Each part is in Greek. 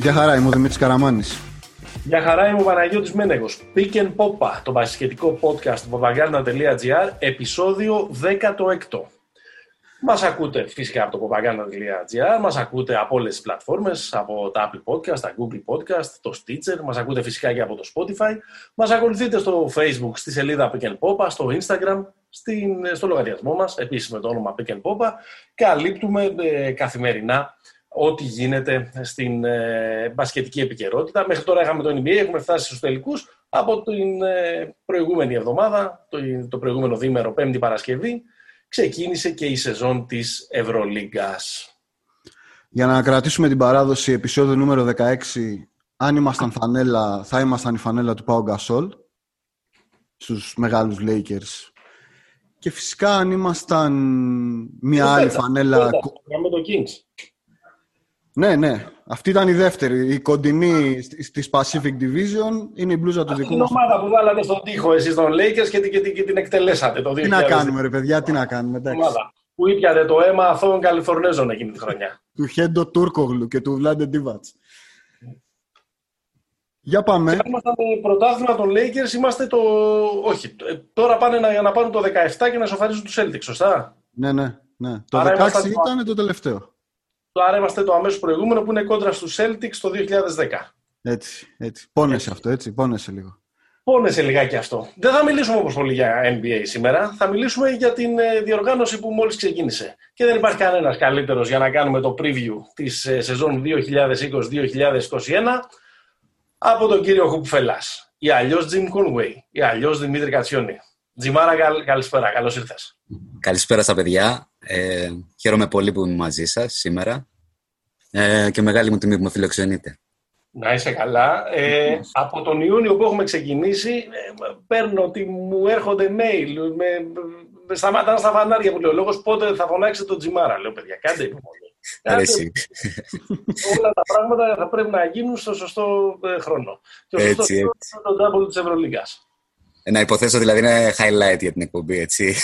Γεια χαρά, είμαι ο Δημήτρης Καραμάνης. Γεια χαρά, είμαι ο Παναγιώτης Μένεγος. Pick and Popa, το βασισχετικό podcast του propaganda.gr, επεισόδιο 16. Μας ακούτε φυσικά από το propaganda.gr, μας ακούτε από όλες τις πλατφόρμες, από τα Apple Podcast, τα Google Podcast, το Stitcher, μας ακούτε φυσικά και από το Spotify, μας ακολουθείτε στο Facebook, στη σελίδα Pick and Popa, στο Instagram, στην, στο λογαριασμό μας, επίσης με το όνομα Pick and Popa. Καλύπτουμε ε, καθημερινά ό,τι γίνεται στην ε, μπασκετική επικαιρότητα. Μέχρι τώρα είχαμε το NBA, έχουμε φτάσει στους τελικούς. Από την ε, προηγούμενη εβδομάδα, το, το προηγούμενο δίμερο, Πέμπτη Παρασκευή, ξεκίνησε και η σεζόν της Ευρωλίγκας. Για να κρατήσουμε την παράδοση, επεισόδιο νούμερο 16, αν ήμασταν φανέλα, θα ήμασταν η φανέλα του Πάου Γκασόλ στους μεγάλους Lakers. Και φυσικά αν ήμασταν μια άλλη φανέλα... Με το Kings. Ναι, ναι. Αυτή ήταν η δεύτερη. Η κοντινή τη Pacific Division είναι η μπλούζα του δικού μας. Είναι ομάδα που βάλατε στον τοίχο εσείς των Lakers και, και, και, και την εκτελέσατε το 2000. Τι να κάνουμε, ρε παιδιά, τι να κάνουμε. Εντάξει. Ομάδα που ήπιατε το αίμα αθώων Καλιφορνέζων εκείνη τη χρονιά. του Χέντο Τούρκογλου και του Βλάντε Ντίβατ. Για πάμε. Και ήμασταν πρωτάθλημα των Lakers, είμαστε το. Όχι, τώρα πάνε να, να πάρουν το 17 και να σοφαρίζουν τους Celtics, σωστά; Ναι, ναι. ναι. Το Άρα 16 ήταν το τελευταίο. Άρα είμαστε το αμέσως προηγούμενο που είναι κόντρα στους Celtics το 2010. Έτσι, έτσι. Πόνεσε αυτό, έτσι. Πόνεσε λίγο. Πόνεσε λιγάκι αυτό. Δεν θα μιλήσουμε όπως πολύ για NBA σήμερα. Θα μιλήσουμε για την ε, διοργάνωση που μόλις ξεκίνησε. Και δεν υπάρχει κανένας καλύτερος για να κάνουμε το preview της ε, σεζόν 2020-2021 από τον κύριο Χουπφελάς. Ή αλλιώς Jim Conway, ή αλλιώς Δημήτρη Κατσιόνη. Τζιμάρα, καλησπέρα. Καλώς ήρθες. Καλησπέρα στα παιδιά. Ε, χαίρομαι πολύ που είμαι μαζί σας σήμερα ε, και μεγάλη μου τιμή που με φιλοξενείτε. Να είσαι καλά. Ε, από τον Ιούνιο που έχουμε ξεκινήσει, ε, παίρνω ότι μου έρχονται mail. Με, με σταματάνε στα φανάρια που λέω. Λόγος πότε θα φωνάξετε τον Τζιμάρα. Λέω, παιδιά, κάντε υπομονή. Όλα τα πράγματα θα πρέπει να γίνουν στο σωστό ε, χρόνο. Και ο σωστός έτσι, έτσι. είναι το double της Ευρωλίγκας. Να υποθέσω δηλαδή είναι highlight για την εκπομπή, έτσι.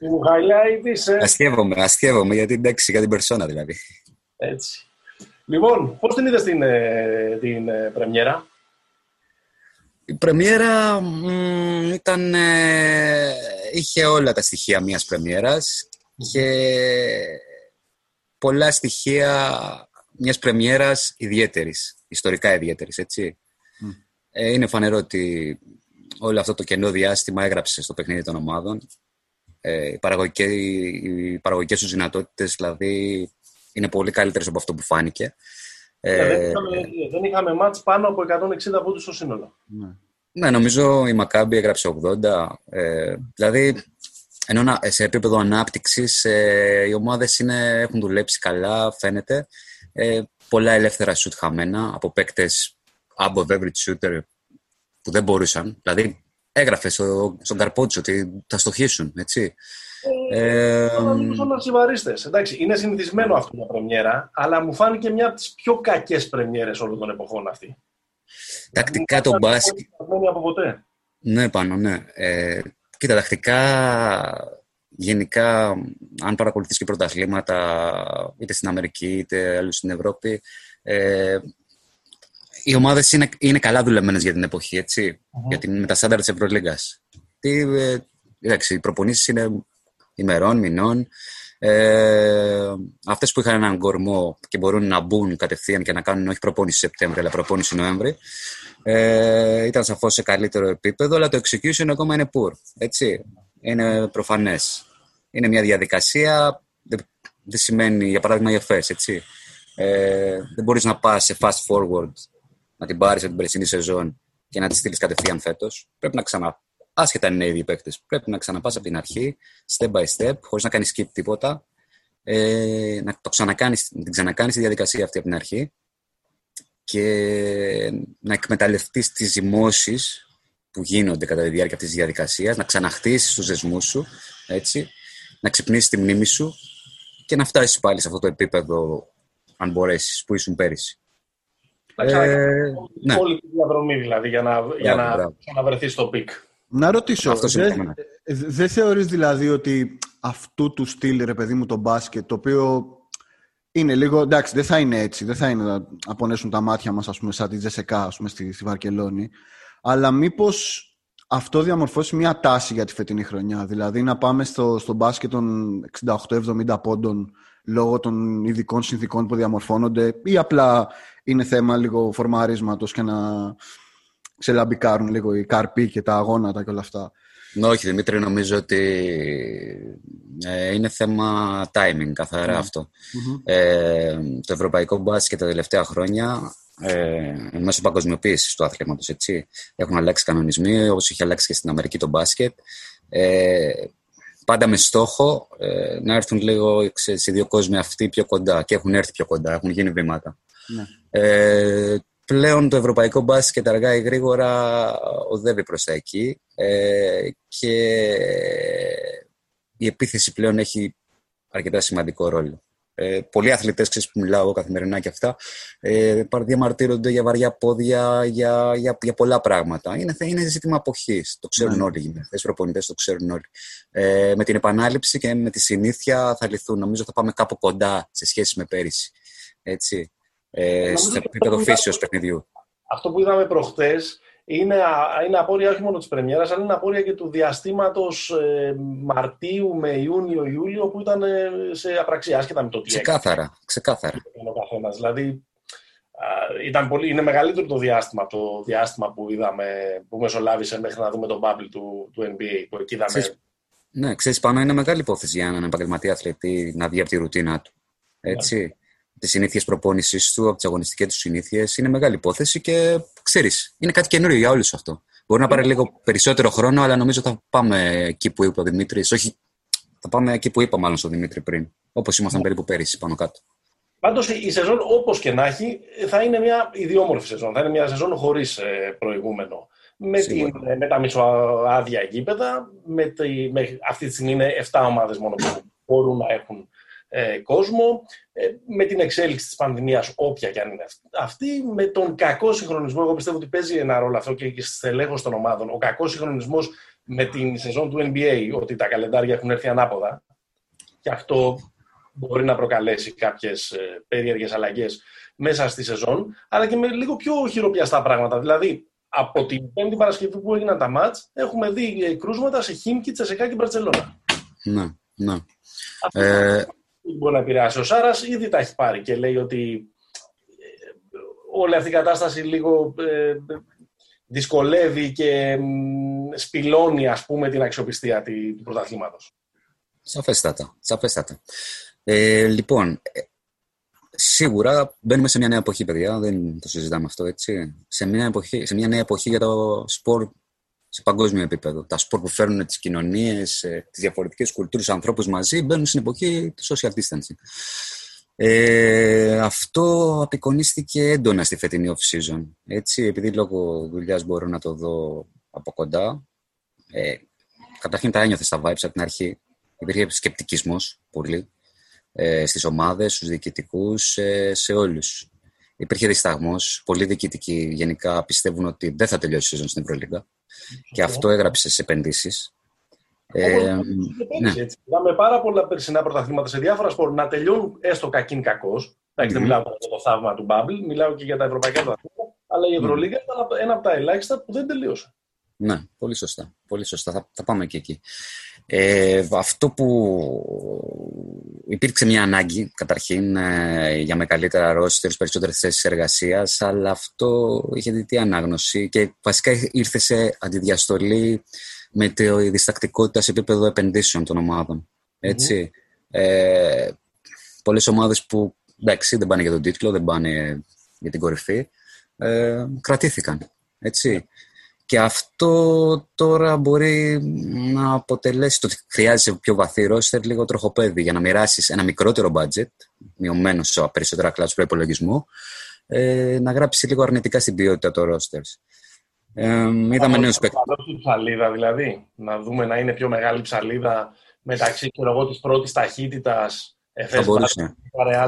highlight είσαι... Αστείευομαι, αστείευομαι, γιατί εντάξει, για την περσόνα δηλαδή. Έτσι. Λοιπόν, πώς την είδες την, ε, την ε, πρεμιέρα; Η πρεμιέρα ήταν... Ε, είχε όλα τα στοιχεία μιας πρεμιέρας και πολλά στοιχεία μιας πρεμιέρας ιδιαίτερης, ιστορικά ιδιαίτερης, έτσι. είναι φανερό ότι όλο αυτό το κενό διάστημα έγραψε στο παιχνίδι των ομάδων. Ε, οι, παραγωγικές, οι παραγωγικές τους δυνατότητες δηλαδή είναι πολύ καλύτερες από αυτό που φάνηκε. Ε, δεν, είχαμε, δεν είχαμε μάτς πάνω από 160 πόντους στο σύνολο. Ναι. ναι, νομίζω η Μακάμπη έγραψε 80. Ε, δηλαδή, ενώ σε επίπεδο ανάπτυξης ε, οι ομάδες είναι, έχουν δουλέψει καλά, φαίνεται. Ε, πολλά ελεύθερα σουτ χαμένα από παίκτες above average shooter που δεν μπορούσαν. Δηλαδή, έγραφε στο, στον Καρπότσο ότι θα στοχίσουν, έτσι. Ε, ε, Εντάξει, είναι συνηθισμένο αυτό για πρεμιέρα, αλλά μου φάνηκε μια από τις πιο κακές πρεμιέρες όλων των εποχών αυτή. Τακτικά το μπάσκετ. από ποτέ. Ναι, πάνω, ναι. Ε, κοίτα, τακτικά, γενικά, αν παρακολουθείς και πρωταθλήματα, είτε στην Αμερική είτε αλλού στην Ευρώπη, ε, οι ομάδες είναι, είναι καλά δουλεμένες για την εποχή, έτσι. Mm-hmm. Για την, με τα στάνταρ της Ευρωλίγκας. Ε, εντάξει, οι προπονήσεις είναι ημερών, μηνών. Ε, Αυτές που είχαν έναν κορμό και μπορούν να μπουν κατευθείαν και να κάνουν όχι προπόνηση Σεπτέμβρη, αλλά προπόνηση Νοέμβρη, ε, ήταν σαφώς σε καλύτερο επίπεδο, αλλά το execution ακόμα είναι poor. Έτσι. Είναι προφανές. Είναι μια διαδικασία, δεν, δεν σημαίνει, για παράδειγμα, η ΕΦΕΣ, έτσι. Ε, δεν μπορείς να πας σε fast forward να την πάρεις από την περσινή σεζόν και να της στείλεις κατευθείαν φέτος. Πρέπει να ξανα. Άσχετα είναι ήδη οι παίκτες. Πρέπει να ξαναπάς από την αρχή, step by step, χωρίς να κάνεις skip τίποτα. Ε, να το ξανακάνεις, την ξανακάνεις τη διαδικασία αυτή από την αρχή και να εκμεταλλευτείς τις ζυμώσεις που γίνονται κατά τη διάρκεια αυτής της διαδικασίας, να ξαναχτίσεις τους δεσμούς σου, έτσι, να ξυπνήσεις τη μνήμη σου και να φτάσεις πάλι σε αυτό το επίπεδο, αν μπορέσεις, που ήσουν πέρυσι. Ε, ναι. Όλη τη διαδρομή δηλαδή για να, για να, να βρεθεί στο peak. Να ρωτήσω, δεν δε θεωρείς δηλαδή ότι αυτού του στυλ, ρε παιδί μου, το μπάσκετ, το οποίο είναι λίγο, εντάξει, δεν θα είναι έτσι. Δεν θα είναι να απονέσουν τα μάτια μας, ας πούμε, σαν τη Τζεσεκά, ας πούμε, στη, στη Βαρκελόνη. Αλλά μήπως αυτό διαμορφώσει μια τάση για τη φετινή χρονιά. Δηλαδή να πάμε στο, στο μπάσκετ των 68-70 πόντων λόγω των ειδικών συνθήκων που διαμορφώνονται ή απλά είναι θέμα λίγο φορμαρίσματος και να ξελαμπικάρουν λίγο οι καρποί και τα αγώνατα και όλα αυτά. Ναι, όχι, Δημήτρη, νομίζω ότι ε, είναι θέμα timing, καθαρά ναι. αυτό. Ε, το ευρωπαϊκό μπάσκετ τα τελευταία χρόνια, ε, μέσω παγκοσμιοποίησης του αθλήματος, έτσι, έχουν αλλάξει κανονισμοί, όπως έχει αλλάξει και στην Αμερική το μπάσκετ. Ε, πάντα με στόχο ε, να έρθουν λίγο ξέρεις, οι δύο κόσμοι αυτοί πιο κοντά και έχουν έρθει πιο κοντά, έχουν γίνει βήματα. Ναι. Ε, πλέον το ευρωπαϊκό μπάσκετ αργά ή γρήγορα οδεύει προς τα εκεί ε, και η επίθεση πλέον έχει αρκετά σημαντικό ρόλο. Ε, πολλοί αθλητές, ξέρεις που μιλάω καθημερινά και αυτά, ε, διαμαρτύρονται για βαριά πόδια, για, για, για πολλά πράγματα. Είναι, είναι ζήτημα αποχής, το ξέρουν ναι. όλοι οι γυναίκες, οι προπονητές το ξέρουν όλοι. Ε, με την επανάληψη και με τη συνήθεια θα λυθούν. Νομίζω θα πάμε κάπου κοντά σε σχέση με πέρυσι. Έτσι ε, στο επίπεδο φύσεως παιχνιδιού. Αυτό που είδαμε προχτές είναι, είναι απόρρια όχι μόνο της Πρεμιέρας, αλλά είναι απόρρια και του διαστήματος ε, Μαρτίου με Ιούνιο-Ιούλιο που ήταν ε, σε απραξία, άσχετα με το τι Ξεκάθαρα. ξεκάθαρα. Ο Δηλαδή, ήταν πολύ, είναι μεγαλύτερο το διάστημα το διάστημα που είδαμε, που μεσολάβησε μέχρι να δούμε τον bubble του, του NBA. Που εκεί είδαμε... Ξέρεις, ναι, ξέρεις πάνω είναι μεγάλη υπόθεση για έναν επαγγελματία αθλητή να βγει από τη ρουτίνα του. Έτσι τις συνήθειες προπόνησή του, από τις αγωνιστικές τους συνήθειες. Είναι μεγάλη υπόθεση και ξέρεις, είναι κάτι καινούριο για όλους αυτό. Μπορεί να πάρει λίγο περισσότερο χρόνο, αλλά νομίζω θα πάμε εκεί που είπε ο Δημήτρης. Όχι, θα πάμε εκεί που είπα μάλλον στον Δημήτρη πριν. Όπως ήμασταν ναι. περίπου πέρυσι πάνω κάτω. Πάντως η σεζόν, όπως και να έχει, θα είναι μια ιδιόμορφη σεζόν. Θα είναι μια σεζόν χωρίς ε, προηγούμενο. Με, την, με τα μισοάδια γήπεδα. Με, τη, με, αυτή τη στιγμή είναι 7 ομάδες μόνο που μπορούν να έχουν ε, κόσμο, ε, με την εξέλιξη της πανδημίας, όποια και αν είναι αυτή, με τον κακό συγχρονισμό, εγώ πιστεύω ότι παίζει ένα ρόλο αυτό και, στη στελέχωση των ομάδων, ο κακός συγχρονισμός με την σεζόν του NBA, ότι τα καλεντάρια έχουν έρθει ανάποδα και αυτό μπορεί να προκαλέσει κάποιες ε, περίεργες αλλαγές μέσα στη σεζόν, αλλά και με λίγο πιο χειροπιαστά πράγματα. Δηλαδή, από την πέμπτη Παρασκευή που έγιναν τα μάτς, έχουμε δει κρούσματα σε Χίμκι, Τσεσεκά και Μπαρτσελώνα. Ναι, ναι μπορεί να επηρεάσει. Ο Σάρας ήδη τα έχει πάρει και λέει ότι ε, όλη αυτή η κατάσταση λίγο ε, δυσκολεύει και σπηλώνει ας πούμε την αξιοπιστία του πρωταθλήματος. Σαφέστατα, σαφέστατα. Ε, λοιπόν, ε, σίγουρα μπαίνουμε σε μια νέα εποχή, παιδιά, δεν το συζητάμε αυτό, έτσι. Σε μια, εποχή, σε μια νέα εποχή για το σπορ σε παγκόσμιο επίπεδο. Τα σπορ που φέρνουν τις κοινωνίες, τις διαφορετικές κουλτούρες, ανθρώπους μαζί, μπαίνουν στην εποχή του social distancing. Ε, αυτό απεικονίστηκε έντονα στη φετινή off season. Έτσι, επειδή λόγω δουλειάς μπορώ να το δω από κοντά. Ε, καταρχήν τα ένιωθες στα vibes από την αρχή. Υπήρχε σκεπτικισμός πολύ ε, στις ομάδες, στους διοικητικούς, ε, σε όλους. Υπήρχε δισταγμός. Πολλοί διοικητικοί γενικά πιστεύουν ότι δεν θα τελειώσει η season στην Ευρωλίγα. Και αυτό έγραψε σε επενδύσεις. Ε, ναι. Είδαμε πάρα πολλά περσινά πρωταθλήματα σε διάφορα σπορ να τελειώνουν έστω κακήν κακό. Mm-hmm. Δεν μιλάω για το θαύμα του Bubble, μιλάω και για τα ευρωπαϊκά πρωταθλήματα. Αλλά η Ευρωλίγα ήταν ένα από τα ελάχιστα που δεν τελείωσε. Ναι, πολύ σωστά. Πολύ σωστά. Θα, θα πάμε και εκεί. Ε, αυτό που υπήρξε μια ανάγκη καταρχήν ε, για με καλύτερα ρόστερ, περισσότερες θέσεις εργασίας, αλλά αυτό είχε δει τι ανάγνωση και βασικά ήρθε σε αντιδιαστολή με τη διστακτικότητα σε επίπεδο επενδύσεων των ομάδων. Έτσι. Mm-hmm. Ε, Πολλές ομάδες που εντάξει, δεν πάνε για τον τίτλο, δεν πάνε για την κορυφή, ε, κρατήθηκαν. Έτσι. Και αυτό τώρα μπορεί να αποτελέσει το ότι χρειάζεσαι πιο βαθύ ρόστερ λίγο τροχοπέδι για να μοιράσεις ένα μικρότερο budget, μειωμένος σε περισσότερα κλάσου προπολογισμού, ε, να γράψεις λίγο αρνητικά στην ποιότητα των ρόστερ. Ε, είδαμε νέους παίκτε. ψαλίδα δηλαδή. Να δούμε να είναι πιο μεγάλη ψαλίδα μεταξύ της πρώτης ταχύτητας. Θα μπορούσε.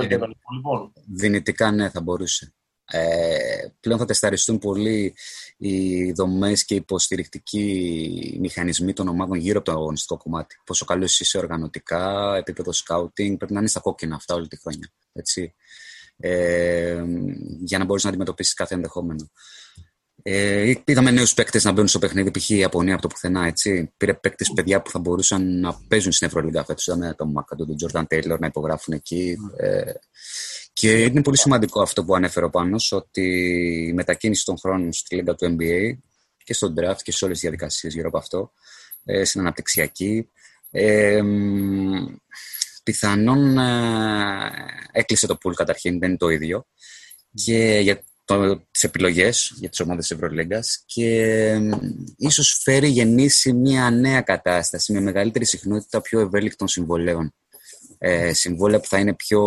και των υπόλοιπων. Δυνητικά ναι, θα μπορούσε. Ε, πλέον θα τεσταριστούν πολύ οι δομές και οι υποστηρικτικοί μηχανισμοί των ομάδων γύρω από το αγωνιστικό κομμάτι. Πόσο καλός είσαι οργανωτικά, επίπεδο scouting, πρέπει να είναι στα κόκκινα αυτά όλη τη χρόνια. Έτσι. Ε, για να μπορείς να αντιμετωπίσεις κάθε ενδεχόμενο. Ε, είδαμε νέους παίκτες να μπαίνουν στο παιχνίδι, π.χ. η Ιαπωνία από το πουθενά. Έτσι. Πήρε παίκτες παιδιά που θα μπορούσαν να παίζουν στην Ευρωλίγα φέτος. Είδαμε τον Μακαντού, τον Τζορνταν Τέιλορ να υπογράφουν εκεί. Ε, και είναι πολύ σημαντικό αυτό που ανέφερε ο Πάνος, ότι η μετακίνηση των χρόνων στη Λίγκα του NBA και στον draft και σε όλες τις διαδικασίες γύρω από αυτό, ε, στην αναπτυξιακή, ε, πιθανόν ε, έκλεισε το πουλ καταρχήν, δεν είναι το ίδιο. Και για το, τις επιλογές για τις ομάδες της Ευρωλίγκας και ε, ίσως φέρει γεννήσει μια νέα κατάσταση με μεγαλύτερη συχνότητα πιο ευέλικτων συμβολέων ε, συμβόλαια που θα είναι πιο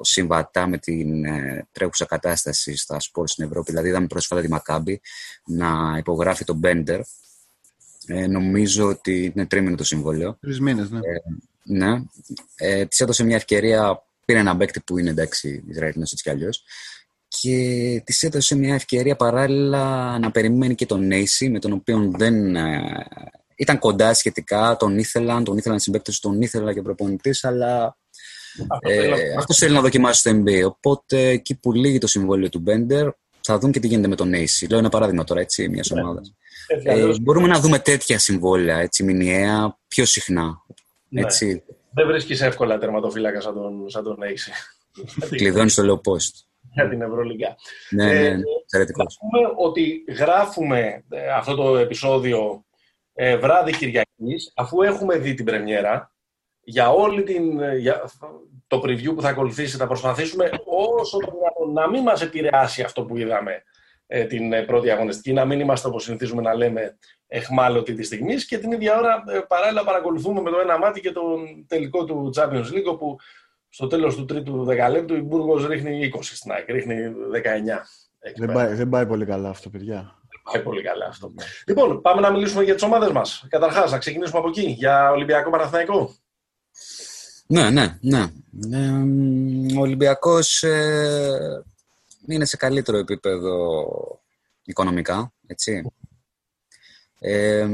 συμβατά με την ε, τρέχουσα κατάσταση στα σπορ στην Ευρώπη. Δηλαδή, είδαμε πρόσφατα τη Μακάμπη να υπογράφει τον Μπέντερ. Ε, νομίζω ότι είναι τρίμηνο το συμβόλαιο. Τρεις μήνες, ναι. Ε, ναι. Ε, της έδωσε μια ευκαιρία, πήρε ένα παίκτη που είναι εντάξει Ισραηλινός έτσι κι αλλιώς. Και της έδωσε μια ευκαιρία παράλληλα να περιμένει και τον Νέισι, με τον οποίο δεν ε, ήταν κοντά σχετικά, τον ήθελαν, τον ήθελαν συμπαίκτες, τον ήθελα και προπονητής, αλλά αυτό ε, θέλει να δοκιμάσει το NBA. Οπότε εκεί που λύγει το συμβόλαιο του Μπέντερ, θα δουν και τι γίνεται με τον AC. Λέω ένα παράδειγμα τώρα, έτσι, μιας ναι. ομάδας. Ε, μπορούμε να δούμε τέτοια συμβόλαια, έτσι, μηνιαία, πιο συχνά. Ναι. Έτσι. Δεν βρίσκεις εύκολα τερματοφύλακα σαν τον, σαν τον AC. Κλειδώνεις το low post. Για την Ευρωλίγα. Ναι, ναι, ναι. Ε, να πούμε ότι γράφουμε ε, αυτό το επεισόδιο ε, βράδυ Κυριακής, αφού έχουμε δει την πρεμιέρα, για όλη την, ε, για το preview που θα ακολουθήσει θα προσπαθήσουμε όσο το δυνατόν να μην μας επηρεάσει αυτό που είδαμε ε, την ε, πρώτη αγωνιστική, να μην είμαστε όπως συνηθίζουμε να λέμε εχμάλωτοι της στιγμής και την ίδια ώρα ε, παράλληλα παρακολουθούμε με το ένα μάτι και τον τελικό του Champions League όπου στο τέλος του τρίτου δεκαλέπτου η Μπούργος ρίχνει 20 στην ΑΕΚ, ρίχνει 19. Δεν πάει, δεν πάει πολύ καλά αυτό, παιδιά πάει πολύ καλά αυτό. Λοιπόν, πάμε να μιλήσουμε για τις ομάδες μας. Καταρχάς, να ξεκινήσουμε από εκεί, για Ολυμπιακό Παναθηναϊκό. Ναι, ναι, ναι. Ε, ο Ολυμπιακός ε, είναι σε καλύτερο επίπεδο οικονομικά, έτσι. Ε,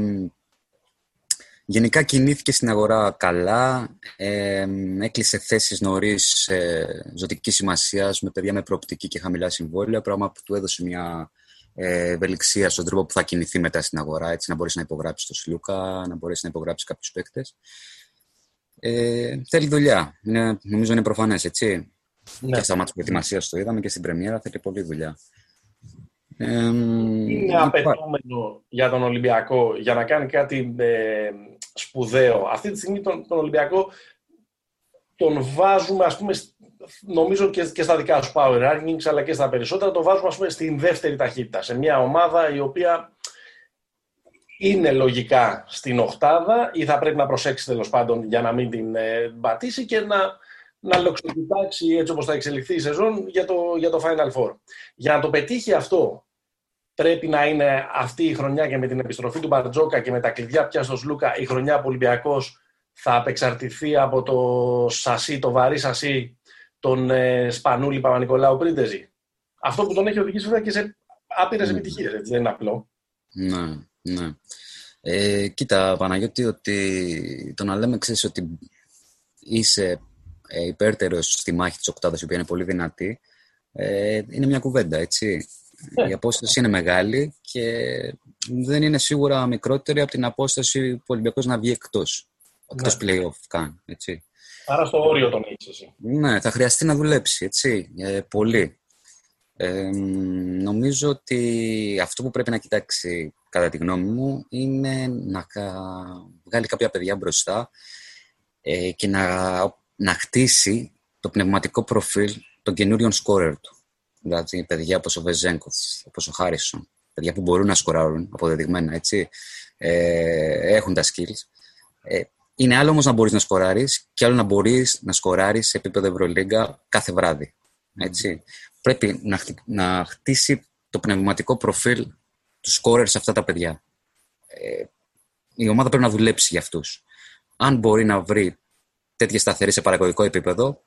γενικά κινήθηκε στην αγορά καλά, ε, έκλεισε θέσεις νωρίς ε, ζωτικής σημασίας με παιδιά με προοπτική και χαμηλά συμβόλαια, πράγμα που του έδωσε μια ε, ευελιξία στον τρόπο που θα κινηθεί μετά στην αγορά, έτσι να μπορέσει να υπογράψει το Σλούκα, να μπορέσει να υπογράψει κάποιους παίκτες. Ε, θέλει δουλειά. Είναι, νομίζω είναι προφανές, έτσι. Ναι. Και στα μάτια προετοιμασίας το είδαμε και στην Πρεμιέρα θέλει πολλή δουλειά. Ε, είναι απαιτούμενο για τον Ολυμπιακό για να κάνει κάτι ε, σπουδαίο. Αυτή τη στιγμή τον, τον Ολυμπιακό τον βάζουμε ας πούμε νομίζω και, και στα δικά σου power rankings αλλά και στα περισσότερα το βάζουμε ας πούμε, στην δεύτερη ταχύτητα σε μια ομάδα η οποία είναι λογικά στην οχτάδα ή θα πρέπει να προσέξει τέλος πάντων για να μην την ε, πατήσει και να, να λοξοκοιτάξει έτσι όπως θα εξελιχθεί η σεζόν για το, για το Final Four. Για να το πετύχει αυτό πρέπει να είναι αυτή η χρονιά και με την επιστροφή του Μπαρτζόκα και με τα κλειδιά πια στο Σλούκα η χρονιά που ο Ολυμπιακός θα απεξαρτηθεί από το σασί, το βαρύ σασί τον ε, Σπανούλη Παπα-Νικολάου Πρίντεζη. Αυτό που τον έχει οδηγήσει βέβαια και σε άπειρες mm. Ναι. επιτυχίες, δεν είναι απλό. Ναι, ναι. Ε, κοίτα, Παναγιώτη, ότι το να λέμε, ξέρεις, ότι είσαι ε, υπέρτερος στη μάχη της οκτάδας, η οποία είναι πολύ δυνατή, ε, είναι μια κουβέντα, έτσι. Ναι. Η απόσταση είναι μεγάλη και δεν είναι σίγουρα μικρότερη από την απόσταση που ο Ολυμπιακός να βγει εκτός. Εκτός ναι. play-off καν, έτσι. Άρα στο όριο τον έχεις εσύ. Ναι, θα χρειαστεί να δουλέψει, έτσι, ε, πολύ. Ε, νομίζω ότι αυτό που πρέπει να κοιτάξει, κατά τη γνώμη μου, είναι να βγάλει κάποια παιδιά μπροστά ε, και να, να χτίσει το πνευματικό προφίλ των καινούριων σκόρερ του. Δηλαδή, παιδιά όπως ο Βεζέγκοφ, όπως ο Χάρισον, παιδιά που μπορούν να σκοράρουν, αποδεδειγμένα, έτσι, ε, έχουν τα skills. Ε, είναι άλλο όμως να μπορείς να σκοράρεις και άλλο να μπορείς να σκοράρεις σε επίπεδο Ευρωλίγκα κάθε βράδυ. Έτσι. Πρέπει να, να χτίσει το πνευματικό προφίλ του σκόρερ σε αυτά τα παιδιά. Ε, η ομάδα πρέπει να δουλέψει για αυτούς. Αν μπορεί να βρει τέτοια σταθερή σε παραγωγικό επίπεδο,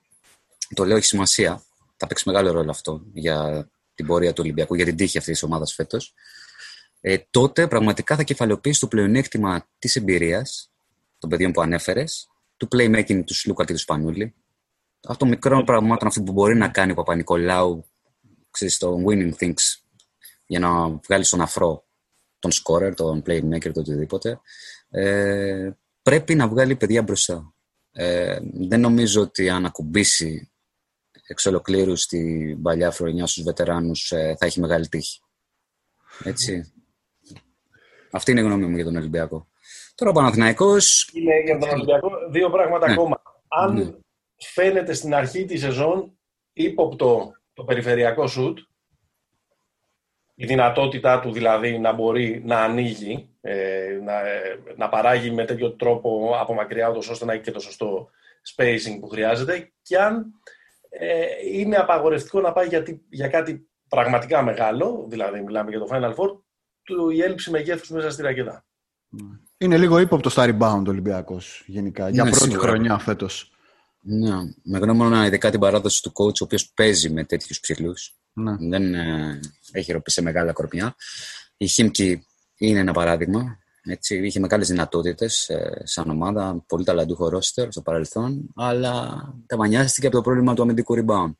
το λέω έχει σημασία. Θα παίξει μεγάλο ρόλο αυτό για την πορεία του Ολυμπιακού για την τύχη αυτής της ομάδας φέτος, ε, τότε πραγματικά θα κεφαλαιοποιήσει το πλεονέκτημα της εμπειρίας των παιδιών που ανέφερες, του playmaking του Σλούκα και του Σπανούλη, αυτό των μικρών πραγμάτων αυτό που μπορεί να κάνει ο Παπα-Νικολάου στο winning things για να βγάλεις στον αφρό τον scorer, τον playmaker, το οτιδήποτε. Ε, πρέπει να βγάλει παιδιά μπροστά. Ε, δεν νομίζω ότι αν ακουμπήσει εξ ολοκλήρους στην παλιά φρονιά στους βετεράνους ε, θα έχει μεγάλη τύχη. Έτσι. Αυτή είναι η γνώμη μου για τον Ολυμπιακό. Τώρα ο Παναθηναϊκός... Είναι για τον Ολυμπιακό δύο πράγματα ναι. ακόμα. Αν ναι. φαίνεται στην αρχή της σεζόν ύποπτο το περιφερειακό σουτ, η δυνατότητά του δηλαδή να μπορεί να ανοίγει, ε, να, να παράγει με τέτοιο τρόπο από μακριά, ώστε να έχει και το σωστό spacing που χρειάζεται και αν ε, είναι απαγορευτικό να πάει για, για κάτι πραγματικά μεγάλο, δηλαδή μιλάμε για το Final Four, του η έλλειψη μεγέθους μέσα στη ρακέτα. Είναι λίγο ύποπτο στα rebound ο Ολυμπιακός γενικά, για ναι, πρώτη σίγουρα. χρονιά φέτος. Ναι, με γνώμονα ειδικά την παράδοση του coach, ο οποίος παίζει με τέτοιους ψηλούς. Ναι. Δεν ε, έχει ροπεί σε μεγάλα κορμιά. Η Χίμκι είναι ένα παράδειγμα. Έτσι, είχε μεγάλες δυνατότητες ε, σαν ομάδα, πολύ ταλαντούχο ρόστερ στο παρελθόν, αλλά ταμανιάστηκε από το πρόβλημα του αμυντικού rebound.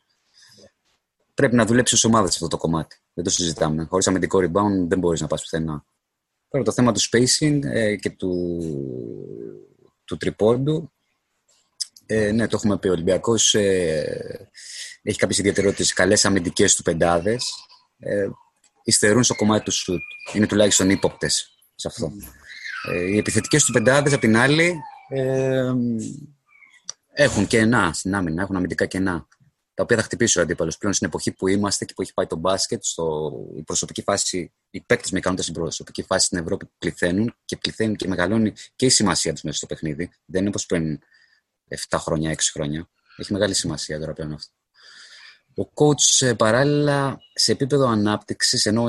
Πρέπει να δουλέψει ως ομάδα σε αυτό το κομμάτι. Δεν το συζητάμε. Χωρίς αμυντικό rebound δεν μπορείς να πας πουθενά. Τώρα το θέμα του spacing ε, και του, του τριπόντου. Ε, ναι, το έχουμε πει. Ο Ολυμπιακός ε, έχει κάποιες ιδιαιτερότητες. Καλές αμυντικές του πεντάδες. Ε, υστερούν στο κομμάτι του σουτ. Είναι τουλάχιστον ύποπτες σε αυτό. Ε, οι επιθετικές του πεντάδες, απ' την άλλη, ε, έχουν κενά στην άμυνα, έχουν αμυντικά κενά. Τα οποία θα χτυπήσει ο αντίπαλος πλέον στην εποχή που είμαστε και που έχει πάει το μπάσκετ, στο, η προσωπική φάση, οι παίκτες με ικανότητα στην προσωπική φάση στην Ευρώπη που πληθαίνουν και πληθαίνουν και μεγαλώνει και η σημασία τους μέσα στο παιχνίδι. Δεν είναι όπως πριν 7 χρόνια, 6 χρόνια. Έχει μεγάλη σημασία τώρα πλέον αυτό. Ο coach ε, παράλληλα σε επίπεδο ανάπτυξης, ενώ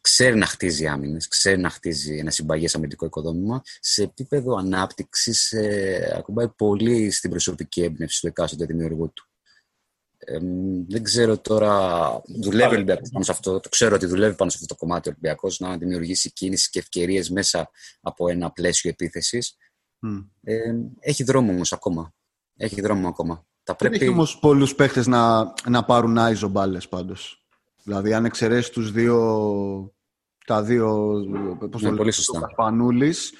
ξέρει να χτίζει άμυνες, ξέρει να χτίζει ένα συμπαγές αμυντικό οικοδόμημα, σε επίπεδο ανάπτυξης ε, ακουμπάει πολύ στην προσωπική έμπνευση του εκάστοτε δημιουργού του. Ε, δεν ξέρω τώρα, δουλεύει ο Ολυμπιακός πάνω σε αυτό, το ξέρω ότι δουλεύει πάνω σε αυτό το κομμάτι ο Ολυμπιακός, να δημιουργήσει κίνηση και ευκαιρίες μέσα από ένα πλαίσιο επίθεσης. Mm. Ε, έχει δρόμο όμως ακόμα. Έχει δρόμο ακόμα. Τα πρέπει... Δεν έχει όμως πολλούς παίχτες να, να πάρουν άιζο μπάλες πάντως. Δηλαδή, αν εξαιρέσεις τους δύο, τα δύο, πώς ναι, πολύ σωστά. Πανούλης,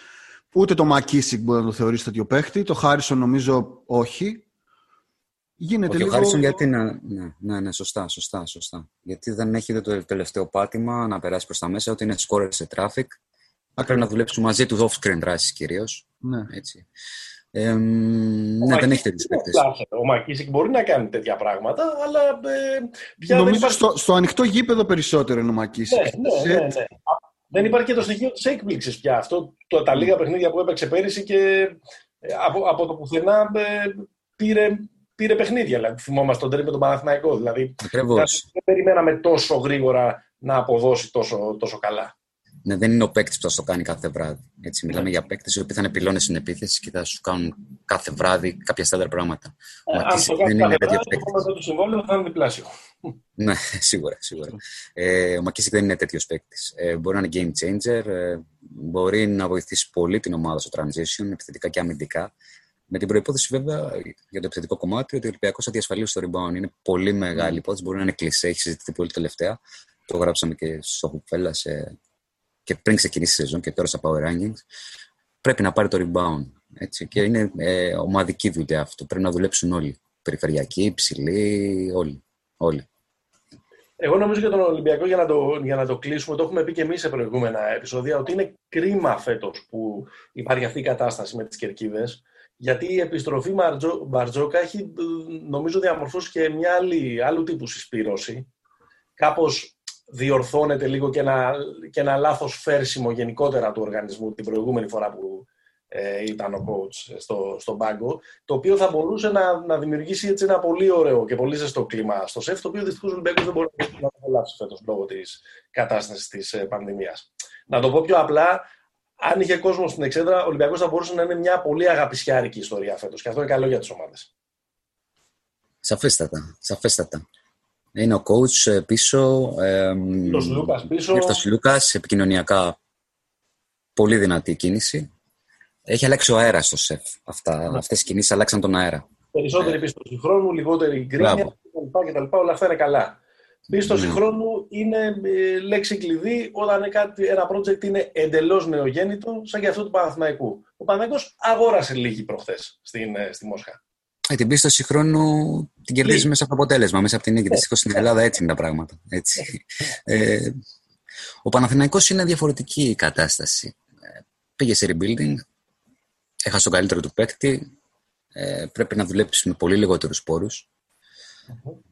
ούτε το Μακίσικ μπορεί να το θεωρήσει τέτοιο παίχτη, το Χάρισον νομίζω όχι. Γίνεται όχι, λίγο... Ο Χάρισον γιατί να... Ναι, ναι, ναι, σωστά, σωστά, σωστά. Γιατί δεν έχει το τελευταίο πάτημα να περάσει προς τα μέσα, ότι είναι scorer σε traffic. Πρέπει να δουλέψουν μαζί του off-screen δράσεις κυρίως. Ναι. Έτσι. Ε, ναι, δεν έχει τέτοιε παίκτες. Ο Μακίσικ μπορεί να κάνει τέτοια πράγματα, αλλά. Ε, Νομίζω υπάρχει... στο, στο ανοιχτό γήπεδο περισσότερο είναι ο Μακίσικ. Ναι, ναι, ναι, ναι. Δεν υπάρχει και το στοιχείο της έκπληξης πια. Αυτό το, τα λίγα παιχνίδια που έπαιξε πέρυσι και ε, από, από το πουθενά ε, πήρε, πήρε παιχνίδια. Δηλαδή, θυμόμαστε τον τρίτο τον Παναθηναϊκό. Δηλαδή, δεν περιμέναμε τόσο γρήγορα να αποδώσει τόσο, τόσο καλά ναι, δεν είναι ο παίκτης που θα το κάνει κάθε βράδυ. Έτσι, μιλάμε ναι. για παίκτες οι οποίοι θα είναι πυλώνες στην επίθεση και θα σου κάνουν κάθε βράδυ κάποια στάνταρ πράγματα. Ε, αν το κάνεις κάθε βράδυ, το το συμβόλαιο θα είναι διπλάσιο. ναι, σίγουρα. σίγουρα. Ε, ο Μακίσικ δεν είναι τέτοιος παίκτης. Ε, μπορεί να είναι game changer, ε, μπορεί να βοηθήσει πολύ την ομάδα στο transition, επιθετικά και αμυντικά. Με την προπόθεση, βέβαια, για το επιθετικό κομμάτι, ότι ο Ολυμπιακός θα διασφαλίσει το rebound. Είναι πολύ μεγάλη mm. υπόθεση, μπορεί να είναι κλεισέ, έχει συζητηθεί πολύ τελευταία. Το γράψαμε και στο Χουπφέλα σε και πριν ξεκινήσει η σεζόν και τώρα στα Power Rankings, πρέπει να πάρει το rebound. Έτσι. Και είναι ε, ομαδική δουλειά αυτό. Πρέπει να δουλέψουν όλοι. Περιφερειακοί, υψηλοί, όλοι. όλοι. Εγώ νομίζω για τον Ολυμπιακό, για να, το, για να το κλείσουμε, το έχουμε πει και εμείς σε προηγούμενα επεισόδια, ότι είναι κρίμα φέτος που υπάρχει αυτή η κατάσταση με τις κερκίδες. Γιατί η επιστροφή Μπαρτζόκα έχει, νομίζω, διαμορφώσει και μια άλλη, άλλου τύπου συσπήρωση. Κάπως διορθώνεται λίγο και ένα, και ένα λάθος φέρσιμο γενικότερα του οργανισμού την προηγούμενη φορά που ε, ήταν ο coach στο, στον πάγκο, το οποίο θα μπορούσε να, να δημιουργήσει έτσι ένα πολύ ωραίο και πολύ ζεστό κλίμα στο ΣΕΦ, το οποίο δυστυχώς ο Ολυμπιακός δεν μπορεί να το απολαύσει φέτος λόγω της κατάστασης της ε, πανδημίας. Να το πω πιο απλά, αν είχε κόσμο στην εξέδρα, ο Ολυμπιακός θα μπορούσε να είναι μια πολύ αγαπησιάρικη ιστορία φέτος και αυτό είναι καλό για τις ομάδες. Σαφέστατα, σαφέστατα. Είναι ο coach ε, πίσω. Ε, Λούκας πίσω. Λούκας, επικοινωνιακά πολύ δυνατή κίνηση. Έχει αλλάξει ο αέρας στο σεφ. Αυτά, ναι. Αυτές οι κινήσεις αλλάξαν τον αέρα. Περισσότερη ε. πίστοση χρόνου, λιγότερη γκρίνια κτλ. Όλα αυτά είναι καλά. Πίστοση ναι. χρόνου είναι ε, λέξη κλειδί όταν κάτι, ένα project είναι εντελώς νεογέννητο, σαν και αυτό του Παναθηναϊκού. Ο Παναθηναϊκός αγόρασε λίγη προχθές ε, στη Μόσχα. Ε, την πίστοση χρόνου την κερδίζει μέσα από το αποτέλεσμα, μέσα από την νίκη. Δυστυχώς στην Ελλάδα έτσι είναι τα πράγματα. Έτσι. ε, ο Παναθηναϊκός είναι διαφορετική η κατάσταση. Ε, πήγε σε rebuilding, έχασε τον καλύτερο του παίκτη, ε, πρέπει να δουλέψει με πολύ λιγότερους πόρους.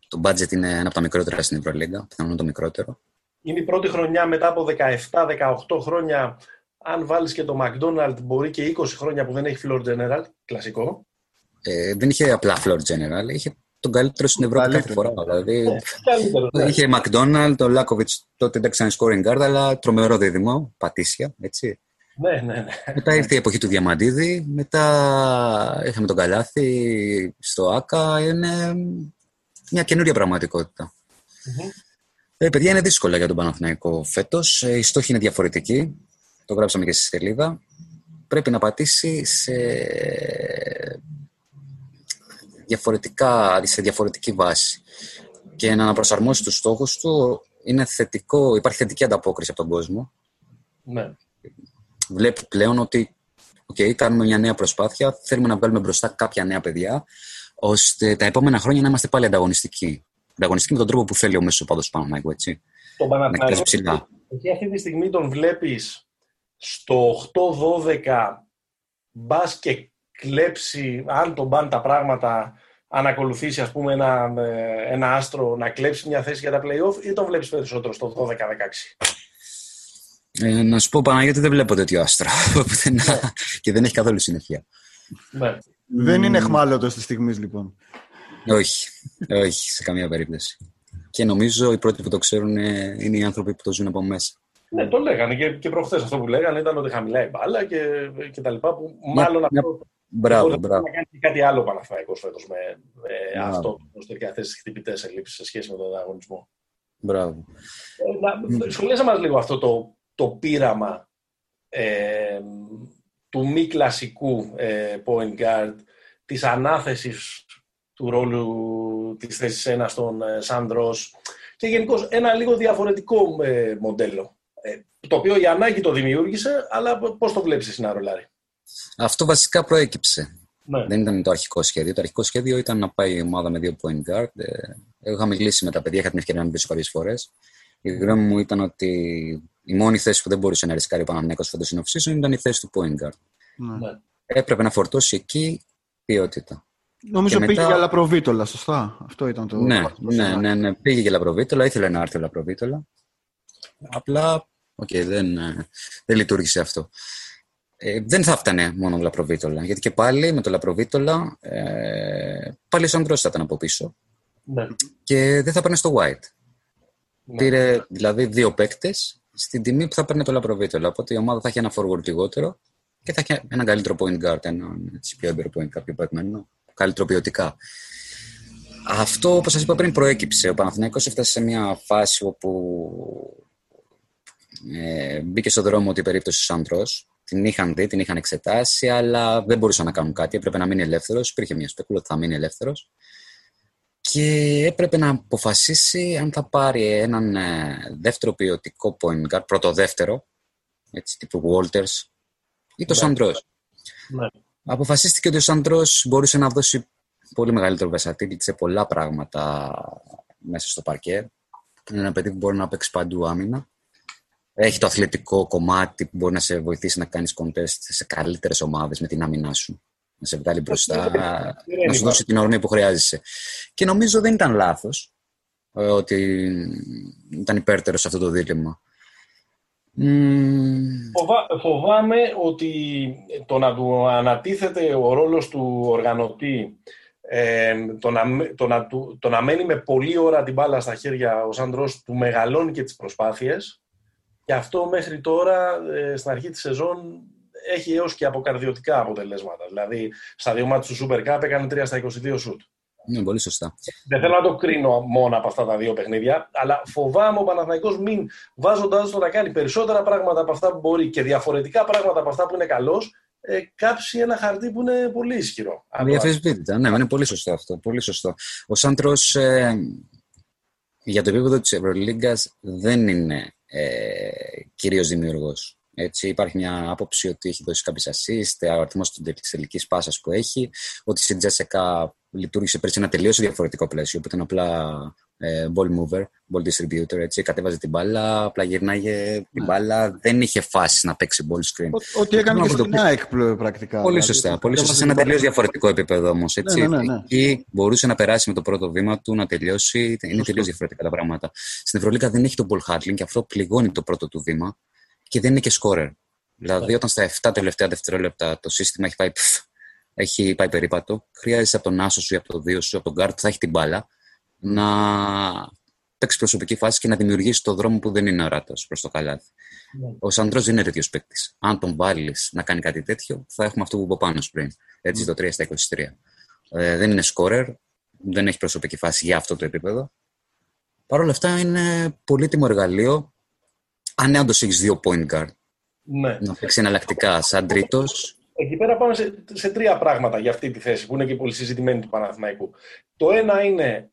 Το budget είναι ένα από τα μικρότερα στην Ευρωλίγκα, πιθανόν το μικρότερο. Είναι η πρώτη χρονιά μετά από 17-18 χρόνια. Αν βάλεις και το McDonald's, μπορεί και 20 χρόνια που δεν έχει floor general, κλασικό. Ε, δεν είχε απλά floor general, είχε τον καλύτερο στην Ευρώπη κάθε φορά. Δηλαδή, ναι, ναι. είχε McDonald's, τον Λάκοβιτς τότε δεν ήταν scoring guard, αλλά τρομερό δίδυμο, πατήσια, έτσι. Ναι, ναι, ναι. Μετά ήρθε η εποχή του Διαμαντίδη, μετά είχαμε τον Καλάθι στο ΆΚΑ, είναι μια καινούρια πραγματικότητα. Mm-hmm. Ε, παιδιά, είναι δύσκολα για τον Παναθηναϊκό φέτος. Ε, οι στόχοι είναι διαφορετικοί. Το γράψαμε και στη σελίδα. Πρέπει να πατήσει σε, διαφορετικά, σε διαφορετική βάση και να αναπροσαρμόσει τους στόχους του είναι θετικό, υπάρχει θετική ανταπόκριση από τον κόσμο. Ναι. Βλέπει πλέον ότι okay, κάνουμε μια νέα προσπάθεια, θέλουμε να βγάλουμε μπροστά κάποια νέα παιδιά ώστε τα επόμενα χρόνια να είμαστε πάλι ανταγωνιστικοί. Ανταγωνιστικοί με τον τρόπο που θέλει ο μέσος παδό Παναθηναϊκού, έτσι. Τον Παναθηναϊκό. ψηλά. Εκεί αυτή τη στιγμή τον βλέπεις στο 8-12 μπας και κλέψει, αν τον πάνε τα πράγματα, αν ακολουθήσει ας πούμε ένα, ε, ένα άστρο να κλέψει μια θέση για τα play-off ή τον βλέπεις περισσότερο στο 12-16. Ε, να σου πω Παναγιώτη δεν βλέπω τέτοιο άστρο ναι. και δεν έχει καθόλου συνεχεία. Ναι. Δεν είναι εχμάλωτος της στιγμής, λοιπόν. Όχι, όχι, σε καμία περίπτωση. Και νομίζω οι πρώτοι που το ξέρουν είναι οι άνθρωποι που το ζουν από μέσα. Ναι, το λέγανε και, και προχθές αυτό που λέγανε ήταν ότι χαμηλά η μπάλα και, και τα λοιπά που μάλλον μια, αυτό μπράβο, μπράβο. να κάνει κάτι άλλο Παναθηναϊκός φέτος με, με αυτό και αυτές τις χτυπητές ελλείψεις σε σχέση με τον ανταγωνισμό. Μπράβο. Ε, να, σχολίασα μας λίγο αυτό το, το πείραμα ε, του μη κλασικού ε, point guard, της ανάθεσης του ρόλου της θέσης ένας στον ε, Σάντρος και γενικώς ένα λίγο διαφορετικό ε, μοντέλο. Ε, το οποίο η ανάγκη το δημιούργησε, αλλά πώς το βλέπεις εσύ να ρολάρει; Αυτό βασικά προέκυψε. Ναι. Δεν ήταν το αρχικό σχέδιο. Το αρχικό σχέδιο ήταν να πάει η ομάδα με δύο point guard. Εγώ είχα μιλήσει με τα παιδιά, είχα την ευκαιρία να μιλήσω κάποιες φορές. Η γνώμη μου ήταν ότι η μόνη θέση που δεν μπορούσε να ρισκάρει ο Παναγενικό φέτος στην ήταν η θέση του point guard. Ναι. ναι. Έπρεπε να φορτώσει εκεί ποιότητα. Νομίζω πήγε για Λαπροβίτολα, σωστά; Αυτό ήταν το. Ναι, ναι, ναι, ναι, πήγε για Λαπροβίτολα. Ήθελε να έρθει ο Λαπροβίτολα. Απλά, okay, δεν, ε, δεν λειτουργήσε αυτό. Ε, δεν θα φτανε μόνο Λαπροβίτολα. Γιατί και πάλι με το Λαπροβίτολα ε, πάλι ο Σαντρό θα ήταν από πίσω. Ναι. Και δεν θα παίρνει στο White. Ναι. Πήρε δηλαδή δύο παίκτες στην τιμή που θα παίρνει το Λαπροβίτολα. Οπότε η ομάδα θα έχει ένα forward λιγότερο και θα έχει ένα καλύτερο point guard, έναν έτσι, πιο έμπειρο point guard, πιο παγμένο, καλύτερο ποιοτικά. Αυτό, όπως σας είπα πριν, προέκυψε. Ο Παναθηναϊκός έφτασε σε μια φάση όπου ε, μπήκε στο δρόμο ότι η περίπτωση του Σαντρός την είχαν δει, την είχαν εξετάσει, αλλά δεν μπορούσαν να κάνουν κάτι. Έπρεπε να μείνει ελεύθερος. Υπήρχε μια σπέκουλα ότι θα μείνει ελεύθερος. Και έπρεπε να αποφασίσει αν θα πάρει έναν ε, δεύτερο ποιοτικό point guard, πρώτο-δεύτερο, έτσι τύπου Walters, ή το ναι. Σαντρό. Ναι. Αποφασίστηκε ότι ο Σαντρό μπορούσε να δώσει πολύ μεγαλύτερο versatility σε πολλά πράγματα μέσα στο παρκέ. Είναι ένα παιδί που μπορεί να παίξει παντού άμυνα. Έχει το αθλητικό κομμάτι που μπορεί να σε βοηθήσει να κάνεις contest σε καλύτερες ομάδες με την άμυνά σου. Να σε βγάλει μπροστά, να σου δώσει την ορμή που χρειάζεσαι. Και νομίζω δεν ήταν λάθος ε, ότι ήταν υπέρτερος σε αυτό το δίλημα. Φοβά, φοβάμαι ότι το να του ανατίθεται ο ρόλος του οργανωτή, ε, το, να, το, να, το να μένει με πολλή ώρα την μπάλα στα χέρια ο Σάντρος του μεγαλώνει και τις προσπάθειες και αυτό μέχρι τώρα, ε, στην αρχή της σεζόν, έχει έως και αποκαρδιωτικά αποτελέσματα. Δηλαδή, στα δύο μάτια του Super Cup έκανε 3 στα 22 σουτ. Ναι, πολύ σωστά. Δεν θέλω να το κρίνω μόνο από αυτά τα δύο παιχνίδια, αλλά φοβάμαι ο Παναθηναϊκός μην βάζοντα το να κάνει περισσότερα πράγματα από αυτά που μπορεί και διαφορετικά πράγματα από αυτά που είναι καλός, ε, κάψει ένα χαρτί που είναι πολύ ισχυρό. Διαφεσβήτητα, ναι, είναι πολύ σωστό αυτό. Πολύ σωστό. Ο Σάντρος ε, για το επίπεδο της Ευρωλίγκας δεν είναι ε, κυρίως δημιουργός. Έτσι, υπάρχει μια άποψη ότι έχει δώσει κάποιες assist, ο αριθμός της τελικής πάσας που έχει, ότι στην Τζέσσεκα λειτουργήσε πέρσι ένα τελείως διαφορετικό πλαίσιο, που ήταν απλά ε, ball mover, ball distributor, έτσι, κατέβαζε την μπάλα, απλά γυρνάγε την ναι. μπάλα, δεν είχε φάσει να παίξει ball screen. Ό,τι έκανε και στην ΑΕΚ πρακτικά. Πολύ δηλαδή, σωστά, πολύ σωστά, σε ένα τελείως διαφορετικό επίπεδο όμως. Ναι, ναι, ναι, Εκεί μπορούσε να περάσει με το πρώτο βήμα του, να τελειώσει, είναι τελείως διαφορετικά τα πράγματα. Στην Ευρωλίκα δεν έχει το ball handling και αυτό πληγώνει το πρώτο του βήμα και δεν είναι και scorer. Δηλαδή, όταν στα 7 τελευταία δευτερόλεπτα το σύστημα έχει πάει, πφ, έχει πάει περίπατο, χρειάζεσαι από τον άσο σου ή από το δύο σου, από τον guard που θα έχει την μπάλα, να παίξεις προσωπική φάση και να δημιουργήσεις το δρόμο που δεν είναι ορατό προς το καλάθι. Ναι. Ο Σαντρός δεν είναι τέτοιος παίκτης. Αν τον βάλεις να κάνει κάτι τέτοιο, θα έχουμε αυτό που είπε πάνω πριν. Έτσι, ναι. το 3 στα 23. Ε, δεν είναι scorer, δεν έχει προσωπική φάση για αυτό το επίπεδο. Παρ' όλα αυτά είναι πολύτιμο εργαλείο αν όντως έχεις δύο point guard. Ναι. Να παίξει εναλλακτικά σαν τρίτος. Εκεί πέρα πάμε σε, σε, τρία πράγματα για αυτή τη θέση που είναι και πολύ συζητημένη του Παναθηναϊκού. Το ένα είναι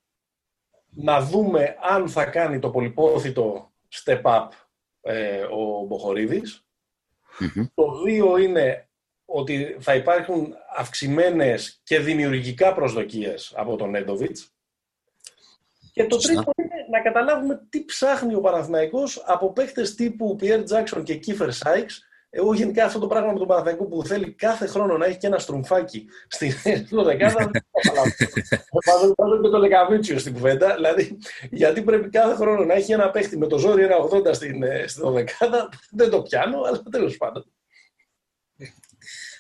να δούμε αν θα κάνει το πολυπόθητο step up ε, ο μποχοριδης Το δύο είναι ότι θα υπάρχουν αυξημένες και δημιουργικά προσδοκίες από τον Νέντοβιτς. Και το τρίτο είναι να καταλάβουμε τι ψάχνει ο Παναθηναϊκός από παίχτες τύπου Pierre Jackson και Kiefer Sykes. Εγώ γενικά αυτό το πράγμα με τον Παναθηναϊκό που θέλει κάθε χρόνο να έχει και ένα στρουμφάκι στην δεκάδα δεν το καταλάβω. Βάζω και το Λεκαβίτσιο στην κουβέντα. Δηλαδή, γιατί πρέπει κάθε χρόνο να έχει ένα παίχτη με το ζόρι ένα 80 στην, ε, στην δεκάδα, δεν το πιάνω, αλλά τέλος πάντων.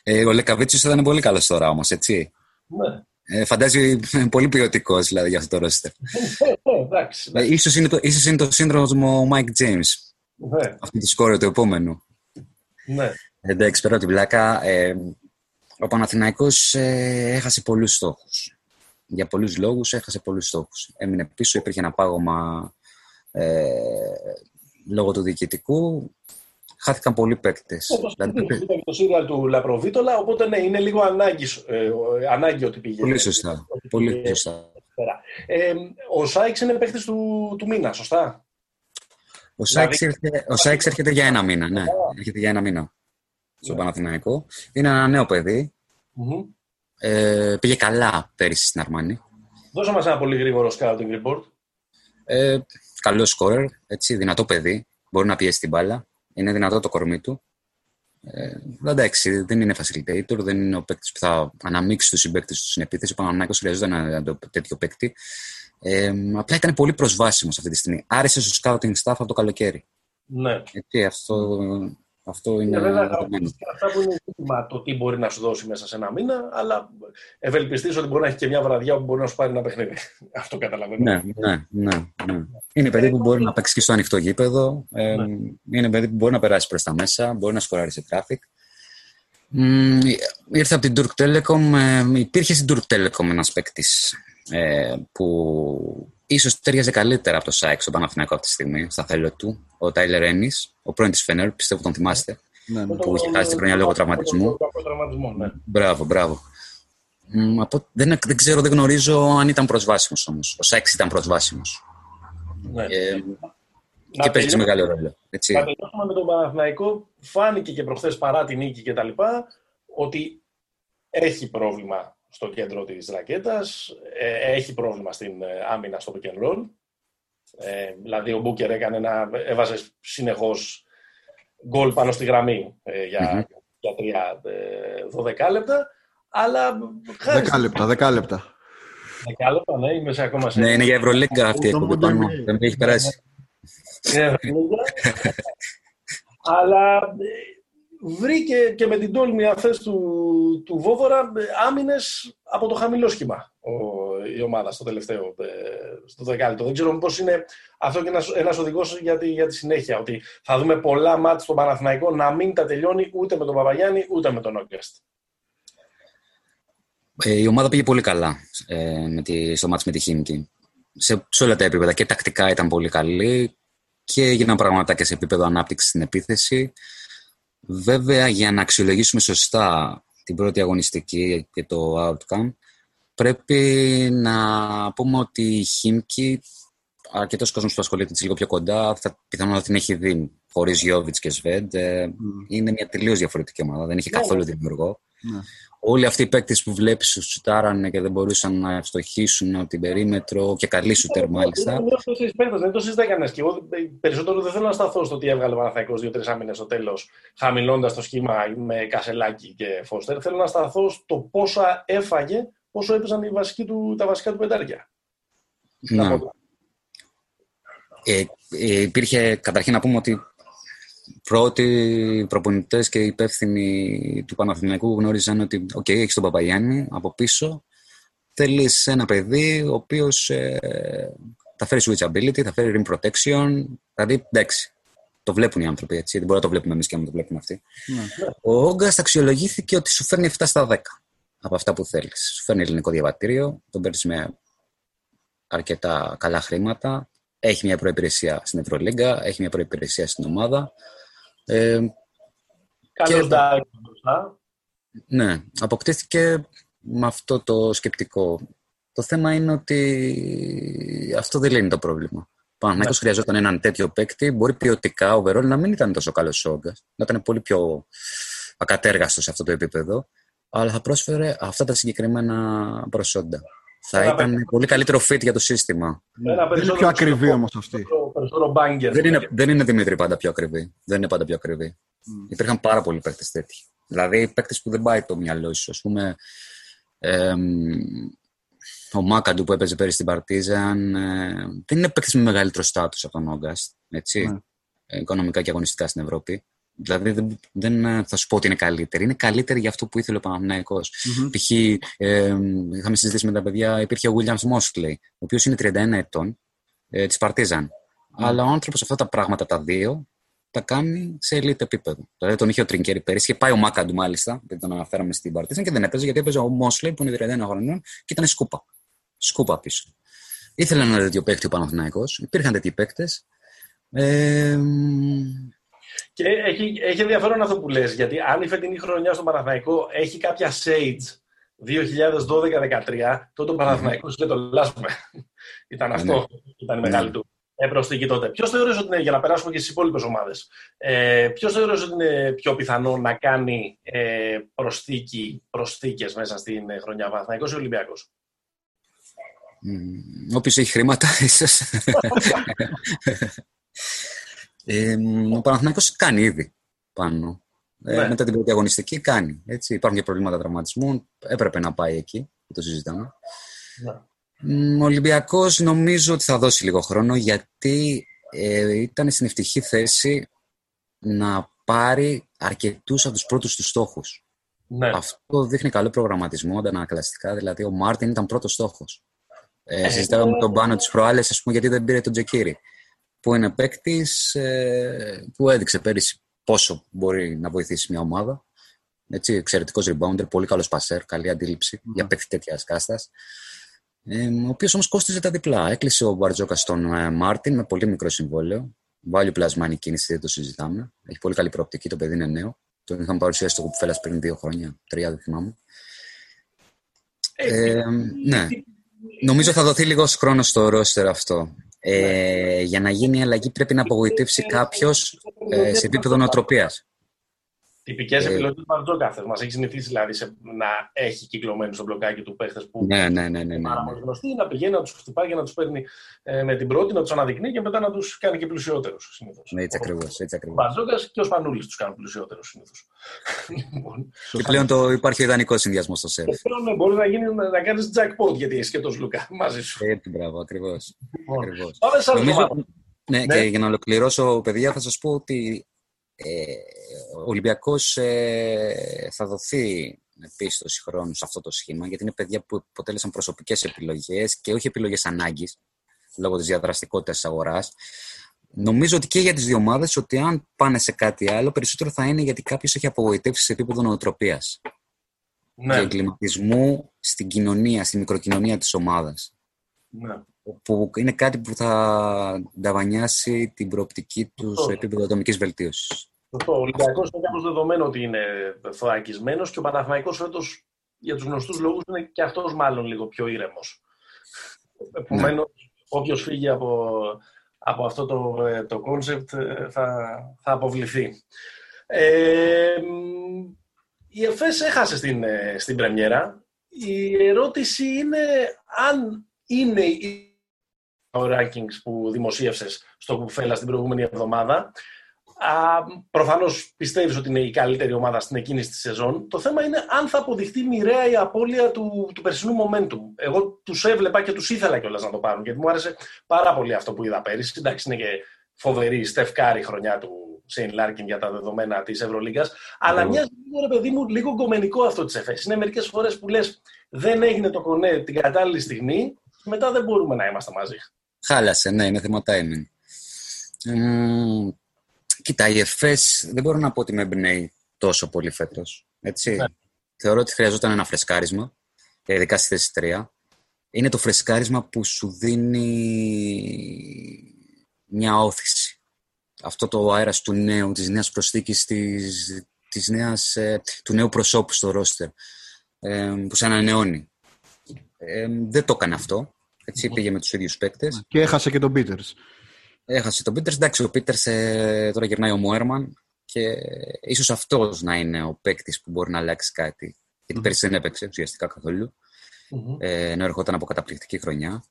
Ε, ο Λεκαβίτσιος θα είναι πολύ καλός τώρα όμως, έτσι. Ναι. Ε, φαντάζει πολύ ποιοτικός δηλαδή για αυτό το ρόστερ. ε, ίσως, είναι το, ίσως είναι το σύνδρομο Mike James. Ναι. Αυτό το σκόρε του επόμενου. Ναι. Εντάξει, πέρα την πλάκα. Ε, ο Παναθηναϊκός ε, έχασε πολλούς στόχους. Για πολλούς λόγους έχασε πολλούς στόχους. Έμεινε πίσω, υπήρχε ένα πάγωμα ε, λόγω του διοικητικού χάθηκαν πολλοί παίκτες. Δηλαδή... το σύριαλ του Λαπροβίτολα, οπότε ναι, είναι λίγο ανάγκη, ε, ανάγκη ότι πήγε. Πολύ σωστά. Πολύ σωστά. Ε, ο Σάιξ είναι παίκτης του, του μήνα, σωστά; Ο Σάιξ, δηλαδή... έρχεται, ο Σάιξ έρχεται για ένα μήνα, ναι. Έρχεται για ένα μήνα στο yeah. Παναθηναϊκό. Είναι ένα νέο παιδί. Mm-hmm. Ε, πήγε καλά πέρυσι στην Αρμάνη. Δώσε μας ένα πολύ γρήγορο scouting report. Ε, καλό σκόρερ, έτσι, δυνατό παιδί. Μπορεί να πιέσει την μπάλα. Είναι δυνατό το κορμί του. Ε, εντάξει, δεν είναι facilitator, δεν είναι ο παίκτης που θα αναμίξει τους συμπαίκτες του στην επίθεση. Ο Παναναναϊκό χρειαζόταν ένα τέτοιο παίκτη. Ε, απλά ήταν πολύ προσβάσιμος αυτή τη στιγμή. Άρεσε στο scouting staff από το καλοκαίρι. Ναι. Έτσι, αυτό αυτό είναι. Και βέβαια, αυτά που είναι ζήτημα το τι μπορεί να σου δώσει μέσα σε ένα μήνα, αλλά ευελπιστήσω ότι μπορεί να έχει και μια βραδιά που μπορεί να σου πάρει ένα παιχνίδι. Αυτό καταλαβαίνω. Ναι, ναι, ναι, ναι. Είναι παιδί που μπορεί να παίξει και στο ανοιχτό γήπεδο. Ε, ναι. Είναι παιδί που μπορεί να περάσει προς τα μέσα, μπορεί να σκοράρει σε traffic. ήρθε από την Turk Telecom. Ε, υπήρχε στην Turk Telecom ένας παίκτης ε, που ίσως τέριαζε καλύτερα από το Σάικ στον Παναθηναϊκός αυτή τη στιγμή, στα θέλω του, ο Τάιλερ Ένι, ο πρώην της Φενέρ, πιστεύω τον θυμάστε. Ναι, ναι. Που είχε χάσει την χρονιά λόγω τραυματισμού. Ναι. Μπράβο, μπράβο. Από, δεν, δεν ξέρω, δεν γνωρίζω αν ήταν προσβάσιμος όμως. Ο Σάικ ήταν προσβάσιμος. Ναι. Ε, και παίζει μεγάλο ρόλο. Έτσι. Να τελειώσουμε με τον Παναθηναϊκό. Φάνηκε και προχθές παρά την νίκη κτλ. ότι έχει πρόβλημα στο κέντρο της ρακέτας. Ε, έχει πρόβλημα στην ε, άμυνα στο pick and roll. Ε, δηλαδή ο Μπούκερ έκανε ένα, έβαζε συνεχώς γκολ πάνω στη γραμμή ε, για, mm-hmm. για τρία δωδεκά λεπτά. Αλλά Δεκά λεπτά, δεκά λεπτά. Δεκά λεπτά, ναι, είμαι σε ακόμα σε... Ναι, είναι για Ευρωλίγκα αυτή η εκπομπή πάνω. Δεν έχει περάσει. Αλλά βρήκε και με την τόλμη αυτές του, του Βόβορα άμυνες από το χαμηλό σχήμα ο, η ομάδα στο τελευταίο, ε, στο δεκάλεπτο. Δεν ξέρω πώς είναι αυτό και ένας, ένας οδηγός για τη, για τη συνέχεια, ότι θα δούμε πολλά μάτια στον Παναθηναϊκό να μην τα τελειώνει ούτε με τον Παπαγιάννη ούτε με τον Όγκεστ. Ε, η ομάδα πήγε πολύ καλά ε, με τη, στο μάτς με τη Χίμικη. Σε, σε όλα τα επίπεδα και τακτικά ήταν πολύ καλή και έγιναν πράγματα και σε επίπεδο ανάπτυξης στην επίθεση. Βέβαια, για να αξιολογήσουμε σωστά την πρώτη αγωνιστική και το outcome, πρέπει να πούμε ότι η Χίμκι, αρκετός κόσμος που ασχολείται λίγο πιο κοντά, θα πιθανόν να την έχει δει χωρίς Γιώβιτς και Σβέντ. Ε, είναι μια τελείως διαφορετική ομάδα. Δεν είχε ναι, καθόλου ναι. δημιουργό. Ναι όλοι αυτοί οι παίκτες που βλέπεις σου σουτάρανε και δεν μπορούσαν να ευστοχήσουν την περίμετρο και καλή σουτέρ μάλιστα. Δεν το συζητάει κανένας. Και εγώ περισσότερο δεν θέλω να σταθώ στο ότι έβγαλε ο Παναθαϊκό δύο-τρεις άμυνες στο τέλος, χαμηλώντας το σχήμα με κασελάκι και φώστερ. Θέλω να σταθώ στο πόσα έφαγε, πόσο έπαιζαν οι βασικοί του, τα βασικά του πεντάρια. Ναι. Ε, ε, υπήρχε καταρχήν να πούμε ότι πρώτοι προπονητές και υπεύθυνοι του Παναθηναϊκού γνώριζαν ότι okay, έχεις τον Παπαγιάννη από πίσω. Θέλεις ένα παιδί ο οποίος ε, θα φέρει switchability, θα φέρει rim protection. Δηλαδή, εντάξει, το βλέπουν οι άνθρωποι έτσι. Δεν μπορεί να το βλέπουμε εμείς και να το βλέπουν αυτοί. Ναι. Ο Όγκας αξιολογήθηκε ότι σου φέρνει 7 στα 10 από αυτά που θέλεις. Σου φέρνει ελληνικό διαβατήριο, τον παίρνεις με αρκετά καλά χρήματα. Έχει μια προπηρεσία στην Ευρωλίγκα, έχει μια προπηρεσία στην ομάδα. Ε, Καλώς και... Ναι, αποκτήθηκε με αυτό το σκεπτικό. Το θέμα είναι ότι αυτό δεν λύνει το πρόβλημα. Παναθηναϊκός ναι. χρειαζόταν έναν τέτοιο παίκτη. Μπορεί ποιοτικά ο Βερόλ να μην ήταν τόσο καλός Σόγκας, να ήταν πολύ πιο ακατέργαστος σε αυτό το επίπεδο, αλλά θα πρόσφερε αυτά τα συγκεκριμένα προσόντα. Θα ήταν πολύ καλύτερο fit για το σύστημα. Δεν είναι πιο ακριβή όμως αυτή. Δεν είναι, δεν είναι Δημήτρη πάντα πιο ακριβή. Δεν είναι πάντα πιο ακριβή. Mm. Υπήρχαν πάρα πολλοί παίκτες τέτοιοι. Δηλαδή παίκτες που δεν πάει το μυαλό σου. Α πούμε, ε, ο Μάκαντου που έπαιζε πέρυσι στην Παρτίζαν ε, δεν είναι παίκτης με μεγαλύτερο στάτου από τον Όγκαστ. Έτσι. Mm. Οικονομικά και αγωνιστικά στην Ευρώπη. Δηλαδή δεν, δεν, ε, θα σου πω ότι είναι καλύτερη. Είναι καλύτερη για αυτό που ήθελε ο παναμεναικο mm-hmm. Π.χ. Ε, είχαμε συζητήσει με τα παιδιά, υπήρχε ο Williams Mosley, ο οποίος είναι 31 ετών, ε, της Παρτίζαν. Mm. Αλλά ο άνθρωπος αυτά τα πράγματα τα δύο τα κάνει σε elite επίπεδο. Δηλαδή τον είχε ο Τρινκέρι πέρυσι και πάει ο Μάκαντου μάλιστα, επειδή τον αναφέραμε στην Παρτίζαν και δεν έπαιζε γιατί έπαιζε ο Mosley που είναι 31 χρονών και ήταν σκούπα. Σκούπα πίσω. Ήθελε ένα τέτοιο παίκτη ο Παναθηναϊκός. Υπήρχαν τέτοιοι παίκτες. Ε, και έχει, έχει ενδιαφέρον αυτό που λες, γιατί αν η φετινή χρονιά στο Παναθηναϊκό έχει κάποια Sage 2012-2013, τότε ο Παναθηναϊκός mm-hmm. και το λάσπουμε. ήταν ναι. αυτό, ήταν η μεγάλη του ε, προσθήκη τότε. Ποιος θεωρείς ότι είναι, για να περάσουμε και στις υπόλοιπες ομάδες, ε, ποιος θεωρείς ότι είναι πιο πιθανό να κάνει ε, προσθήκη, προσθήκες μέσα στην χρονιά Παναθηναϊκός ή Ολυμπιακός; Mm, Όποιος έχει χρήματα, ίσως. Ε, ο Παναθηναϊκός κάνει ήδη πάνω. Ε, ναι. μετά την πρώτη αγωνιστική κάνει. Έτσι. Υπάρχουν και προβλήματα τραυματισμού. Έπρεπε να πάει εκεί. Το συζητάμε. Ναι. Ο Ολυμπιακός νομίζω ότι θα δώσει λίγο χρόνο γιατί ε, ήταν στην ευτυχή θέση να πάρει αρκετούς από τους πρώτους τους στόχους. Ναι. Αυτό δείχνει καλό προγραμματισμό αντανακλαστικά. Δηλαδή, ο Μάρτιν ήταν πρώτος στόχος. Ε, ε, συζητάγαμε με τον Πάνο τις προάλλες, ας πούμε, γιατί δεν πήρε τον Τζέκιρι που είναι παίκτης ε, που έδειξε πέρυσι πόσο μπορεί να βοηθήσει μια ομάδα. Έτσι, εξαιρετικός rebounder, πολύ καλός πασέρ, καλή αντίληψη mm. για παίκτη τέτοιας κάστας. Ε, ο οποίος όμως κόστιζε τα διπλά. Έκλεισε ο Μπαρτζώκας τον ε, Μάρτιν με πολύ μικρό συμβόλαιο. Value for money κίνηση, δεν το συζητάμε. Έχει πολύ καλή προοπτική, το παιδί είναι νέο. Τον είχαμε παρουσιάσει στο Κουπφέλα πριν δύο χρόνια, τρία δεν θυμάμαι. Ε, ε ναι. Νομίζω θα δοθεί λίγος χρόνος στο ρόστερ αυτό. Ε, για να γίνει η αλλαγή πρέπει να απογοητεύσει κάποιος ε, σε επίπεδο νοοτροπίας. Τυπικές ε, επιλογές του Μπαρτζόκα. Μας έχει συνηθίσει δηλαδή σε, να έχει κυκλωμένους στο μπλοκάκι του παίχτες που ναι, ναι, ναι, ναι, ναι, πάρα πολύ γνωστοί, να πηγαίνει, να τους χτυπάει και να τους παίρνει ε, με την πρώτη, να τους αναδεικνύει και μετά να τους κάνει και πλουσιότερους συνήθως. Ναι, έτσι ακριβώς. Ο Μπαρτζόκα και ο Σπανούλης τους κάνουν πλουσιότερους συνήθως. και πλέον το υπάρχει ο ιδανικός συνδυασμός στο σερφ. πλέον ναι, μπορεί να, γίνει, να κάνεις jackpot γιατί έχεις και το Λουκά μαζί σου. Έτσι, μπράβο, ακριβώς. Ναι, και για να ολοκληρώσω, παιδιά, θα σας πω ότι ε, ο Ολυμπιακός ε, θα δοθεί πίστοση χρόνου σε αυτό το σχήμα, γιατί είναι παιδιά που αποτέλεσαν προσωπικές επιλογές και όχι επιλογές ανάγκης, λόγω της διαδραστικότητας της αγοράς. Νομίζω ότι και για τις δύο ομάδες, ότι αν πάνε σε κάτι άλλο, περισσότερο θα είναι γιατί κάποιος έχει απογοητεύσει σε επίπεδο νοοτροπίας. ναι. και εγκληματισμού στην κοινωνία, στη μικροκοινωνία της ομάδας. Ναι. Που είναι κάτι που θα νταβανιάσει την προοπτική του σε επίπεδο ατομικής βελτίωσης. Ο Ολυμπιακός είναι κάπως δεδομένο ότι είναι θωρακισμένος και ο Παναθηναϊκός φέτος για τους γνωστούς λόγους είναι και αυτός μάλλον λίγο πιο ήρεμος. Επομένως, ναι. όποιος φύγει από, από αυτό το, το concept θα, θα αποβληθεί. Ε, η ΕΦΕΣ έχασε στην, ε, στην πρεμιέρα. Η ερώτηση είναι αν είναι ο rankings που δημοσίευσες στο Κουφέλα στην προηγούμενη εβδομάδα. Προφανώς πιστεύεις ότι είναι η καλύτερη ομάδα στην εκείνη τη σεζόν. Το θέμα είναι αν θα αποδειχτεί μοιραία η απώλεια του, του περσινού momentum. Εγώ τους έβλεπα και τους ήθελα κιόλας να το πάρουν, γιατί μου άρεσε πάρα πολύ αυτό που είδα πέρυσι. Εντάξει, είναι και φοβερή Στεφ Κάρι χρονιά του Σέιν Λάρκιν για τα δεδομένα της Ευρωλίγκας. Αλλά μοιάζει λίγο, ρε παιδί μου, λίγο κομμένη κι αυτό της Εφές. Είναι μερικές φορές που λες δεν έγινε το κονέ την κατάλληλη στιγμή, μετά δεν μπορούμε να είμαστε μαζί. Χάλασε, ναι, είναι θέμα timing. κοίτα, η Εφές δεν μπορώ να πω ότι με εμπνέει τόσο πολύ φέτος. Έτσι. Ναι. Θεωρώ ότι χρειαζόταν ένα φρεσκάρισμα, ειδικά στη θέση 3. Είναι το φρεσκάρισμα που σου δίνει μια όθηση αυτό το αέρας του νέου, της νέας προσθήκης, της, της νέας, ε, του νέου προσώπου στο ρόστερ, ε, που σε ανανεώνει. Ε, δεν το έκανε αυτό. Έτσι πήγε με τους ίδιους παίκτες. Και έχασε και τον Πίτερς. Έχασε τον Πίτερς. Εντάξει, ο Πίτερς ε, τώρα γυρνάει ο Μουέρμαν και ίσως αυτός να είναι ο παίκτης που μπορεί να αλλάξει κάτι. Γιατί mm. πέρυσι δεν έπαιξε ουσιαστικά καθόλου. Mm-hmm. Ε, ενώ ερχόταν από καταπληκτική χρονιά.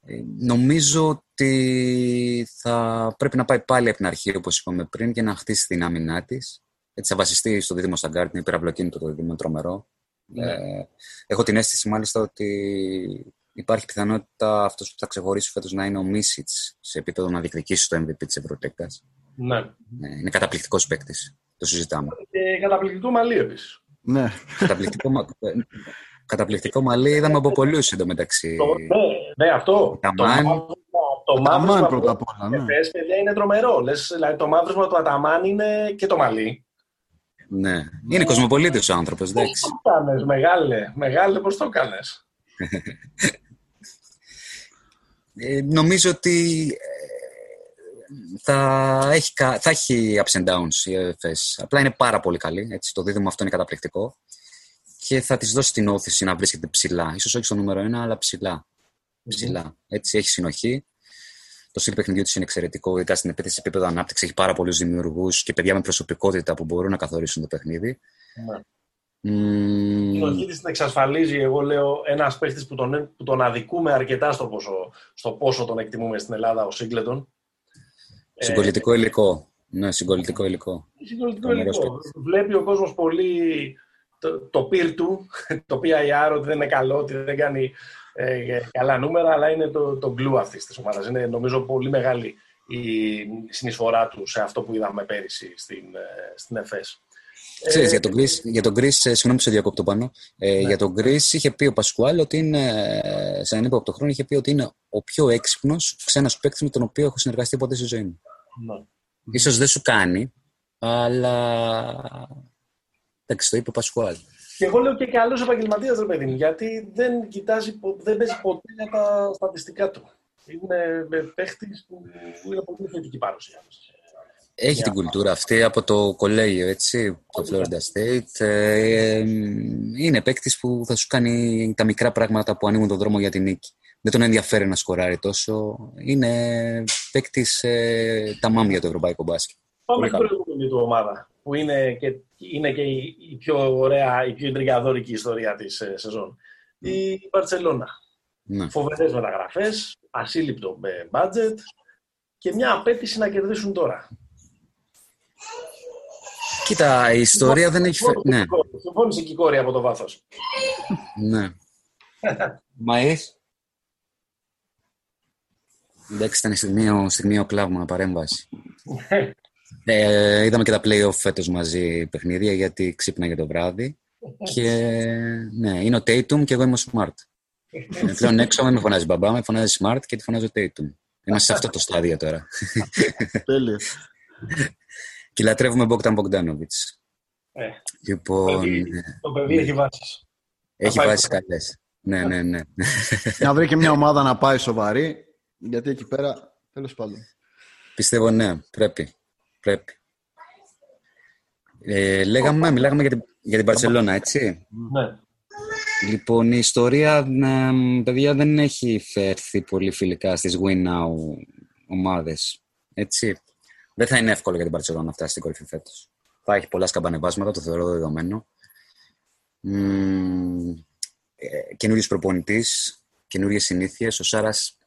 Ε, νομίζω ότι θα πρέπει να πάει πάλι από την αρχή, όπως είπαμε πριν, και να χτίσει την άμυνά της. Έτσι θα βασιστεί στο δίδυμο Σταγκάρτ, είναι υπεραυλοκίνητο το δίδυμο, τρομερό. Ναι. Ε, έχω την αίσθηση μάλιστα ότι υπάρχει πιθανότητα αυτός που θα ξεχωρίσει φέτος να είναι ο Μίσιτς σε επίπεδο να διεκδικήσει το MVP της Ευρωτέκα. Ναι. ναι. Είναι καταπληκτικός παίκτης. Το συζητάμε. Και καταπληκτικό μαλλί επίσης. Ναι. Καταπληκτικό, ε, καταπληκτικό μαλλί είδαμε από πολλούς εντωμεταξύ. Ναι, ναι, αυτό. Αταμάν. Το, το μαύρισμα πρώτα απ' όλα. Ναι. παιδιά, είναι τρομερό. Λες, δηλαδή, το μαύρισμα του Αταμάν είναι και το μαλλί. Ναι. Είναι κοσμοπολίτης ο άνθρωπος. Πώς το κάνει, μεγάλε. Μεγάλε, πώς το κάνει. ε, νομίζω ότι ε, θα έχει, θα έχει ups and downs η ΕΦΕΣ. Απλά είναι πάρα πολύ καλή. Έτσι, το δίδυμο αυτό είναι καταπληκτικό. Και θα της δώσει την όθηση να βρίσκεται ψηλά. Ίσως όχι στο νούμερο 1, αλλά ψηλά ψηλά. Έτσι, έχει συνοχή. Το στυλ παιχνιδιού της είναι εξαιρετικό, ειδικά στην επίθεση επίπεδο ανάπτυξης. Έχει πάρα πολλούς δημιουργούς και παιδιά με προσωπικότητα που μπορούν να καθορίσουν το παιχνίδι. Ναι. Mm. Η συνοχή τη την εξασφαλίζει, εγώ λέω, ένας παίχτη που τον, που τον αδικούμε αρκετά στο πόσο, στο πόσο τον εκτιμούμε στην Ελλάδα, ο Σίγκλετον. Συγκολητικό ε, υλικό. Ναι, συγκολητικό υλικό. Συγκολητικό υλικό. Βλέπει ο κόσμος πολύ το, το πυρ του, το PIR, ότι δεν είναι καλό, ότι δεν κάνει ε, καλά νούμερα, αλλά είναι το, το glue αυτής της ομάδας. Είναι νομίζω πολύ μεγάλη η συνεισφορά του σε αυτό που είδαμε πέρυσι στην, ε, στην ΕΦΕΣ. Ξέρεις, για τον Γκρις, για τον Γκρις, ε, συγγνώμη που σε διακόπτω πάνω, ε, ναι. για τον Γκρις είχε πει ο Πασκουάλ ότι είναι, σε έναν ύποπτο χρόνο, είχε πει ότι είναι ο πιο έξυπνος ξένος παίκτης με τον οποίο έχω συνεργαστεί ποτέ στη ζωή μου. Ναι. Ίσως δεν σου κάνει, αλλά εντάξει, το είπε ο Πασκουάλ. Και εγώ λέω και καλό επαγγελματίας, ρε παιδί μου, γιατί δεν κοιτάζει, δεν παίζει ποτέ για τα στατιστικά του. Είναι παίχτης που είναι πολύ θετική παρουσία. Έχει την κουλτούρα αυτή από το κολέγιο, έτσι, το Florida State. Ε, είναι παίκτης που θα σου κάνει τα μικρά πράγματα που ανοίγουν τον δρόμο για την νίκη. Δεν τον ενδιαφέρει να σκοράρει τόσο. Είναι παίκτης ε, τα μάμια του ευρωπαϊκού μπάσκετ. Πάμε στην προηγούμενη του ομάδα που είναι και, είναι και η, πιο ωραία, η πιο εντριγιαδόρικη ιστορία της ε, σεζόν. Η Μπαρτσελώνα. Ναι. Φοβερές μεταγραφές, ασύλληπτο με budget και μια απέτηση να κερδίσουν τώρα. Κοίτα, η ιστορία δεν έχει φέρει. Ναι. Συμφώνησε και η κόρη από το βάθος. ναι. Μαΐς. Εντάξει, ήταν στιγμίο, στιγμίο κλάβμα, παρέμβαση. Ε, είδαμε και τα play-off φέτος μαζί παιχνίδια γιατί ξύπναγε το βράδυ. Και ναι, είναι ο Tatum και εγώ είμαι ο Smart. Ε, πλέον έξω με φωνάζει μπαμπά, με φωνάζει Smart και τη φωνάζει Tatum. Είμαστε σε αυτό το στάδιο τώρα. Τέλειο. Και λατρεύουμε Bogdan Bogdanovic. Ε, Λοιπόν, το παιδί, το παιδί έχει βάσεις. έχει πάει βάσεις καλά. καλές. Ναι, ναι, ναι. Να βρει και μια ομάδα να πάει σοβαρή, γιατί εκεί πέρα, τέλος πάντων. Πιστεύω ναι, πρέπει. πρέπει. Ε, λέγαμε, μιλάγαμε για την, για την Παρσελώνα, έτσι. Ναι. Λοιπόν, η ιστορία, ε, παιδιά, δεν έχει φέρθει πολύ φιλικά στις win now ομάδες. Έτσι. Δεν θα είναι εύκολο για την Παρσελώνα να φτάσει στην κορυφή φέτος. Θα έχει πολλά σκαμπανεβάσματα, το θεωρώ δεδομένο. Μ, ε, καινούριος προπονητής, καινούριες συνήθειες. Ο Σάρας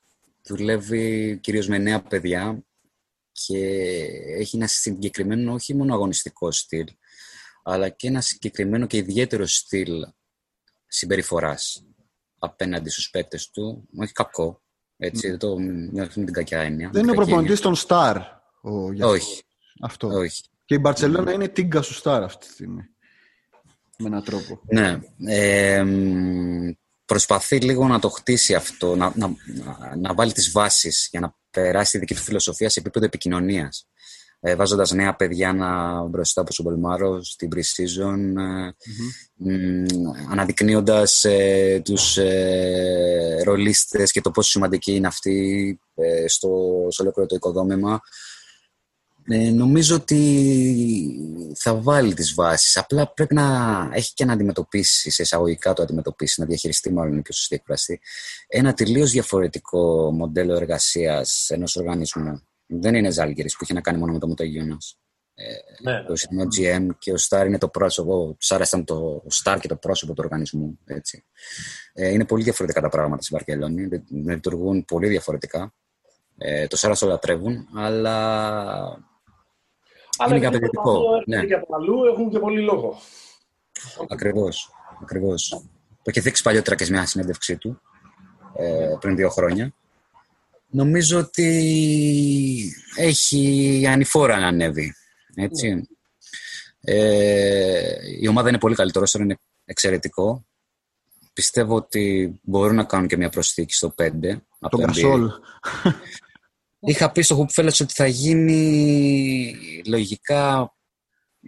δουλεύει κυρίως με νέα παιδιά και έχει ένα συγκεκριμένο όχι μόνο αγωνιστικό στυλ, αλλά και ένα συγκεκριμένο και ιδιαίτερο στυλ συμπεριφοράς απέναντι στους παίκτες του. Όχι κακό, έτσι, δεν το μην την κακιά έννοια. Δεν είναι ο κακή προπονητής των Star. Ο έννοια. Γιάννης. Όχι, Αυτό. όχι. Και η Μπαρτσελώνα είναι τίγκα σου Star αυτή τη στιγμή. Με έναν τρόπο. Ναι. Ε, μ, προσπαθεί λίγο να το χτίσει αυτό, να, να, να, να βάλει τις βάσεις για να περάσει τη δική του φιλοσοφία σε επίπεδο επικοινωνίας. Ε, βάζοντας νέα παιδιά να, μπροστά από τον Πολμάρο στην pre-season, ε, μ, αναδεικνύοντας ε, τους ε, ρολίστες και το πόσο σημαντικοί είναι αυτοί ε, στο, στο ολόκληρο το οικοδόμημα. Ε, νομίζω ότι θα βάλει τις βάσεις. Απλά πρέπει να έχει και να αντιμετωπίσει, σε εισαγωγικά το αντιμετωπίσει, να διαχειριστεί μάλλον είναι πιο σωστή εκφραστή, ένα τελείως διαφορετικό μοντέλο εργασίας ενός οργανισμού. Δεν είναι Ζάλγκερης που είχε να κάνει μόνο με το Μοτογιώνας. Ναι, ναι. Το είναι ο GM και ο Στάρ είναι το πρόσωπο, ο Στάρ ήταν το ο Στάρ και το πρόσωπο του οργανισμού. Έτσι. Ε, είναι πολύ διαφορετικά τα πράγματα στην Βαρκελόνη, λει- λειτουργούν πολύ διαφορετικά. Ε, το Σάρα το λατρεύουν, αλλά Αλλά Είναι και απαιτητικό, από αλλού, ναι. και από αλλού έχουν και πολύ λόγο. Ακριβώς, ακριβώς. Το είχε δείξει παλιότερα και σε μια συνέντευξή του, ε, πριν δύο χρόνια. Νομίζω ότι έχει ανηφόρα να ανέβει. Έτσι. Ε, η ομάδα είναι πολύ καλύτερο, είναι εξαιρετικό. Πιστεύω ότι μπορούν να κάνουν και μια προσθήκη στο 5. από Τον το NBA. Κασόλ. Είχα πει στο Hoopfellas ότι θα γίνει λογικά.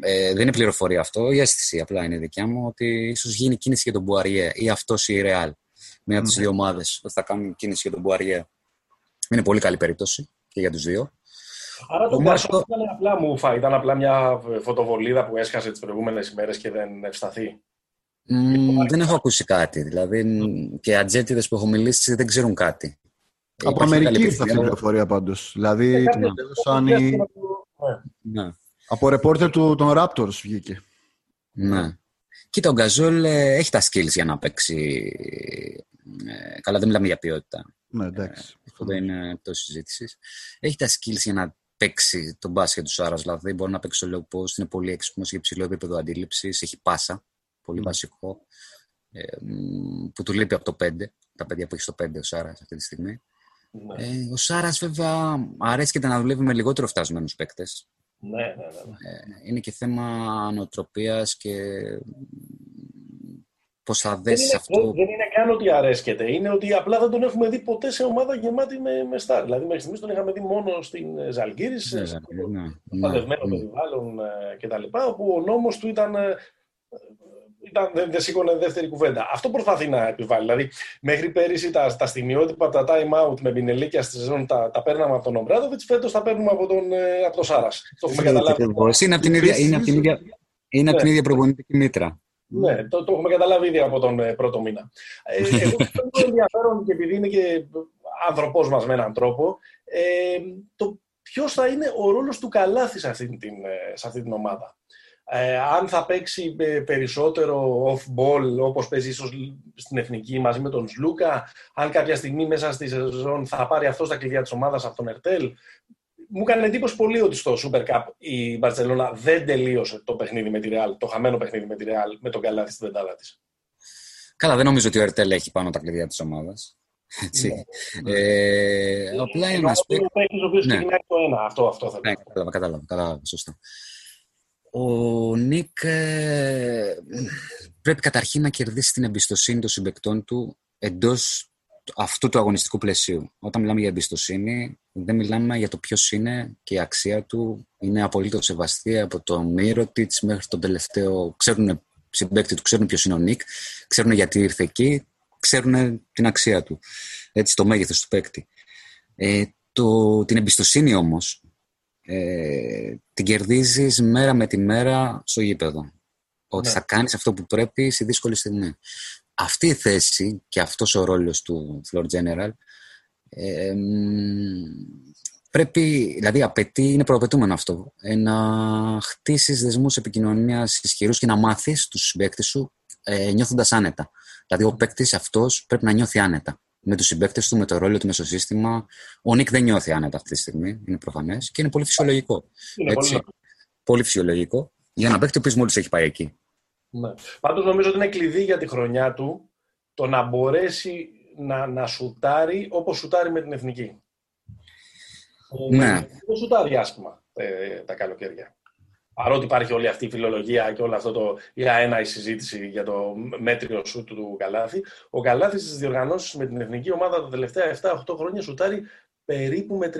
Ε, δεν είναι πληροφορία αυτό, η αίσθηση απλά είναι δικιά μου ότι ίσως γίνει κίνηση για τον Μπουαριέ ή αυτός ή η Real. Μία από τις δύο ομάδες ότι θα κάνουν κίνηση για τον Μπουαριέ. Είναι πολύ καλή περίπτωση και για τους δύο. Άρα το Ο Κασόλ Μάρκο- ήταν απλά μουφα, ήταν απλά μια φωτοβολίδα που έσχασε τις προηγούμενες ημέρες και δεν ευσταθεί. Μ, δεν έχω ακούσει κάτι. Δηλαδή μ, και οι ατζέτιδε που έχω μιλήσει δεν ξέρουν κάτι. Από Υπάρχει Αμερική καλή ήρθε αυτή η πληροφορία. πληροφορία πάντως. Δηλαδή, Κάποιες την έδωσαν οι- Ναι. Ναι. από ρεπόρτερ του, των Raptors βγήκε. Ναι. Κοίτα, ο Γκαζόλ ε, έχει τα skills για να παίξει. Ε, καλά, δεν μιλάμε για ποιότητα. Ναι, εντάξει. Αυτό δεν είναι εκτός συζήτησης. Έχει τα skills για να παίξει τον μπάσκετ του Σάρας. Δηλαδή, μπορεί να παίξει το low post, είναι πολύ έξυπνος για υψηλό επίπεδο αντίληψης. Έχει πάσα, πολύ βασικό. Ε, μ, που του λείπει από το 5. Τα παιδιά που έχει στο 5 ο Σάρας αυτή τη στιγμή. Ναι, Ε, ο Σάρας, βέβαια, αρέσκεται να δουλεύει με λιγότερο φτασμένους παίκτες. ναι, ναι, ναι. Ε, είναι και θέμα νοοτροπίας και πώς θα Δεν δέσεις είναι, αυτό. δεν, δεν είναι καν ότι αρέσκεται. Είναι ότι απλά δεν τον έχουμε δει ποτέ σε ομάδα γεμάτη με, με στάρ. Δηλαδή, μέχρι στιγμής τον είχαμε δει μόνο στην ε, Ζαλγκύρη, σε Ναι, σε ναι, ναι, παντευμένο ναι. περιβάλλον ε, κτλ. Όπου ο νόμος του ήταν. Ε, ήταν, δεν, δεν σήκωνε δεύτερη κουβέντα. Αυτό προσπαθεί να επιβάλλει. Δηλαδή, μέχρι πέρυσι τα, τα στιγμιότυπα, τα time out με πινελίκια στη σεζόν τα, τα παίρναμε από τον Ομπράδοβιτ, φέτος τα παίρνουμε από τον, ε, από τον Σάρας. Το έχουμε καταλάβει. Ακριβώς. Είναι από την ίδια, είναι από την ίδια, είναι από την Ναι. ίδια προπονητική μήτρα. Ναι, το, το έχουμε καταλάβει ήδη από τον ε, πρώτο μήνα. Ε, εγώ πιστεύω ότι είναι ενδιαφέρον και επειδή είναι και άνθρωπό μας με έναν τρόπο, ε, το ποιος θα είναι ο ρόλος του Καλάθης σε αυτή την, ε, σε αυτή την ομάδα. Ε, αν θα παίξει ε, περισσότερο off-ball όπως παίζει ίσως στην Εθνική μαζί με τον Σλούκα, αν κάποια στιγμή μέσα στη σεζόν θα πάρει αυτό τα κλειδιά της ομάδας από τον Ερτέλ. Μου έκανε εντύπωση πολύ ότι στο Super Cup η Μπαρσελόνα δεν τελείωσε το παιχνίδι με τη Real, το χαμένο παιχνίδι με τη Real, με τον Καλάθι στην πεντάδα της. Καλά, δεν νομίζω ότι ο Ερτέλ έχει πάνω τα κλειδιά της ομάδας. Έτσι. Ε, απλά είναι ένας Είναι ο παίκτης ο οποίος Ναι. ξεκινάει το ένα, αυτό, αυτό θέλω. Ναι, κατάλαβα, κατάλαβα, κατάλαβα, σωστά. Ο Νίκ ε, πρέπει καταρχήν να κερδίσει την εμπιστοσύνη των συμπεκτών του εντός αυτού του αγωνιστικού πλαισίου. Όταν μιλάμε για εμπιστοσύνη, δεν μιλάμε για το ποιος είναι και η αξία του. Είναι απολύτως σεβαστή από το Μύρο μέχρι τον τελευταίο. Ξέρουν συμπέκτη του, ξέρουν ποιος είναι ο Νικ, ξέρουν γιατί ήρθε εκεί, ξέρουν την αξία του. Έτσι, το μέγεθος του παίκτη. Ε, το, την εμπιστοσύνη όμως ε, την κερδίζεις μέρα με τη μέρα στο γήπεδο. Ότι ναι. θα κάνεις αυτό που πρέπει στη δύσκολη στιγμή αυτή η θέση και αυτός ο ρόλος του Floor General ε, πρέπει, δηλαδή απαιτεί, είναι προαπαιτούμενο αυτό, ε, να χτίσεις δεσμούς επικοινωνίας ισχυρούς και να μάθεις τους συμπαίκτες σου ε, νιώθοντας άνετα. Δηλαδή ο παίκτης αυτός πρέπει να νιώθει άνετα με τους συμπαίκτες του, με το ρόλο του μεσοσύστημα. Ο Νίκ δεν νιώθει άνετα αυτή τη στιγμή, είναι προφανές και είναι πολύ φυσιολογικό. Είναι έτσι, πολύ... πολύ φυσιολογικό για ένα παίκτη που μόλις έχει πάει εκεί. Ναι. Πάντως νομίζω ότι είναι κλειδί για τη χρονιά του το να μπορέσει να, να σουτάρει όπως σουτάρει με την εθνική. Ναι. Δεν σουτάρει άσχημα ε, τα καλοκαίρια. Παρότι υπάρχει όλη αυτή η φιλολογία και όλο αυτό το για ένα η συζήτηση για το μέτριο σου του Καλάθη, ο Καλάθη στις διοργανώσεις με την εθνική ομάδα τα τελευταία 7-8 χρόνια σουτάρει περίπου με 38-39%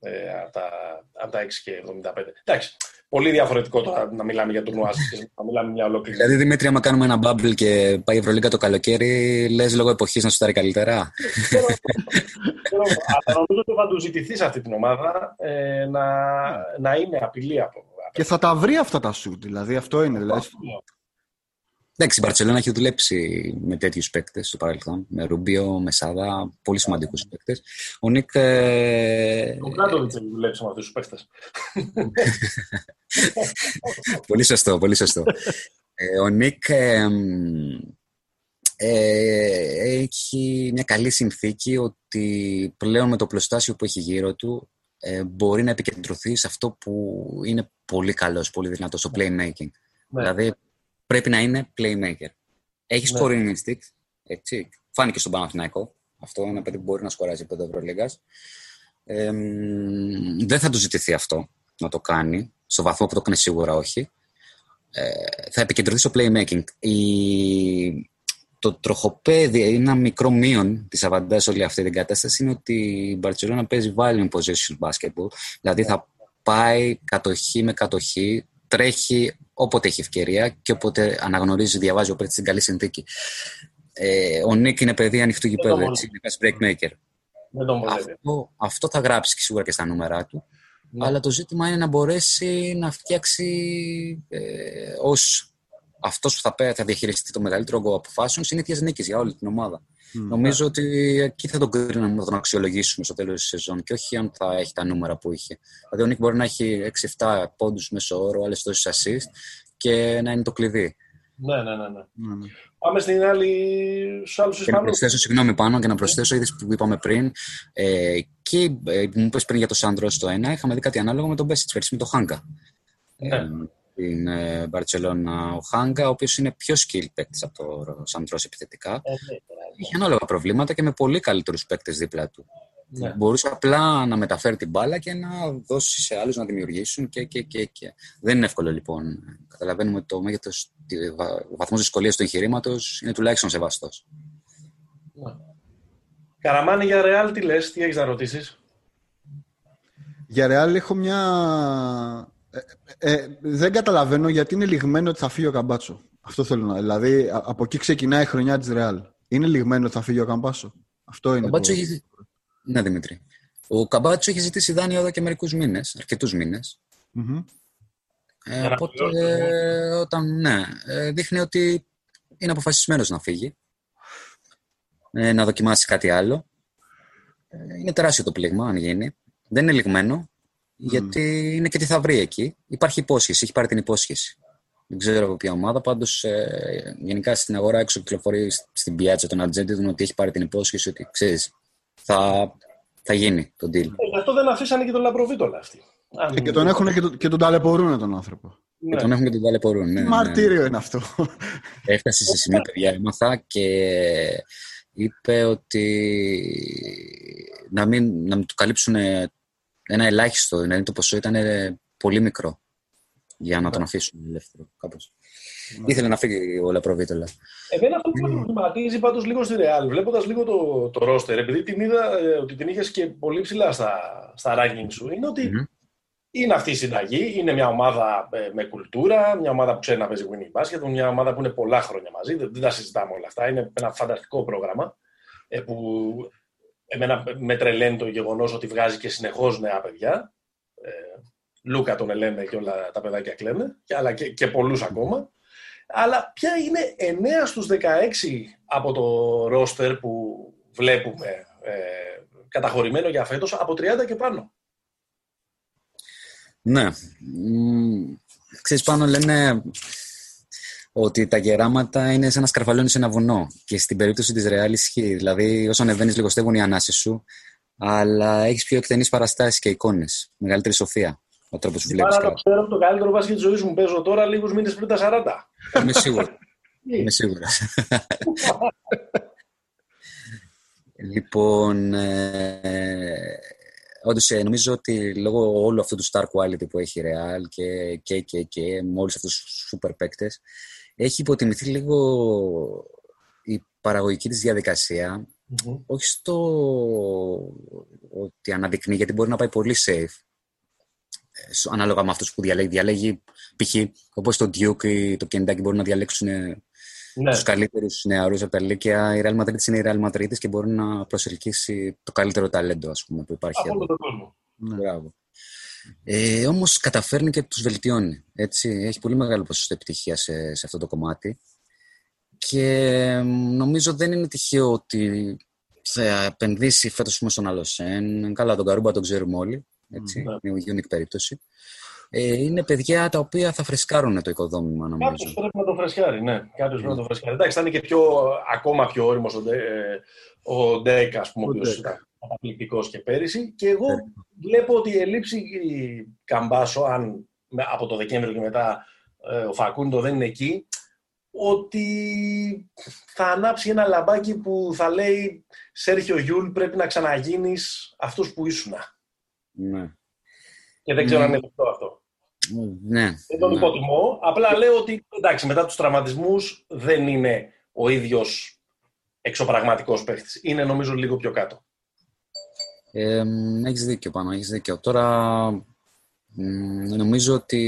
ε, από τα, από τα 6 και 75. Εντάξει, πολύ διαφορετικό τώρα να μιλάμε για τουρνουά να μιλάμε μια ολόκληρη. Δηλαδή, Δημήτρη, άμα κάνουμε ένα bubble και πάει η Ευρωλίγκα το καλοκαίρι, λες λόγω εποχής να σου τάρει καλύτερα; Αλλά νομίζω ότι θα του ζητηθείς αυτή την ομάδα ε, να, να είναι απειλή από. Και θα τα βρει αυτά τα σουτ, δηλαδή αυτό είναι. Δηλαδή. Εντάξει, η Μπαρσελόνα έχει δουλέψει με τέτοιους παίκτες στο παρελθόν. Με Ρούμπιο, με Σάδα, πολύ σημαντικούς παίκτες. Ο Νίκ. Ε... Ο Κράτοβιτ έχει δουλέψει με αυτούς τους παίκτες. πολύ σωστό, πολύ σωστό. ε, ο Νίκ ε, ε, έχει μια καλή συνθήκη ότι πλέον με το πλωστάσιο που έχει γύρω του ε, μπορεί να επικεντρωθεί σε αυτό που είναι πολύ καλός, πολύ δυνατός, στο playmaking. Ναι. Δηλαδή πρέπει να είναι playmaker. Έχεις ναι. scoring instinct, έτσι. Φάνηκε στον Παναθηναϊκό. Αυτό είναι ένα παιδί που μπορεί να σκοράζει επίπεδο Ευρωλίγα. Ε, δεν θα του ζητηθεί αυτό να το κάνει, στο βαθμό που το κάνει σίγουρα όχι. Ε, θα επικεντρωθεί στο playmaking. Η... Το τροχοπέδι, ένα μικρό μείον της αβαντάς όλη αυτή την κατάσταση είναι ότι η Μπαρσελόνα παίζει volume position basketball. Δηλαδή θα πάει κατοχή με κατοχή, τρέχει όποτε έχει ευκαιρία και όποτε αναγνωρίζει, διαβάζει ο παίκτης στην καλή συνθήκη. Ε, ο Νίκ είναι παιδί ανοιχτού γηπέδου, έτσι, είναι breakmaker. Αυτό, αυτό θα γράψει και σίγουρα και στα νούμερά του. Ναι. Αλλά το ζήτημα είναι να μπορέσει να φτιάξει ε, ως αυτός που θα, θα διαχειριστεί το μεγαλύτερο όγκο αποφάσεων συνήθεια νίκη για όλη την ομάδα. Νομίζω ότι εκεί θα τον κρίνουμε, θα τον αξιολογήσουμε στο τέλος της σεζόν και όχι αν θα έχει τα νούμερα που είχε. Δηλαδή, ο Νίκ μπορεί να έχει 6-7 πόντους μέσω όρο, άλλες τόσες assist και να είναι το κλειδί. Ναι, ναι, ναι. ναι. ναι. Πάμε στην άλλη, στους άλλους Ισπανού. Να προσθέσω, συγγνώμη πάνω και να προσθέσω, είδες που είπαμε πριν. Ε, και ε, μου είπες πριν για το Σάντρο στο 1, είχαμε δει κάτι ανάλογο με τον Μπέσιτ πέρσι, με τον Χάγκα. Ναι. Ε, στην Μπαρσελόνα ο Χάγκα, ο οποίος είναι πιο skill παίκτης από το Σάντρο επιθετικά. Ε, ναι, είχε ανάλογα προβλήματα και με πολύ καλύτερους παίκτες δίπλα του. Ναι. Μπορούσε απλά να μεταφέρει την μπάλα και να δώσει σε άλλους να δημιουργήσουν και, και, και, και. Δεν είναι εύκολο λοιπόν. Καταλαβαίνουμε ότι το μέγεθος, ο βαθμός δυσκολίας του εγχειρήματος είναι τουλάχιστον σεβαστός. Ναι. Καραμάνι για ρεάλ, τι λες, τι έχεις να ρωτήσεις; Για ρεάλ έχω μια. Ε, ε, δεν καταλαβαίνω γιατί είναι λιγμένο ότι θα φύγει ο Καμπάτσο. Αυτό θέλω να. Δηλαδή, από εκεί ξεκινάει η χρονιά της Ρεάλ. Είναι λιγμένο ότι θα φύγει ο Καμπάτσο. Αυτό είναι. Καμπάτσο το... έχει... Ναι, Δημήτρη. Ο Καμπάτσο έχει ζητήσει δάνειο εδώ και μερικούς μήνες, αρκετούς μήνες. Mm-hmm. Ε, οπότε, ε, όταν, ναι, ε, δείχνει ότι είναι αποφασισμένος να φύγει, ε, να δοκιμάσει κάτι άλλο. Ε, είναι τεράστιο το πλήγμα, αν γίνει. Δεν είναι λιγμένο, γιατί είναι και τι θα βρει εκεί. Υπάρχει υπόσχεση, έχει πάρει την υπόσχεση. Δεν ξέρω από ποια ομάδα. Πάντως, ε, γενικά στην αγορά έξω κυκλοφορεί στην πιάτσα των Ατζέντιδων ότι έχει πάρει την υπόσχεση ότι ξέρεις, θα, θα γίνει το deal. Ε, γι' αυτό δεν αφήσανε και τον Λαμπροβίτολα αυτοί. Ε, και τον έχουν και, το, και τον ταλαιπωρούν τον άνθρωπο. Ναι. Και τον έχουν και τον ταλαιπωρούν. Ναι, Μαρτύριο ναι. είναι αυτό. Έφτασε σε σημείο, παιδιά, έμαθα και είπε ότι να μην, να μην του καλύψουν ένα ελάχιστο, δηλαδή το ποσό ήταν πολύ μικρό για να τον αφήσουν ελεύθερο κάπως. Ήθελε να φύγει ο Λαπροβίτολα. Εμένα αυτό που με προβληματίζει πάντως λίγο στη Real, βλέποντας λίγο το, το roster, επειδή την είδα ε, ότι την είχες και πολύ ψηλά στα, στα ranking σου, είναι ότι είναι αυτή η συνταγή. Είναι μια ομάδα ε, με κουλτούρα, μια ομάδα που ξέρει να παίζει winning basket, μια ομάδα που είναι πολλά χρόνια μαζί. Δεν, δεν τα συζητάμε όλα αυτά. Είναι ένα φανταστικό πρόγραμμα ε, που εμένα με τρελαίνει το γεγονός ότι βγάζει και συνεχώς νέα παιδιά. Ε, Λούκα τον ελένε και όλα τα παιδάκια κλαίνε, αλλά και, και πολλούς ακόμα. Αλλά ποια είναι 9 στους 16 από το ρόστερ που βλέπουμε ε, καταχωρημένο για φέτος από 30 και πάνω; Ναι. Ξέρεις πάνω λένε ότι τα γεράματα είναι σαν να σκαρφαλώνεις ένα βουνό. Και στην περίπτωση της Ρεάλ ισχύει. Δηλαδή, όσο ανεβαίνεις, λιγοστεύουν οι ανάσει σου, αλλά έχεις πιο εκτενείς παραστάσεις και εικόνες. Μεγαλύτερη σοφία. Ο τρόπος που βλέπεις. το ξέρω το καλύτερο μπάσκετ της ζωής μου παίζω τώρα, λίγους μήνες πριν τα 40. Είμαι σίγουρο. Είμαι σίγουρος. λοιπόν, ε, Όντως, ε, νομίζω ότι λόγω όλου αυτού του star quality που έχει η Real και, και, και, και με όλους αυτούς τους super παίκτες, έχει υποτιμηθεί λίγο η παραγωγική της διαδικασια όχι στο ότι αναδεικνύει, γιατί μπορεί να πάει πολύ safe, ε, ανάλογα με αυτούς που διαλέγει. Διαλέγει, π.χ. όπως το Duke ή το Kentucky μπορεί να διαλέξουν ναι. τους καλύτερους νεαρούς από τα Λύκεια. Η Real Madrid είναι η Real Madrid και μπορεί να προσελκύσει το καλύτερο ταλέντο ας πούμε, που υπάρχει Από εδώ. κόσμο. Ναι. Μπράβο. Ε, όμως καταφέρνει και τους βελτιώνει. Έτσι. Έχει πολύ μεγάλο ποσοστό επιτυχία σε, σε αυτό το κομμάτι. Και νομίζω δεν είναι τυχαίο ότι θα επενδύσει φέτος στον άλλο σεν. Καλά, τον Καρούμπα τον ξέρουμε όλοι. Έτσι. Mm, Είναι μια unique περίπτωση. Ε, είναι παιδιά τα οποία θα φρεσκάρουν το οικοδόμημα, νομίζω. Κάποιο πρέπει να το φρεσκάρει, ναι. Κάποιος πρέπει να το φρεσκάρει. Εντάξει, θα είναι και πιο, ακόμα πιο όριμος ο, ο Ντέκ, ας πούμε, ο οποίος ήταν καταπληκτικός και πέρυσι. Και εγώ ναι. βλέπω ότι η ελλείψη Καμπάσο, αν από το Δεκέμβριο και μετά ε, ο Φακούντο δεν είναι εκεί, ότι θα ανάψει ένα λαμπάκι που θα λέει Σέρχιο Γιούλ πρέπει να ξαναγίνεις αυτούς που ήσουν. Ναι. Και δεν ξέρω αν είναι αυτό. Ναι. Δεν τον ναι. υποτιμώ. Απλά λέω ότι εντάξει, μετά τους τραυματισμούς δεν είναι ο ίδιος εξωπραγματικός παίχτης. Είναι νομίζω λίγο πιο κάτω. Ε, έχεις δίκιο πάνω, έχεις δίκιο. Τώρα νομίζω ότι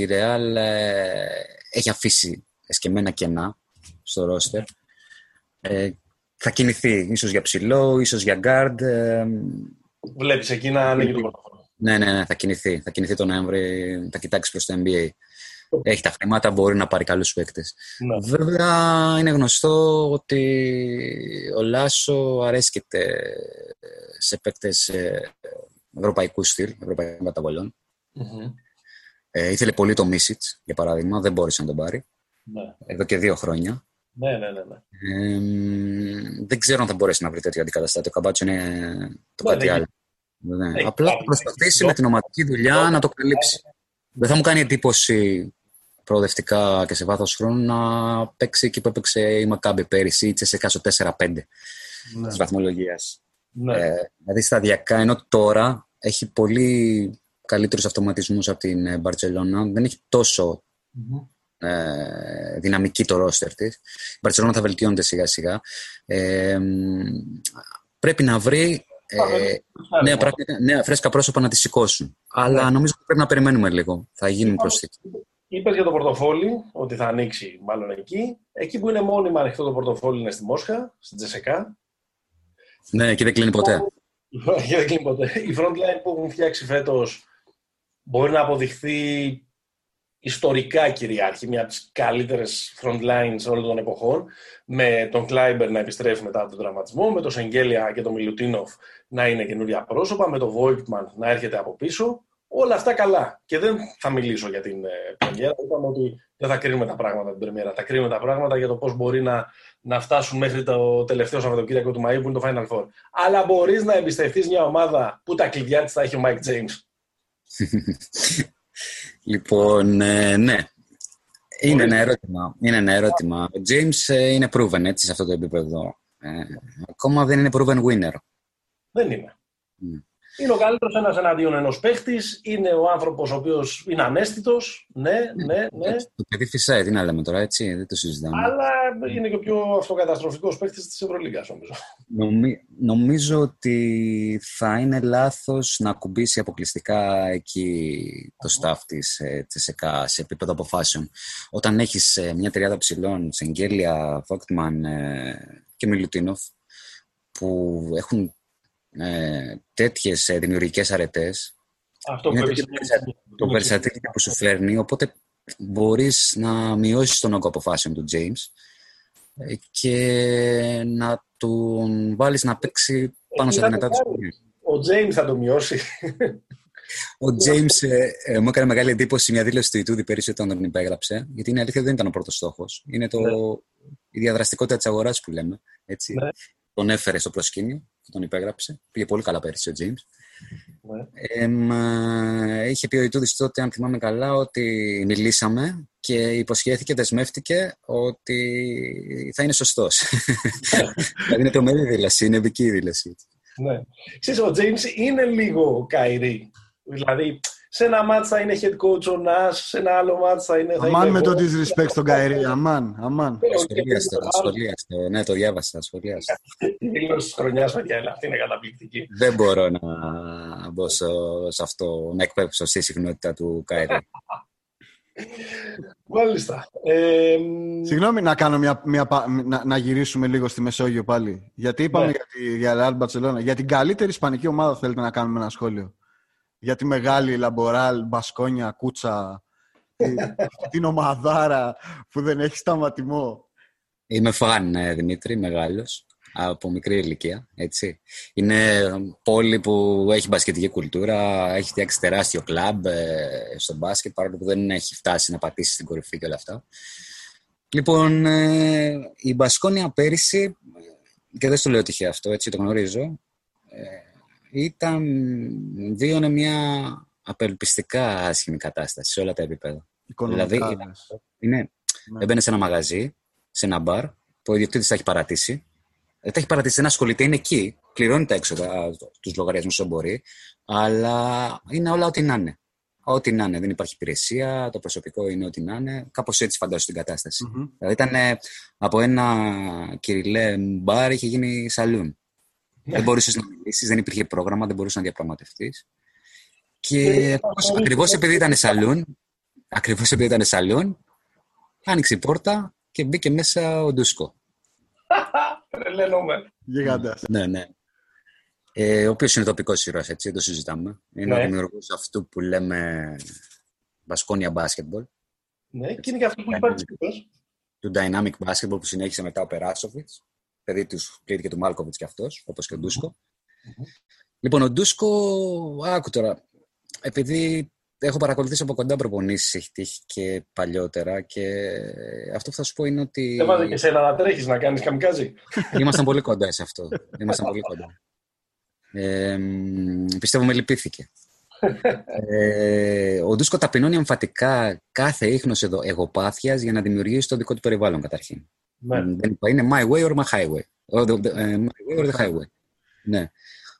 η Real ε, έχει αφήσει εσκεμμένα κενά στο ρόστερ. Ε, θα κινηθεί ίσως για ψηλό, ίσως για guard. Ε, Βλέπεις εκεί να ανοίγει το Ναι, ναι, ναι, θα κινηθεί. Θα κινηθεί τον Νοέμβρη, θα κοιτάξει προς το NBA. Έχει τα χρήματα, μπορεί να πάρει καλούς παίκτες. Ναι. Βέβαια, είναι γνωστό ότι ο Λάσο αρέσκεται σε παίκτες ε, ευρωπαϊκού στυλ, ευρωπαϊκών καταβολών. Mm-hmm. Ε, ήθελε πολύ το Μίσιτς, για παράδειγμα, δεν μπόρεσε να τον πάρει. Ναι. Εδώ και δύο χρόνια. Ναι, ναι, ναι. ναι. Ε, δεν ξέρω αν θα μπορέσει να βρει τέτοιο αντικαταστάτη. Ο Καμπάτσο είναι το ναι, κάτι άλλο. Ναι. Απλά θα προσπαθήσει με την ομαδική δουλειά να το καλύψει. Δεν θα μου κάνει εντύπωση προοδευτικά και σε βάθος χρόνου να παίξει εκεί που έπαιξε η Μακάμπη πέρυσι ή σε κάσο 4-5 ναι. της βαθμολογίας. Ναι. Ε, δηλαδή σταδιακά, ενώ τώρα έχει πολύ καλύτερους αυτοματισμούς από την Μπαρσελόνα. Δεν έχει τόσο mm-hmm. Ε, δυναμική το ρόστερ της. Η Μπαρσελόνα θα βελτιώνεται σιγά σιγά. Ε, πρέπει να βρει ε, νέα, πράγματα, νέα φρέσκα πρόσωπα να τη σηκώσουν. Αλλά ναι. νομίζω ότι πρέπει να περιμένουμε λίγο. Θα γίνουν προσθήκες. Είπες για το πορτοφόλι ότι θα ανοίξει μάλλον εκεί. Εκεί που είναι μόνιμα ανοιχτό το πορτοφόλι είναι στη Μόσχα, στην Τζεσεκά. Ναι, και δεν κλείνει ποτέ. και δεν κλείνει ποτέ. Η frontline που έχουν φτιάξει φέτος μπορεί να αποδειχθεί ιστορικά κυριάρχη, μια από τις καλύτερες front lines όλων των εποχών, με τον Κλάιμπερ να επιστρέφει μετά τον τραυματισμό, με τον Σεγγέλια και τον Μιλουτίνοφ να είναι καινούρια πρόσωπα, με τον Βόικτμαν να έρχεται από πίσω. Όλα αυτά καλά. Και δεν θα μιλήσω για την ε, πρεμιέρα. Είπαμε ότι δεν θα κρίνουμε τα πράγματα την πρεμιέρα. Θα κρίνουμε τα πράγματα για το πώς μπορεί να, να φτάσουν μέχρι το τελευταίο Σαββατοκύριακο του Μαΐου που είναι το Final Four. Αλλά μπορείς να εμπιστευτείς μια ομάδα που τα κλειδιά της θα έχει ο Mike James. λοιπόν, ε, ναι. Είναι ένα ερώτημα. Είναι ένα ερώτημα. Ο James ε, είναι proven έτσι σε αυτό το επίπεδο. Ε, ακόμα δεν είναι proven winner. Δεν είναι. Mm. Είναι ο καλύτερος ένας εναντίον ενός παίχτης. Είναι ο άνθρωπος ο οποίος είναι ανέστητος. Ναι, ναι, ναι. Το παιδί φυσάει, τι να λέμε τώρα, έτσι. Δεν το συζητάμε. Αλλά είναι και ο πιο αυτοκαταστροφικός παίχτης της Ευρωλίγα, νομίζω. Νομι, νομίζω ότι θα είναι λάθος να κουμπίσει αποκλειστικά εκεί το staff της Τσεσεκά σε επίπεδο αποφάσεων. Όταν έχεις ε, μια τριάδα ψηλών, Σεγγέλια, Φόκτμαν ε, και Μιλουτίνοφ, που έχουν ε, τέτοιες ε, δημιουργικές αρετές. Αυτό είναι το περιστατήριο που σου φέρνει, οπότε μπορείς να μειώσεις τον όγκο αποφάσεων του James ε, και να τον βάλεις να παίξει πάνω στα δυνατά τους Ο James θα το μειώσει. Ο James ε, ε, μου έκανε μεγάλη εντύπωση μια δήλωση του Ιτούδη πέρυσι όταν τον υπέγραψε, γιατί είναι αλήθεια δεν ήταν ο πρώτος στόχος. Είναι το, ναι. η διαδραστικότητα της αγοράς που λέμε. Έτσι. Ναι. Τον έφερε στο προσκήνιο τον υπέγραψε. Πήγε πολύ καλά πέρυσι ο James. Ναι. είχε πει ο Ιτούδης τότε, αν θυμάμαι καλά, ότι μιλήσαμε και υποσχέθηκε, δεσμεύτηκε ότι θα είναι σωστός. δηλαδή είναι τρομερή δήλωση, είναι επική δήλωση. Ναι. Ξέρεις, ο James είναι λίγο καηρή. Δηλαδή, σε ένα μάτς θα είναι head coach ο Νάς, σε ένα άλλο μάτς θα είναι... αμάν με το disrespect στον Καερή, αμάν, αμάν. Σχολίαστο, σχολίαστο, ναι, το διάβασα, σχολίαστο. Η δήλωση της χρονιάς, παιδιά, αυτή είναι καταπληκτική. Δεν μπορώ να μπω σε αυτό, να εκπέψω στη συχνότητα του Καερή. Μάλιστα. Συγγνώμη να, κάνω μια, μια, να, να, γυρίσουμε λίγο στη Μεσόγειο πάλι. Γιατί είπαμε ναι. για, τη, για Barcelona. Για την καλύτερη ισπανική ομάδα θέλετε να κάνουμε ένα σχόλιο; Για τη μεγάλη Λαμποράλ, Μπασκόνια, Κούτσα, την ομαδάρα που δεν έχει σταματημό. Είμαι φαν, ναι, Δημήτρη, μεγάλος, από μικρή ηλικία, έτσι. Είναι πόλη που έχει μπασκετική κουλτούρα, έχει φτιάξει τεράστιο κλαμπ ε, στο μπάσκετ, παρόλο που δεν έχει φτάσει να πατήσει στην κορυφή και όλα αυτά. Λοιπόν, ε, η Μπασκόνια πέρυσι, και δεν στο λέω τυχαία αυτό, έτσι το γνωρίζω, ε, ήταν, βίωνε μια απελπιστικά άσχημη κατάσταση σε όλα τα επίπεδα. Δηλαδή, είναι, ναι. έμπαινε σε ένα μαγαζί, σε ένα μπαρ, που ο ιδιοκτήτης τα έχει παρατήσει. Δεν τα έχει παρατήσει, δεν ασχολείται, είναι εκεί, πληρώνει τα έξοδα, τους λογαριασμούς όσο μπορεί, αλλά είναι όλα ό,τι να είναι. Ό,τι να είναι, δεν υπάρχει υπηρεσία, το προσωπικό είναι ό,τι να είναι. Κάπως έτσι φαντάζομαι την κατασταση Δηλαδή ήταν από ένα κυριλέ μπαρ, είχε γίνει σαλούν. Δεν μπορούσες να μιλήσεις, δεν υπήρχε πρόγραμμα, δεν μπορούσες να διαπραγματευτείς. Και ακριβώς επειδή ήταν σαλούν, ακριβώς επειδή ήταν σαλούν, άνοιξε η πόρτα και μπήκε μέσα ο Ντούσκο. Τρελαίνομαι. Γιγαντά. Ναι, ναι. Ε, ο οποίος είναι τοπικός ήρωας, έτσι, δεν το συζητάμε. Είναι ναι. ο δημιουργός αυτού που λέμε Βασκόνια Basketball. Ναι, και είναι και αυτός που υπάρχει του Dynamic Basketball που συνέχισε μετά ο Περάσοβιτς παιδί τους κλείθηκε του Μάλκοβιτς κι αυτός, όπως και ο ντουσκο Λοιπόν, ο Ντούσκο, άκου τώρα, επειδή έχω παρακολουθήσει από κοντά προπονήσεις, έχει τύχει και παλιότερα και αυτό που θα σου πω είναι ότι. Δεν βάζει και εσένα να τρέχεις να κάνεις καμικάζι. Ήμασταν πολύ κοντά σε αυτό. Ήμασταν πολύ κοντά. Ε, πιστεύω με λυπήθηκε. ε, ο Ντούσκο ταπεινώνει εμφατικά κάθε ίχνος εγωπάθειας για να δημιουργήσει το δικό του περιβάλλον καταρχήν. Ναι. Δεν είπα, είναι my way or my highway. Ε, my way or the highway. Ναι.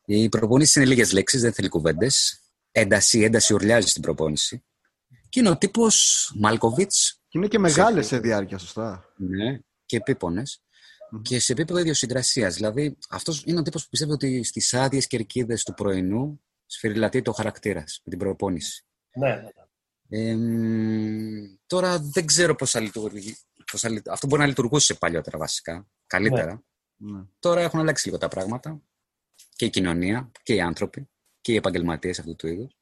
Η προπόνηση είναι λίγες λέξεις, δεν θέλει κουβέντες. Ένταση, ένταση ουρλιάζει στην προπόνηση. Και είναι ο τύπος Μάλκοβιτ. Και είναι και μεγάλες σε διάρκεια, σωστά. Ναι, και επίπονες. Και σε επίπεδο ιδιοσυγκρασίας. Δηλαδή, αυτός είναι ο τύπος που πιστεύει ότι στις άδειες κερκίδες του πρωινού σφυριλατεί το χαρακτήρας με την προπόνηση. Ναι, ναι. Ε, τώρα δεν ξέρω πώς θα λειτουργεί αυτό μπορεί να λειτουργούσε παλιότερα βασικά, καλύτερα. Ναι. ναι. Τώρα έχουν αλλάξει λίγο τα πράγματα και η κοινωνία και οι άνθρωποι και οι επαγγελματίες αυτού του είδους.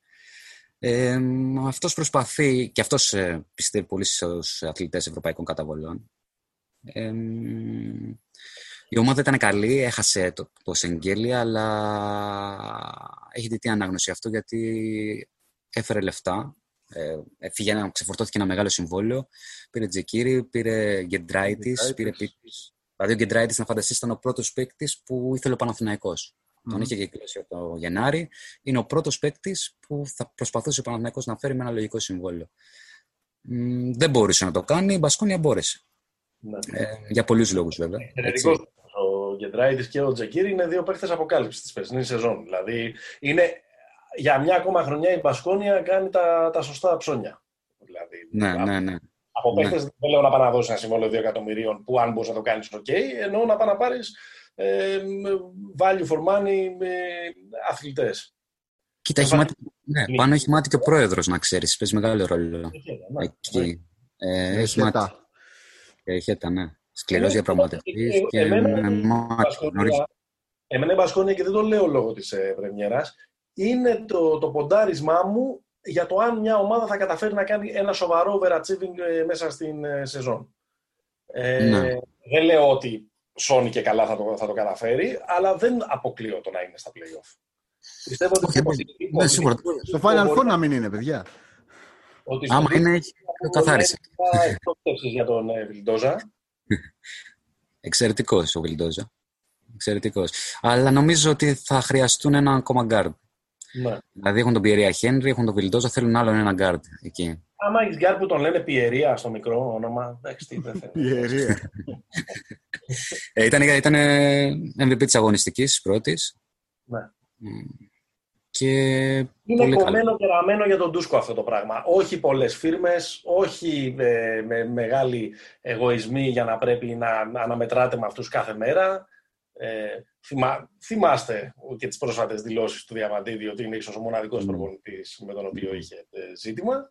Ε, αυτός προσπαθεί και αυτός ε, πιστεύει πολύ στους αθλητές ευρωπαϊκών καταβολών. Ε, η ομάδα ήταν καλή, έχασε το, το Σεγγέλια, αλλά έχει δει τι ανάγνωση αυτό γιατί έφερε λεφτά ε, έφυγε ένα, ξεφορτώθηκε ένα μεγάλο συμβόλαιο. Πήρε Τζεκίρι, πήρε Γκεντράιτη, πήρε Πίτη. Δηλαδή, ο Γκεντράιτη, να φανταστείς, ήταν ο πρώτος παίκτης που ήθελε ο Παναθηναϊκός. Mm. Τον είχε κυκλώσει το Γενάρη. Είναι ο πρώτος παίκτης που θα προσπαθούσε ο Παναθηναϊκός να φέρει με ένα λογικό συμβόλαιο. Mm, δεν μπορούσε να το κάνει, η Μπασκόνια μπόρεσε. Ναι. Ε, για πολλούς λόγους, βέβαια. Ο Γκεντράιτη και ο Τζεκίρι είναι δύο παίκτες αποκάλυψης της περσινής σεζόν. Δηλαδή, είναι για μια ακόμα χρονιά η Μπασκόνια κάνει τα, τα σωστά ψώνια. Δηλαδή, ναι, ναι, ναι. Από ναι. παίχτες δεν λέω να πάει να δώσει ένα συμβόλαιο 2 εκατομμυρίων που αν μπορείς να το κάνεις, OK, ενώ να πάει να πάρεις ε, value for money με αθλητές. Κοίτα, έχει μάτι, ναι, πάνω έχει μάτι και ο πρόεδρος, να ξέρεις. Παίζει μεγάλο ρόλο. Ναι. Εκεί. Ε, έχει μάτι. Έχει ναι. Σκληρός ε, διαπραγματευτής. και Εμένα η Μπασκόνια και δεν το λέω λόγω της ε, πρεμιέρας. Είναι το, το ποντάρισμά μου για το αν μια ομάδα θα καταφέρει να κάνει ένα σοβαρό overachieving ε, μέσα στην ε, σεζόν. Ε, ναι. Δεν λέω ότι σώνει και καλά θα το, θα το καταφέρει, αλλά δεν αποκλείω το να είναι στα playoff. Πιστεύω ότι ναι, σίγουρα. Στο Final Four να μην είναι, παιδιά. Ότι Άμα είναι, έχει καθάρισε. για τον Βιλντόζα. Εξαιρετικός ο Βιλντόζα. Εξαιρετικός. Αλλά νομίζω ότι θα χρειαστούν ένα ακόμα guard. Ναι. Δηλαδή έχουν τον Πιερία Χένρι, έχουν τον Βιλντόζα, θέλουν άλλον ένα guard εκεί. Άμα έχεις guard που τον λένε Πιερία στο μικρό όνομα, εντάξει, τι δεν Πιερία. ε, ήταν, ήταν MVP της αγωνιστικής πρώτης. Ναι. Και είναι κομμένο και ραμμένο για τον Τούσκο αυτό το πράγμα. Όχι πολλές φίρμες, όχι ε, με μεγάλοι εγωισμοί για να πρέπει να, να αναμετράτε με αυτούς κάθε μέρα. Ε, θυμά, θυμάστε και τις πρόσφατες δηλώσεις του Διαμαντίδη ότι είναι ίσως ο μοναδικός προπονητής με τον οποίο είχε ε, ζήτημα.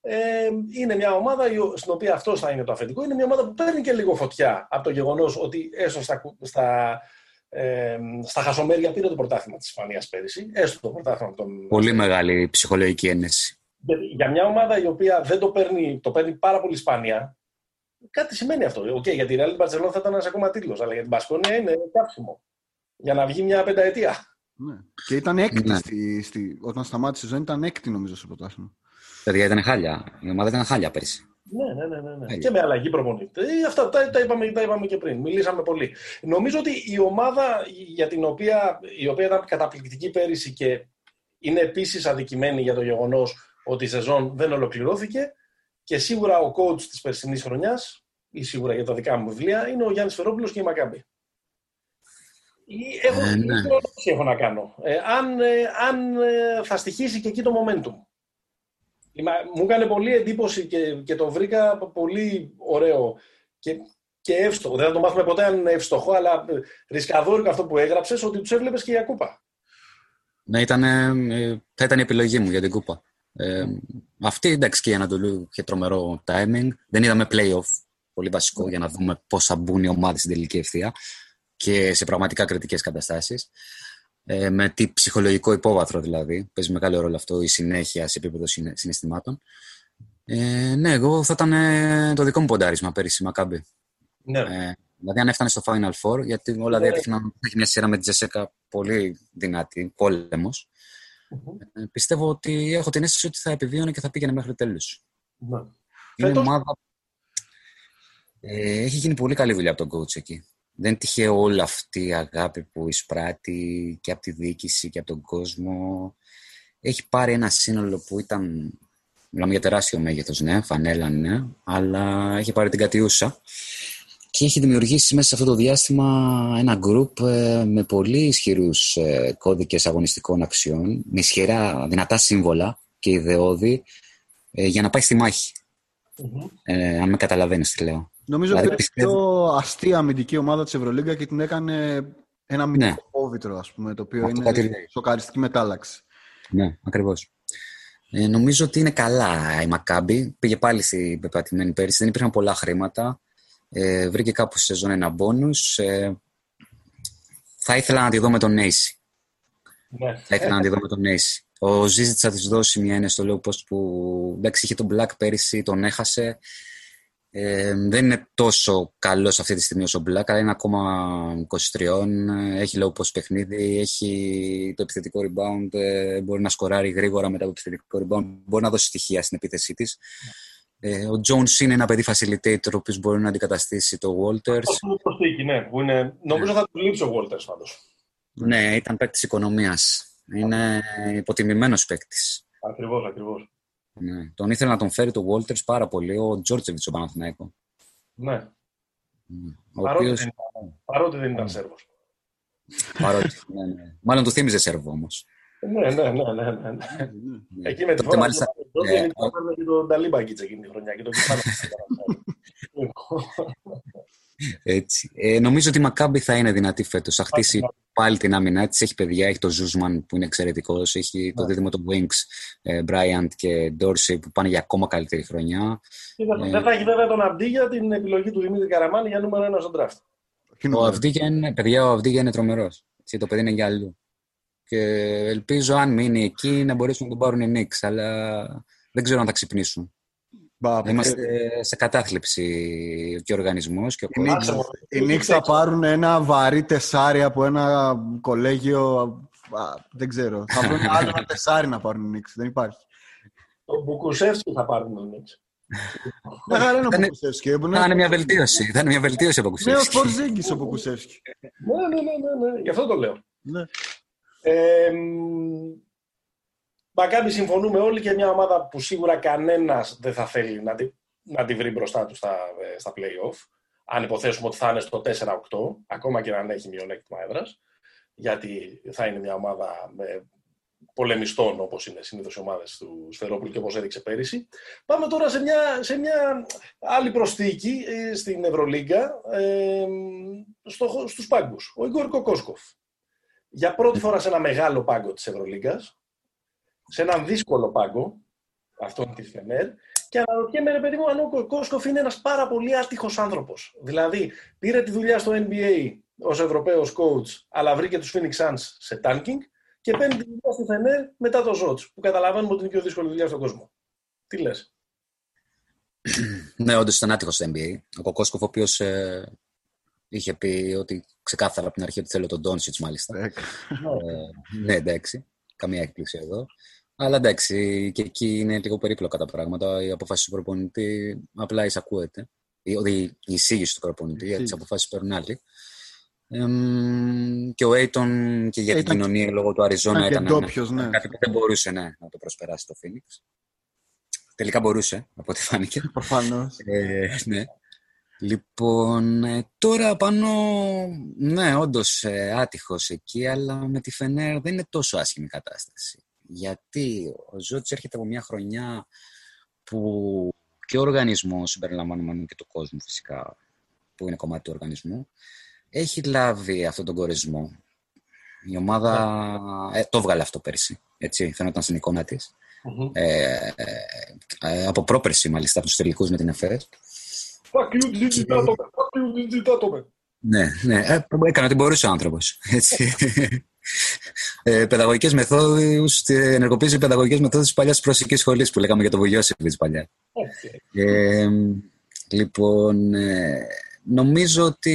Ε, είναι μια ομάδα στην οποία αυτός θα είναι το αφεντικό. Είναι μια ομάδα που παίρνει και λίγο φωτιά από το γεγονός ότι έστω στα, στα, ε, στα χασομέρια πήρε το πρωτάθλημα της Ισπανίας πέρυσι. Έστω το πρωτάθλημα των... Πολύ μεγάλη ψυχολογική ένεση. Για μια ομάδα η οποία δεν το παίρνει, το παίρνει πάρα πολύ σπάνια, κάτι σημαίνει αυτό. Okay, για τη Real Barcelona θα ήταν ένας ακόμα τίτλος, αλλά για την Πασκόνια είναι κάψιμο. Για να βγει μια πενταετία. Ναι. Και ήταν έκτη ναι. στη, στη, όταν σταμάτησε η ζωή, ήταν έκτη νομίζω στο πρωτάθλημα. Παιδιά ήταν χάλια. Η ομάδα ήταν χάλια πέρυσι. Ναι, ναι, ναι. ναι. ναι. Και με αλλαγή προπονητή. Ε, αυτά τα, τα, είπαμε, τα είπαμε και πριν. Μιλήσαμε πολύ. Νομίζω ότι η ομάδα για την οποία, η οποία ήταν καταπληκτική πέρυσι και είναι επίσης αδικημένη για το γεγονός ότι η σεζόν δεν ολοκληρώθηκε και σίγουρα ο coach της περσινής χρονιάς, ή σίγουρα για τα δικά μου βιβλία, είναι ο Γιάννης Φερόπουλος και η Μακάμπη. Έχω, ε, ναι. έχω να κάνω. Ε, αν ε, αν ε, θα στοιχήσει και εκεί το momentum. Μου έκανε πολύ εντύπωση και, και το βρήκα πολύ ωραίο και, και εύστοχο. Δεν θα το μάθουμε ποτέ αν είναι εύστοχο, αλλά ρισκαδόρικο αυτό που έγραψες, ότι τους έβλεπες και για κούπα. Ναι, ήταν, θα ήταν η επιλογή μου για την κούπα. Ε, αυτή εντάξει και η Ανατολού είχε τρομερό timing. Δεν είδαμε playoff, πολύ βασικό για να δούμε πώς θα μπουν οι ομάδες στην τελική ευθεία και σε πραγματικά κριτικές καταστάσεις. Ε, με τι ψυχολογικό υπόβαθρο δηλαδή. Παίζει μεγάλο ρόλο αυτό η συνέχεια σε επίπεδο συναισθημάτων. Ε, ναι, εγώ θα ήταν ε, το δικό μου ποντάρισμα πέρυσι Μακάμπη. Ναι. Ε, δηλαδή αν έφτανε στο Final Four, γιατί όλα ναι. δείχνουν ότι έχει μια σειρά με τη Τζεσέκα πολύ δυνατή, πόλεμος. Ε, πιστεύω ότι έχω την αίσθηση ότι θα επιβίωνε και θα πήγαινε μέχρι τέλους. Ναι. Είναι ομάδα. Ε, έχει γίνει πολύ καλή δουλειά από τον coach εκεί. Δεν τυχαίο όλη αυτή η αγάπη που εισπράττει και από τη διοίκηση και από τον κόσμο. Έχει πάρει ένα σύνολο που ήταν. Μιλάμε για τεράστιο μέγεθος, ναι, φανέλα, ναι, αλλά έχει πάρει την κατιούσα και έχει δημιουργήσει μέσα σε αυτό το διάστημα ένα group ε, με πολύ ισχυρούς ε, κώδικες αγωνιστικών αξιών, με ισχυρά δυνατά σύμβολα και ιδεώδη ε, για να πάει στη μαχη Ε, αν με καταλαβαίνεις τι λέω. Νομίζω δηλαδή, ότι είναι η πιο αστεία αμυντική ομάδα της Ευρωλίγκα και την έκανε ένα αμυντικό ναι. ας πούμε, το οποίο είναι κάτι... σοκαριστική μετάλλαξη. Ναι, ακριβώς. Ε, νομίζω ότι είναι καλά η Μακάμπη. Πήγε πάλι στην πεπατημένη πέρυσι. Δεν υπήρχαν πολλά χρήματα. Ε, βρήκε κάπου σε σεζόν ένα μπόνους. Ε, θα ήθελα να τη δω με τον Νέισι. Ναι. Θα ήθελα να τη δω με τον Νέισι. Ο Ζίζιτ θα της δώσει μια έννοια στο λέω πώς που εντάξει είχε τον Black πέρυσι, τον έχασε. Ε, δεν είναι τόσο καλός αυτή τη στιγμή όσο ο Black, αλλά είναι ακόμα 23. Έχει low post παιχνίδι, έχει το επιθετικό rebound, ε, μπορεί να σκοράρει γρήγορα μετά το επιθετικό rebound, μπορεί να δώσει στοιχεία στην επίθεσή της. Ε, ο Jones είναι ένα παιδί facilitator ο οποίος μπορεί να αντικαταστήσει το Walters. Αυτό είναι προσθήκη, ναι. Που είναι, νομίζω θα του λείψει ο Walters πάντως. Ναι, ήταν παίκτης οικονομίας. Είναι υποτιμημένος παίκτης. Ακριβώς, ακριβώς. Ναι. Τον ήθελε να τον φέρει το Walters πάρα πολύ ο Τζόρτσεβιτς ο Παναθηναϊκός. Ναι. Ο παρότι, οποίος... δεν ήταν, παρότι δεν ήταν Σέρβος. Παρότι, ναι, ναι. Μάλλον του θύμιζε Σέρβο όμως. Ναι, ναι, ναι, ναι, ναι. Ναι. Εκεί με τη Τότε φορά μάλιστα, του ε, Τζόρνταν και τον Ταλίμπαγκιτς εκείνη τη χρονιά και τον Κιφάνα. Έτσι. Ε, νομίζω ότι η Μακάμπη θα είναι δυνατή φέτος. Θα χτίσει πάλι την άμυνά της. Έχει παιδιά, έχει το Ζούσμαν που είναι εξαιρετικός. Έχει το Ναι. δίδυμο του Wings, ε, Bryant και Dorsey που πάνε για ακόμα καλύτερη χρονιά. Δεν Ε. δεν θα έχει βέβαια τον Αντί για την επιλογή του Δημήτρη Καραμάνη για νούμερο ένα στον draft. Όχι Ο νούμερο. Αυδίγια είναι, παιδιά, ο Αυδίγια είναι τρομερός. Το παιδί είναι για αλλού. Και ελπίζω αν μείνει εκεί να μπορέσουν να τον πάρουν οι Knicks, αλλά δεν ξέρω αν θα ξυπνήσουν. Μπα, Είμαστε σε κατάθλιψη και ο οργανισμός και ο Οι κόσμος. Knicks- Άσε μου. Οι Knicks θα πάρουν ένα βαρύ τεσάρι από ένα κολέγιο. α, Δεν ξέρω. Θα βρουν άλλο ένα τεσάρι να πάρουν οι Knicks. Δεν υπάρχει. Τον Μπουκουσεύσκι θα πάρουν τον Νίξ. Μια χαρά είναι ο Θα είναι- Ποκουσεύσκι. Θα είναι μια βελτίωση. Θα είναι μια βελτίωση από Νέο Κουσέφσκι. Πορζίγκη ο Ποκουσεύσκι. Ναι, ναι, ναι, ναι, ναι, γι' αυτό το λέω. Ναι. Ε, μ, Μακάμπι συμφωνούμε όλοι και μια ομάδα που σίγουρα κανένας δεν θα θέλει να τη, να τη βρει μπροστά του στα, ε, στα play-off. Αν υποθέσουμε ότι θα είναι στο 4-8, ακόμα και αν έχει μειονέκτημα έδρας, γιατί θα είναι μια ομάδα με πολεμιστών όπως είναι συνήθως οι ομάδες του Σφερόπουλου και όπως έδειξε πέρυσι. Πάμε τώρα σε μια, σε μια άλλη προσθήκη ε, στην Ευρωλίγκα ε, στο, στους πάγκους. Ο Ιγκόρ Κοκόσκοφ. Για πρώτη φορά σε ένα μεγάλο πάγκο της Ευρωλίγκας, σε έναν δύσκολο πάγκο, αυτόν της Φενέρ, και αναρωτιέμαι, ρε παιδί μου, αν ο Κοκόσκοφ είναι ένας πάρα πολύ άτυχος άνθρωπος. Δηλαδή, πήρε τη δουλειά στο NBA ως Ευρωπαίος coach, αλλά βρήκε τους Phoenix Suns σε tanking και παίρνει τη δουλειά στη Φενέρ μετά το Ζότς, που καταλαβαίνουμε ότι είναι η πιο δύσκολη δουλειά στον κόσμο. Τι λες; Ναι, όντως ήταν άτυχος στο NBA. Ο Κοκόσκοφ, ο οποίος είχε πει ότι ξεκάθαρα από την αρχή ότι θέλω τον Ντόνσιτ, μάλιστα. Ε, Ε, ναι, εντάξει. Καμία έκπληξη εδώ. Αλλά εντάξει, και εκεί είναι λίγο περίπλοκα τα πράγματα. Η απόφαση του προπονητή απλά εισακούεται. Η, η, η εισήγηση του προπονητή για τις Εισήγηση. αποφάσεις παίρνουν άλλοι. Εμ, και ο Aiton και για την Ήταν- κοινωνία λόγω του Αριζόνα ήταν και ήταν, ντόπιος, ναι. κάτι που δεν μπορούσε ναι, να το προσπεράσει το Phoenix. Τελικά μπορούσε, από ό,τι φάνηκε. Προφανώς. Ε, ναι. Λοιπόν, ε, τώρα πάνω, ναι, όντως ε, άτυχος εκεί, αλλά με τη Φενέρ δεν είναι τόσο άσχημη η κατάσταση. Γιατί ο Ζώτης έρχεται από μια χρονιά που και ο οργανισμός, συμπεριλαμβανομένου και του κόσμου φυσικά, που είναι κομμάτι του οργανισμού, έχει λάβει αυτόν τον κορισμό. Η ομάδα ε, το έβγαλε αυτό πέρσι, έτσι, φαίνονταν στην εικόνα της. Ε, ε, ε, από πρόπερση μάλιστα, από τους τελικούς με την ΕΦΕΣ. Fuck you, ζητάτο με. Fuck you, ζητάτο με. Ναι, ναι. Ε, έκανε ό,τι μπορούσε ο άνθρωπος. Ε, παιδαγωγικές μεθόδους, ε, ενεργοποίησε παιδαγωγικές μεθόδους της παλιάς προσικής σχολής που λέγαμε για το Βογιώσεβιτς παλιά. Έτσι. Ε, λοιπόν, ε, νομίζω ότι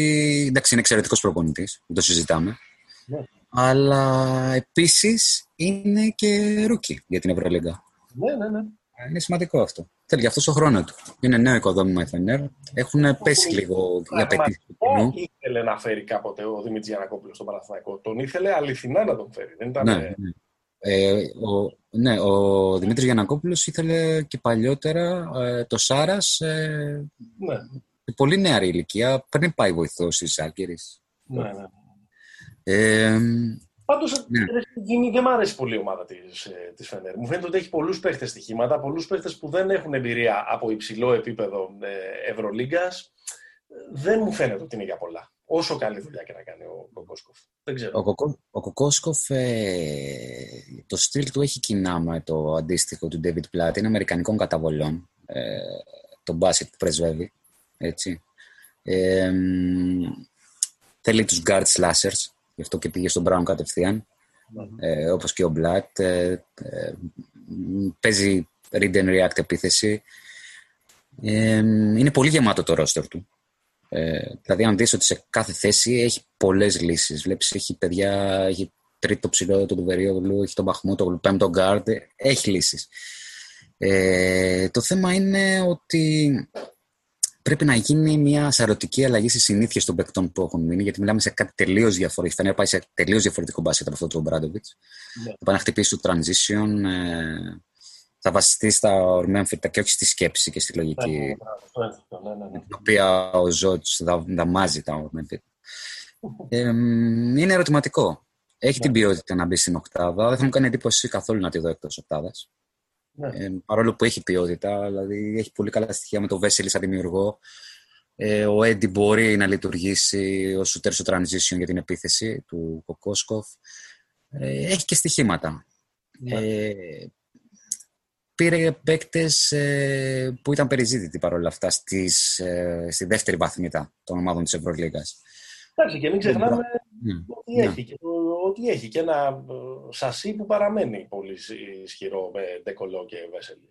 εντάξει, είναι εξαιρετικός προπονητής, δεν το συζητάμε. Ναι. Αλλά επίσης είναι και rookie για την Ευρωλίγκα. Ναι, ναι, ναι. Ε, Είναι σημαντικό αυτό. Θέλει κι αυτός το χρόνο του. Είναι νέο οικοδόμημα η Φενέρ. Έχουν πέσει λίγο οι απαιτήσεις του κοινού. Πραγματικά ήθελε να φέρει κάποτε ο Δημήτρης Γιανακόπουλος στον Παναθηναϊκό. Τον ήθελε αληθινά να τον φέρει. Δεν ήταν. Ναι, ναι. Ε, ο, ναι, ο Δημήτρης Γιανακόπουλος ήθελε και παλιότερα ε, το Σάρας ε, ναι, σε πολύ νεαρή ηλικία πριν πάει βοηθός της Άλκηρης. ναι, ναι. Ε, Πάντως Ναι. δεν μ' αρέσει πολύ η ομάδα της της Φενέρ. Μου φαίνεται ότι έχει πολλούς παίχτες στοιχήματα, πολλούς παίχτες που δεν έχουν εμπειρία από υψηλό επίπεδο ε, Ευρωλίγκας. Δεν μου φαίνεται ότι είναι για πολλά. Όσο καλή δουλειά και να κάνει ο Κοκόσκοφ. Δεν ξέρω. ο, Κοκό, ο Κοκόσκοφ ε, το στυλ του έχει κοινά με το αντίστοιχο του David Platt. Είναι αμερικανικών καταβολών. Ε, το μπάσκετ που πρεσβεύει. Έτσι. Ε, θέλει τους guard slashers. Γι' αυτό και πήγε στον Brown κατευθείαν. ε, όπως και ο Blatt. Ε, ε, παίζει read and react επίθεση. Ε, είναι πολύ γεμάτο το roster του. Ε, δηλαδή, αν δεις ότι σε κάθε θέση έχει πολλές λύσεις. Βλέπεις, έχει παιδιά, έχει τρίτο ψηλό τον Τουβερίογλου, έχει τον Μαχμού, τον πέμπτο γκάρντ, έχει λύσεις. Ε, το θέμα είναι ότι πρέπει να γίνει μια σαρωτική αλλαγή στις συνήθειες των παικτών που έχουν μείνει, γιατί μιλάμε σε κάτι τελείως διαφορετικό. Θα πάει σε τελείως διαφορετικό μπάσκετ από αυτό του Μπράντοβιτς. Ναι. Θα πάει να χτυπήσει το transition, ε, θα βασιστεί στα ορμαία αμφιρτά και όχι στη σκέψη και στη λογική, Ναι, ναι, ναι, ναι. την οποία ο Ζότ δαμάζει τα ορμαία αμφιρτά. Ε, είναι ερωτηματικό. Έχει την ποιότητα να μπει στην οκτάδα. Δεν θα μου κάνει εντύπωση καθόλου να τη δω εκτός οκτάδας. Ναι. Ε, παρόλο που έχει ποιότητα, δηλαδή έχει πολύ καλά στοιχεία με το Βέσελη σαν δημιουργό. Ε, ο Έντι μπορεί να λειτουργήσει ως shooter στο transition για την επίθεση του Κοκόσκοφ. Ε, έχει και στοιχήματα. Ναι. Ε, πήρε παίκτες ε, που ήταν περιζήτητοι παρόλα αυτά στις, ε, στη δεύτερη βαθμίδα των ομάδων της Ευρωλίγα. Εντάξει, και μην ξεχνάμε Ναι, ότι, ναι. έχει, και, ότι έχει και ένα ε, σασί που παραμένει πολύ ισχυρό με Ντεκολό και Βέσελη.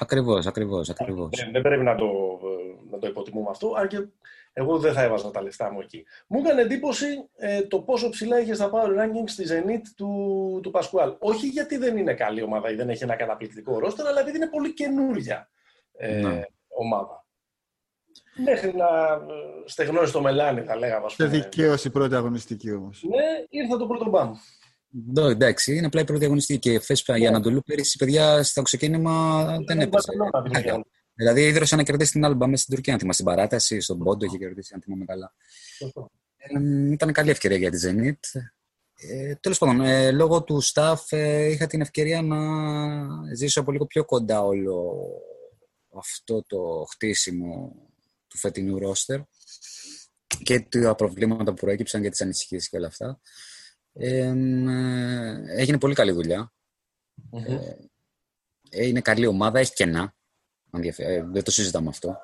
Ακριβώς, ακριβώς, ακριβώς. Δεν, δεν πρέπει να το, ε, να το υποτιμούμε αυτό, αν και εγώ δεν θα έβαζα τα λεφτά μου εκεί. Μου έκανε εντύπωση ε, το πόσο ψηλά είχε στα power rankings στη Zenit του, του Πασκουάλ. Όχι γιατί δεν είναι καλή ομάδα ή δεν έχει ένα καταπληκτικό ρόστερ, αλλά επειδή είναι πολύ καινούρια ε, Ναι. ομάδα. Μέχρι να ε, στεγνώσει το μελάνι, θα λέγαμε. ας Και πούμε. δικαίωση πρώτη αγωνιστική όμως. Ναι, ήρθε το πρώτο μπαμ. Ναι, εντάξει, είναι απλά η πρώτη αγωνιστική και φες για Ανατολού πέρυσι, παιδιά, στο ξεκίνημα δεν έπαιζε. Μπαρσελόνα, την είχε. Δηλαδή, ίδρυσε να κερδίσει την Άλμπα μέσα στην Τουρκία, αν θυμάσαι την παράταση, στον Πόντο είχε κερδίσει, αν θυμάμαι καλά. Σωστό. Ε, ήταν καλή ευκαιρία για τη Zenit. Ε, Τέλος πάντων, ε, λόγω του staff ε, είχα την ευκαιρία να ζήσω από λίγο πιο κοντά όλο αυτό το χτίσιμο του φετινού ρόστερ και τα προβλήματα που προέκυψαν και τις ανησυχίες και όλα αυτά. Ε, ε, έγινε πολύ καλή δουλειά. Μμμ. Ε, είναι καλή ομάδα, έχει κενά. αν διαφε- ε, δεν το συζητάμε αυτό.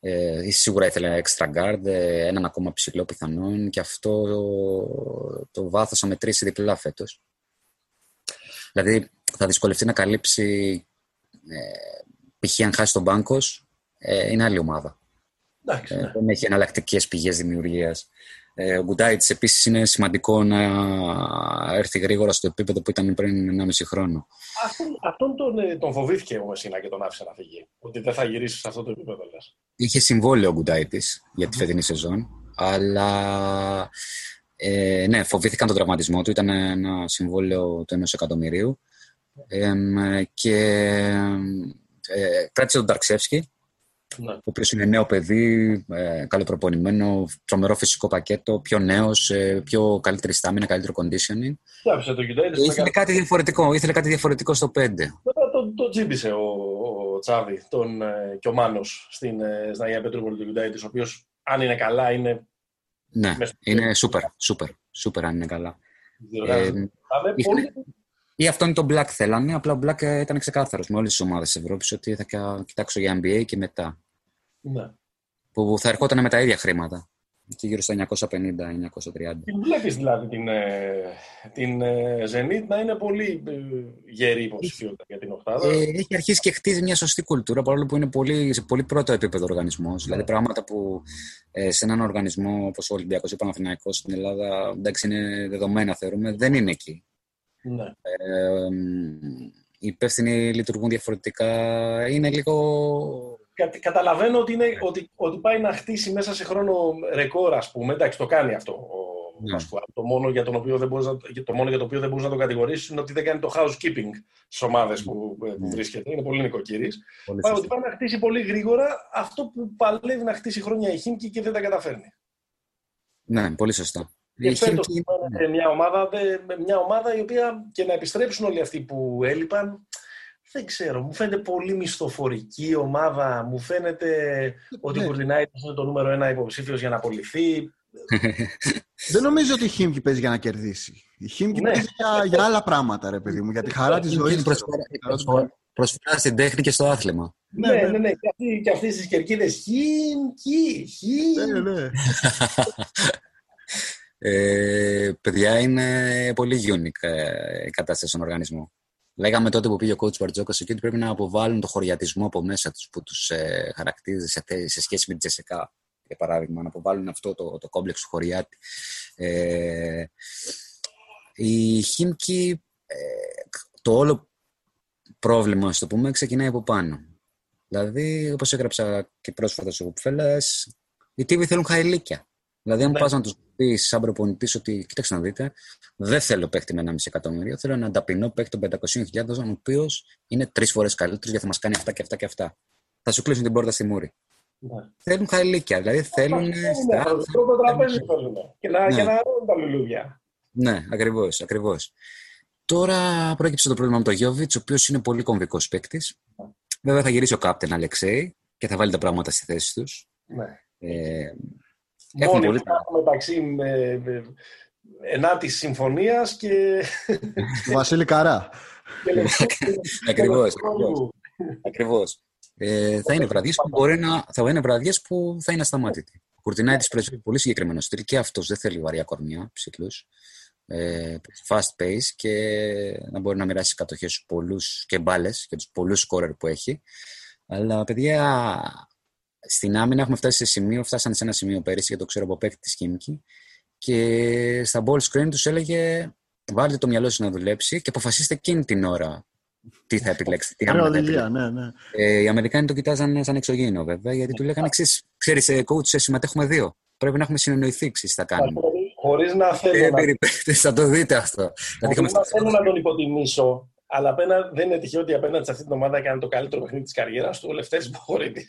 Ε, σίγουρα ήθελε extra guard, ε, έναν ακόμα ψηλό πιθανόν και αυτό το, το βάθος θα μετρήσει διπλά φέτος. Δηλαδή θα δυσκολευτεί να καλύψει ε, π.χ. αν χάσει τον Μπάνκος, ε, είναι άλλη ομάδα. Εντάξει, Ε, ναι. δεν έχει εναλλακτικές πηγές δημιουργίας. Ε, ο Γκουντάιτς επίσης είναι σημαντικό να έρθει γρήγορα στο επίπεδο που ήταν πριν 1,5 χρόνο. Αυτόν, αυτόν τον, ε, τον φοβήθηκε ο Μεσίνα και τον άφησε να φύγει. Ότι δεν θα γυρίσει σε αυτό το επίπεδο, λες. Είχε συμβόλαιο ο Γκουντάιτης για τη φετινή σεζόν, αλλά ε, ναι, φοβήθηκαν τον τραυματισμό του. Ήταν ένα συμβόλαιο του ενός εκατομμυρίου Εμ, και ε, κράτησε τον Ταρτσέφσκι, Ναι. ο οποίος είναι νέο παιδί, ε, καλοπροπονημένο, τρομερό φυσικό πακέτο, πιο νέος, πιο καλύτερη στάμινα, καλύτερο conditioning. Και άφησε το Γκουντάιτις. Και ήθελε κάτι διαφορετικό, ήθελε κάτι διαφορετικό στο 5. Μετά τον το τζίμπησε ο, ο Τσάβι τον, ε, και ο Μάνος στην, ε, στην Αγία Πετρούπολη τον Γκουντάιτις, ο οποίος αν είναι καλά είναι. Ναι, Μέσα. είναι σούπερ, σούπερ, σούπερ αν είναι καλά. διοργάνωση. Ε, Θα με ήθελε- πολύ. Ή αυτόν τον Black θέλανε, απλά ο Black ε, ήταν ξεκάθαρος με όλες τις ομάδες της Ευρώπης ότι θα κα- κοιτάξω για NBA και μετά. Ναι. Που θα ερχόταν με τα ίδια χρήματα. Εκεί γύρω στα 950-930. Την βλέπεις δηλαδή την, ε, την ε, Zenit να είναι πολύ ε, γερή υποψηφιότητα για την Οχτάδα. Ε, έχει αρχίσει και χτίζει μια σωστή κουλτούρα παρόλο που είναι πολύ, σε πολύ πρώτο επίπεδο οργανισμός. Δηλαδή πράγματα που ε, σε έναν οργανισμό όπως ο Ολυμπιακός ή ο Παναθηναϊκός στην Ελλάδα εντάξει, είναι δεδομένα θεωρούμε, δεν είναι εκεί. Ναι. Ε, μ, οι υπεύθυνοι λειτουργούν διαφορετικά. Είναι λίγο. Κα- Καταλαβαίνω ότι, είναι, ότι, ότι πάει να χτίσει μέσα σε χρόνο ρεκόρ, ας πούμε. Εντάξει, το κάνει αυτό ο Ναι. Πασκουάλ. Το, μόνο για τον οποίο δεν μπορείς να, το μόνο για το οποίο δεν μπορείς να τον κατηγορήσεις είναι ότι δεν κάνει το housekeeping στις ομάδες που, ε, που Ναι. βρίσκεται. Είναι πολύ νοικοκύρη. Πολύ Πάει σωστό. ότι πάει να χτίσει πολύ γρήγορα αυτό που παλεύει να χτίσει χρόνια η Χίμκι και δεν τα καταφέρνει. Ναι, πολύ σωστό. Και Η φέτος Χίμκι- είναι μια ομάδα, δε- με μια ομάδα η οποία και να επιστρέψουν όλοι αυτοί που έλειπαν. Δεν ξέρω, μου φαίνεται πολύ μισθοφορική ομάδα. Μου φαίνεται ότι ο Ναι. Κουρδινάιτης είναι το νούμερο ένα υποψήφιος για να απολυθεί. Δεν νομίζω ότι η Χίμκι παίζει για να κερδίσει. Η Χίμκι Ναι. παίζει για, για άλλα πράγματα, ρε παιδί μου, για τη χαρά της ζωής. Είναι προσφορά, προσφορά, προσφορά στην τέχνη και στο άθλημα. Ναι, Ναι, ναι, ναι. ναι. Και, αυτοί, και αυτοί στις κερκίδες χιν, κι, χιν. Ναι, ναι. Ε, παιδιά, είναι πολύ unique ε, η κατάσταση στον οργανισμό. Λέγαμε τότε που πήγε ο coach Μπαρτζόκας εκεί ότι πρέπει να αποβάλουν το χωριατισμό από μέσα τους που τους ε, χαρακτήριζε σε, θε- σε σχέση με την Τζεσεκά, για παράδειγμα, να αποβάλουν αυτό το, το κόμπλεξ του χωριάτη. Ε, η Χίμκι, ε, το όλο πρόβλημα, ας το πούμε, ξεκινάει από πάνω. Δηλαδή, όπως έγραψα και πρόσφατα στο Κουπφέλλας, οι τύποι θέλουν χαηλίκια. Δηλαδή, αν Ναι. πας να τους πεις σαν προπονητής ότι, κοίταξε να δείτε, δεν θέλω παίκτη με 1,5 εκατομμύριο, θέλω έναν ταπεινό παίκτη των 500.000, ο οποίος είναι τρεις φορές καλύτερος γιατί θα μας κάνει αυτά και αυτά και αυτά. Θα σου κλείσουν την πόρτα στη μούρη. Ναι. Θέλουν χαηλίκια, δηλαδή θέλουν. Ναι, το τρόπο τραπέζι θέλουν. Και να, Ναι. και να ρώνουν τα λουλούδια. Ναι, ακριβώς, ακριβώς. Τώρα πρόκειψε το πρόβλημα με τον Γιώβιτς, ο οποίος είναι πολύ κομβικός παίκτης. Βέβαια θα γυρίσει ο Κάπτεν Αλεξέη και θα βάλει τα πράγματα στη θέση τους. Ναι. Ε, Μόνοι πολύ... μεταξύ με, με, ενάτη συμφωνίας και. Του Βασίλη Καρά. Ακριβώς. Ακριβώς. Ε, θα είναι βραδιές που μπορεί να. Θα είναι βραδιές που θα είναι ασταμάτητοι. Ο Κουρτινάη τη πρεσβεύει πολύ συγκεκριμένο στυλ και αυτός δεν θέλει βαριά κορμιά, ψηλού. Ε, fast pace και να μπορεί να μοιράσει κατοχές στους πολλούς και μπάλες και τους πολλούς σκόρερ που έχει. Αλλά παιδιά, στην άμυνα έχουμε φτάσει σε σημείο, φτάσανε σε ένα σημείο πέρυσι, γιατί το ξέρω από παίκτη της Κίμικη, και στα ball screen τους έλεγε βάλτε το μυαλό σας να δουλέψει και αποφασίστε εκείνη την ώρα τι θα επιλέξετε. Τι άμυνα ναι, ναι. Ε, οι Αμερικάνοι το κοιτάζαν σαν εξωγήινο βέβαια, γιατί του λέγανε εξή. Ξέρεις, ε, coach, συμμετέχουμε δύο. Πρέπει να έχουμε συνεννοηθεί, τι θα κάνουμε. Χωρίς να θέλω. Ε, να... θα το δείτε αυτό. Χωρίς να θέλω να τον υποτιμήσω, αλλά απένα, δεν είναι τυχαίο ότι απέναντι σε αυτή την ομάδα έκανε το καλύτερο παιχνίδι της καριέρας του ο Λευτέρη Μποχορίδη.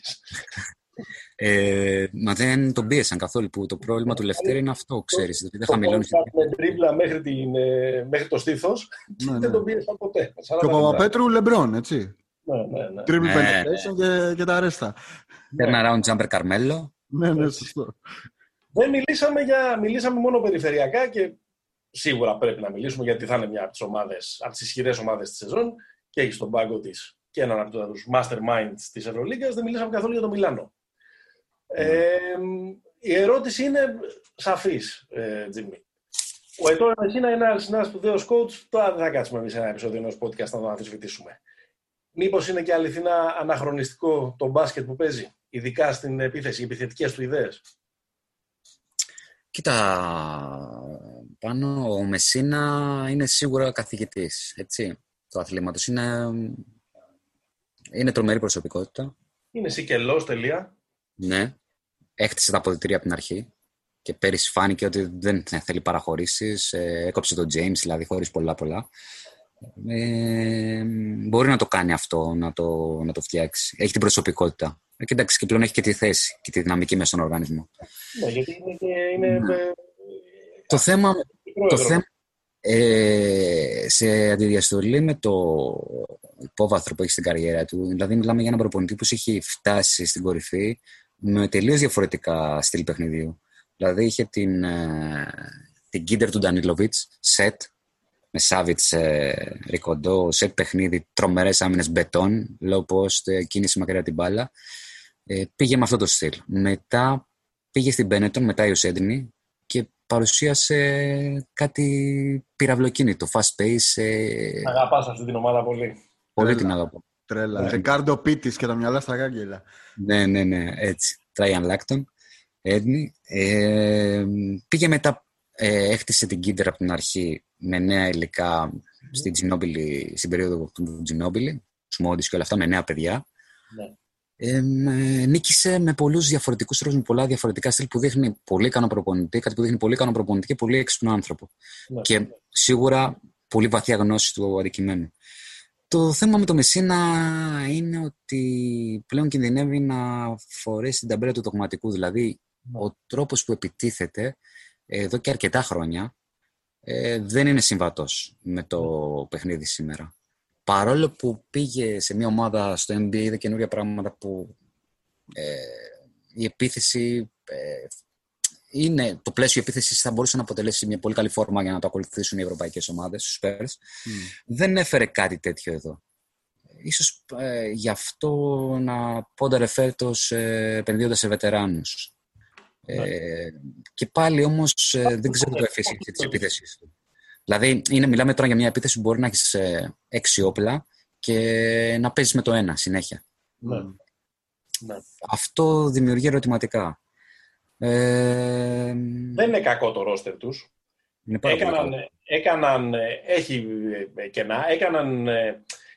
Ε, μα δεν τον πίεσαν καθόλου που το πρόβλημα του Λευτέρη είναι αυτό, ξέρεις. Δηλαδή δεν χαμηλώνει. Με τρίπλα μέχρι, την, ε, μέχρι το στήθος ναι, ναι. δεν τον πίεσαν ποτέ. Και ο Παπαπέτρου Λεμπρόν, έτσι. Ναι, ναι, ναι. Triple ναι. penetration και, και τα αρέστα. Ένα round jumper Καρμέλο. Ναι, ναι, σωστό. Δεν μιλήσαμε, για, μιλήσαμε μόνο περιφερειακά και σίγουρα πρέπει να μιλήσουμε γιατί θα είναι μια από τις ομάδες, από τις ισχυρές ομάδες της σεζόν και έχει στον πάγκο της και έναν από τους masterminds της Ευρωλίγκας. Δεν μιλήσαμε καθόλου για το Μιλάνο. Ε, η ερώτηση είναι σαφής, ε, Τζίμι. Ο Ετόρ Μεσίνα είναι ένας σπουδαίος coach. Τώρα δεν θα κάτσουμε εμείς ένα επεισόδιο ενός podcast να το αμφισβητήσουμε. Μήπως είναι και αληθινά αναχρονιστικό το μπάσκετ που παίζει, ειδικά στην επίθεση, οι επιθετικές του ιδέες; Κοίτα, πάνω ο Μεσίνα είναι σίγουρα καθηγητής, έτσι, του αθλήματος. Είναι, είναι τρομερή προσωπικότητα. Είναι σικελός, τελεία. Ναι έκτισε τα αποδητήρια από την αρχή και πέρυσι φάνηκε ότι δεν θέλει παραχωρήσεις. Ε, έκοψε τον James, δηλαδή χωρίς πολλά πολλά. Ε, μπορεί να το κάνει αυτό, να το, να το φτιάξει. Έχει την προσωπικότητα. Ε, και εντάξει, και πλέον έχει και τη θέση και τη δυναμική μέσα στον οργανισμό. Ναι, γιατί είναι και. Είναι, ναι. Το θέμα, το θέμα ε, σε αντιδιαστολή με το υπόβαθρο που έχει στην καριέρα του, δηλαδή μιλάμε για έναν προπονητή που έχει φτάσει στην κορυφή με τελείως διαφορετικά στυλ παιχνιδίου. Δηλαδή είχε την, ε, την κίντερ του Ντανίλοβιτς, σετ, με Σάβιτς, ε, Ρικοντό, σετ παιχνίδι, τρομερές άμυνες μπετόν, low post, ε, κίνηση μακριά την μπάλα. Ε, πήγε με αυτό το στυλ. Μετά πήγε στην Μπένετον, μετά η Οσέντινη και παρουσίασε κάτι πυραυλοκίνητο, fast pace. Ε... Αγαπάς αυτή την ομάδα πολύ. Πολύ την αγαπώ. Τρέλα. Ρικάρντο Πίτης και τα μυαλά στα κάγκελα. Ναι, ναι, ναι, έτσι. Τράιαν Λάκτον. Έντνη. Ε, πήγε μετά, ε, έχτισε την κίντερ από την αρχή με νέα υλικά στην, Ginobili, στην περίοδο του Τζινόμπιλι, Σμόντις και όλα αυτά, με νέα παιδιά. Ναι. Ε, νίκησε με πολλούς διαφορετικούς τρόπους, με πολλά διαφορετικά στυλ που δείχνει πολύ ικανό προπονητή, κάτι που δείχνει πολύ ικανό προπονητή και πολύ έξυπνο άνθρωπο. Ναι. Και σίγουρα πολύ βαθιά γνώση του αντικειμένου. Το θέμα με το Μεσίνα είναι ότι πλέον κινδυνεύει να φορέσει την ταμπέλα του δογματικού. Δηλαδή, ναι. ο τρόπος που επιτίθεται εδώ και αρκετά χρόνια ε, δεν είναι συμβατός με το ναι. παιχνίδι σήμερα. Παρόλο που πήγε σε μια ομάδα στο NBA, είδε καινούργια πράγματα που ε, η επίθεση ε, είναι, το πλαίσιο επίθεσης θα μπορούσε να αποτελέσει μια πολύ καλή φόρμα για να το ακολουθήσουν οι ευρωπαϊκές ομάδες, του Spurs. Δεν έφερε κάτι τέτοιο εδώ. Ίσως ε, γι' αυτό να πόνταρε φέτο ε, επενδύοντας σε βετεράνους. Ε, και πάλι όμως ε, δεν ξέρω το εφήσι της επίθεσης του. Δηλαδή, είναι, μιλάμε τώρα για μια επίθεση που μπορεί να έχεις ε, έξι όπλα και να παίζεις με το ένα συνέχεια. Ναι. Ναι. Αυτό δημιουργεί ερωτηματικά. Ε, δεν είναι κακό το ρόστερ τους. έκαναν, έκαναν, έχει κενά, έκαναν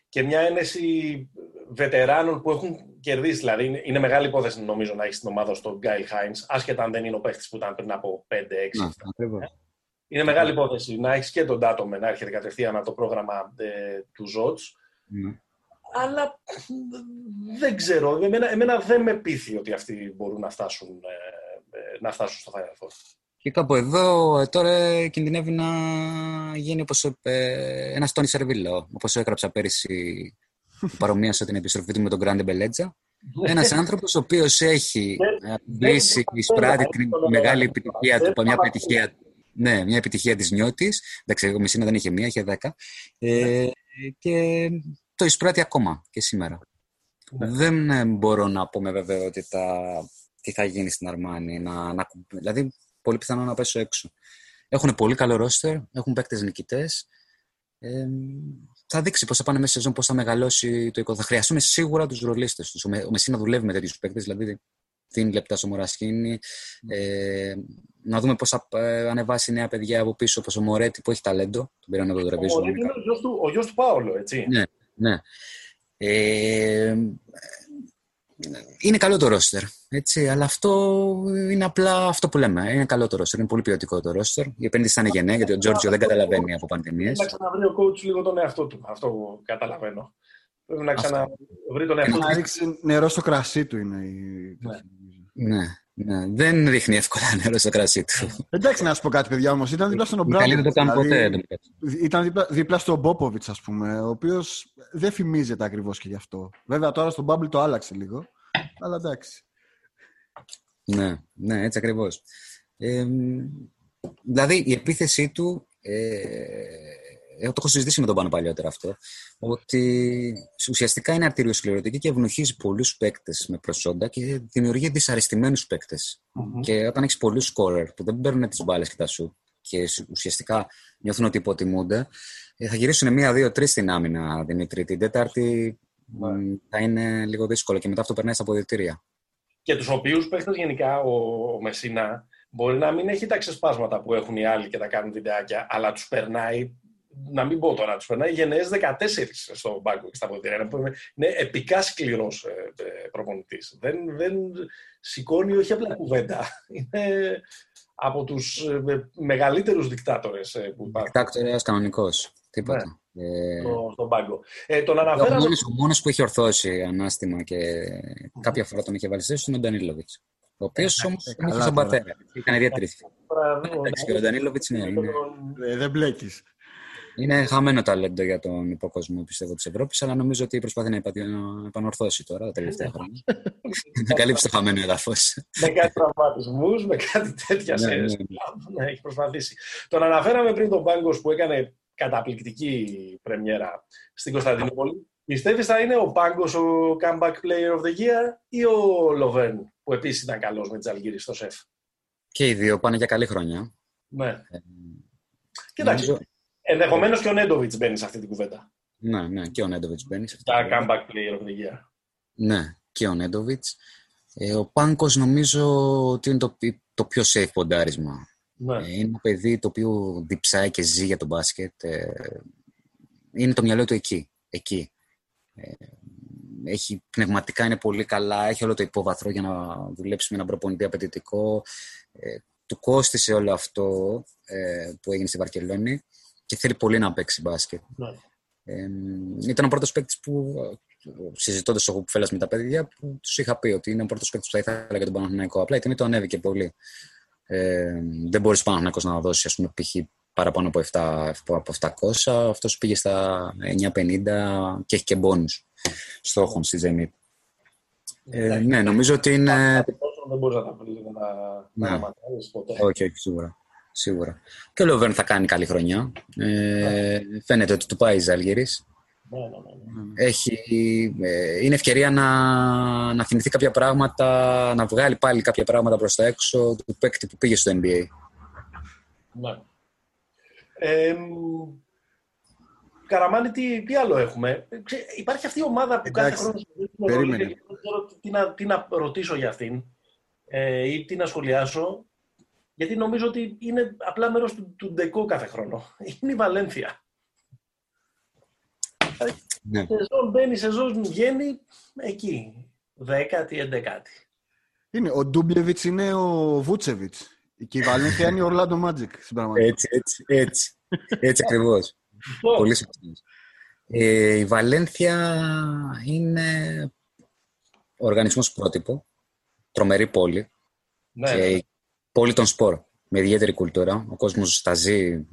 και μια ένεση βετεράνων που έχουν κερδίσει. Δηλαδή, είναι μεγάλη υπόθεση νομίζω να έχεις την ομάδα στον Γκάιλ Χάινς, άσχετα αν δεν είναι ο παίχτης που ήταν πριν από 5-6. Είναι μεγάλη υπόθεση να έχεις και τον Τάτομε να έρχεται κατευθείαν από το πρόγραμμα ε, του Ζότς. Ναι. Αλλά δεν ξέρω. Εμένα, εμένα δεν με πείθει ότι αυτοί μπορούν να φτάσουν ε, να φτάσουν στο Final Four. Και κάπου εδώ ε, τώρα κινδυνεύει να γίνει όπως ε, ένας Τόνι Σερβίλο, όπως έγραψα πέρυσι παρομοίασα την επιστροφή του με τον Γκράντε Μπελέτζα. Ένας άνθρωπος ο οποίος έχει μπλήσει, εισπράττει την μεγάλη επιτυχία του, μια επιτυχία, ναι, μια επιτυχία της νιώτης. Εντάξει, ο Μεσίνα δεν είχε μία, είχε δέκα. Ε, και το εισπράττει ακόμα και σήμερα. Ναι. Δεν ε, μπορώ να πω με βεβαιότητα τι θα γίνει στην Αρμάνη. Να, να, δηλαδή, πολύ πιθανό να πέσω έξω. Έχουν πολύ καλό ρόστερ, έχουν παίκτες νικητές. Ε, θα δείξει πώς θα πάνε μέσα σε σεζόν, πώς θα μεγαλώσει το εικόνα. Θα χρειαστούν σίγουρα τους ρολίστες τους. Ο Μεσίνα δουλεύει με τέτοιους παίκτες, δηλαδή δίνει λεπτά στο Μορασχίνη. Ε, να δούμε πώς θα ε, ανεβάσει νέα παιδιά από πίσω, όπως ο Μωρέτη που έχει ταλέντο. Τον πήραν από το τραπέζι. Ο γιος του, του Πάολο, έτσι. Ναι, ναι. Ε, είναι καλό το ρόστερ. Έτσι, αλλά αυτό είναι απλά αυτό που λέμε. Είναι καλό το ρόστερ. Είναι πολύ ποιοτικό το ρόστερ. Η επένδυση θα είναι γενναία, γιατί ο Τζόρτζιο δεν καταλαβαίνει από πανδημίες. Να ξαναβρει ο coach λίγο τον εαυτό του. Αυτό καταλαβαίνω. Πρέπει να ξαναβρει τον εαυτό του. Να ρίξει νερό στο κρασί του είναι η. Ναι. ναι. Ναι, δεν ρίχνει εύκολα νερό στο κρασί του. Εντάξει, να σου πω κάτι, παιδιά όμως. Ήταν δίπλα στον Ομπράδο. δεν το κάνει ποτέ. Ήταν δίπλα, δίπλα στον Μπόποβιτς, ας πούμε, ο οποίος δεν φημίζεται ακριβώς και γι' αυτό. Βέβαια τώρα στον Bubble το άλλαξε λίγο. Αλλά εντάξει. Ναι, ναι, έτσι ακριβώς. Ε, δηλαδή η επίθεσή του. Ε, εγώ το έχω συζητήσει με τον Πάνο παλιότερα αυτό, ότι ουσιαστικά είναι αρτηριοσκληρωτική και ευνοχίζει πολλούς παίκτες με προσόντα και δημιουργεί δυσαρεστημένους Και όταν έχεις πολλούς σκόρερ που δεν παίρνουν τις μπάλες και τα σου και ουσιαστικά νιώθουν ότι υποτιμούνται, ε, θα γυρίσουν μία, δύο, τρεις στην άμυνα, Δημήτρη. Την Τέταρτη ναι. θα είναι λίγο δύσκολο και μετά αυτό περνάει στα αποδητήρια. Και τους οποίους παίχτε γενικά ο, ο Μεσίνα μπορεί να μην έχει τα ξεσπάσματα που έχουν οι άλλοι και τα κάνουν βιντεάκια, αλλά τους περνάει να μην πω τώρα, τους περνάει γενναίες 14 στο μπάγκο και στα αποδητήρια. Είναι επικά σκληρός ε, ε προπονητής. Δεν, δεν σηκώνει όχι απλά κουβέντα. Είναι από τους ε, μεγαλύτερους δικτάτορες ε, που υπάρχουν. Δικτάτορα κανονικός. Τίποτα. Ναι, ε... στο, στον πάγκο. Ε, τον αναφέραμε... Ο μόνος, που έχει ορθώσει ανάστημα και κάποια φορά τον είχε βάλει θέση είναι ο Ντανίλοβιτς. Ο οποίος όμως είχε στον πατέρα. Ήταν ιδιαίτερη. Ο Ντανίλοβιτς ναι, είναι. Δεν μπλέκεις. Είναι χαμένο ταλέντο για τον υποκόσμο, πιστεύω, της Ευρώπης, αλλά νομίζω ότι προσπαθεί να επανορθώσει τώρα τα τελευταία χρόνια. να καλύψει το χαμένο έδαφος. με κάτι τραυματισμούς, με κάτι τέτοια ναι, ναι, ναι. ναι, έχει προσπαθήσει. Τον αναφέραμε πριν τον Πάγκος που έκανε καταπληκτική πρεμιέρα στην Κωνσταντινούπολη. Πιστεύεις θα είναι ο Πάγκος ο comeback player of the year ή ο Λοβέρν που επίσης ήταν καλός με τις Αλγύρε στο σεφ; Και οι δύο πάνε για καλή χρονιά. Ναι. Ε, Κοιτάξτε. Ενδεχομένως και ο Νέντοβιτς μπαίνει σε αυτή την κουβέντα. Ναι, ναι, και ο Νέντοβιτς μπαίνει σε αυτή την κουβέντα. comeback player of the year. Ναι, και ο Νέντοβιτς. Ε, ο Πάνκος νομίζω ότι είναι το, το πιο safe ποντάρισμα. Ναι. Ε, είναι ένα παιδί το οποίο διψάει και ζει για τον μπάσκετ. Ε, είναι το μυαλό του εκεί. εκεί. Ε, έχει, πνευματικά είναι πολύ καλά, έχει όλο το υπόβαθρο για να δουλέψει με έναν προπονητή απαιτητικό. Ε, του κόστησε όλο αυτό ε, που έγινε στη Βαρκελόνη και θέλει πολύ να παίξει μπάσκετ. Ναι. Ε, ήταν ο πρώτος παίκτης που, συζητώντας στο κουφέλα με τα παιδιά, που τους είχα πει ότι είναι ο πρώτος παίκτης που θα ήθελα για τον Παναθηναϊκό. Απλά η τιμή το ανέβηκε πολύ. Ε, δεν μπορείς Παναθηναϊκός να δώσει, ας πούμε, π.χ. παραπάνω από, 7, από 700. Αυτός πήγε στα 950 και έχει και μπόνου στόχων στη Zenit. Ε, ναι, νομίζω ότι είναι. Δεν μπορείς να τα βρεις να, να, ποτέ. Όχι, όχι, σίγουρα σίγουρα. Και ο Λοβέρν θα κάνει καλή χρονιά. Ε, φαίνεται ότι του πάει η Ζάλγερης. Ναι, ναι, ναι, Έχει, ε, είναι ευκαιρία να, να θυμηθεί κάποια πράγματα, να βγάλει πάλι κάποια πράγματα προς τα έξω του παίκτη που πήγε στο NBA. Ναι. Ε, Καραμάνι, τι, τι άλλο έχουμε; Υπάρχει αυτή η ομάδα που κάθε χρόνο... Περίμενε. Δεν ξέρω τι να, τι να ρωτήσω για αυτήν ε, ή τι να σχολιάσω. Γιατί νομίζω ότι είναι απλά μέρος του, του ντεκό κάθε χρόνο. Είναι η Βαλένθια. Ναι. Σεζόν μπαίνει, σεζόν βγαίνει, εκεί. Δέκατη, εντεκάτη. Είναι, ο Ντούμπλεβιτς είναι ο Βούτσεβιτς. Και η Βαλένθια είναι ο Ορλάντο Μάτζικ. Έτσι, έτσι, έτσι. Έτσι ακριβώς. Πολύ σωστός. Ε, η Βαλένθια είναι οργανισμός πρότυπο, τρομερή πόλη. Ναι. Και πόλη των σπορ. με ιδιαίτερη κουλτούρα. Ο κόσμος τα ζει,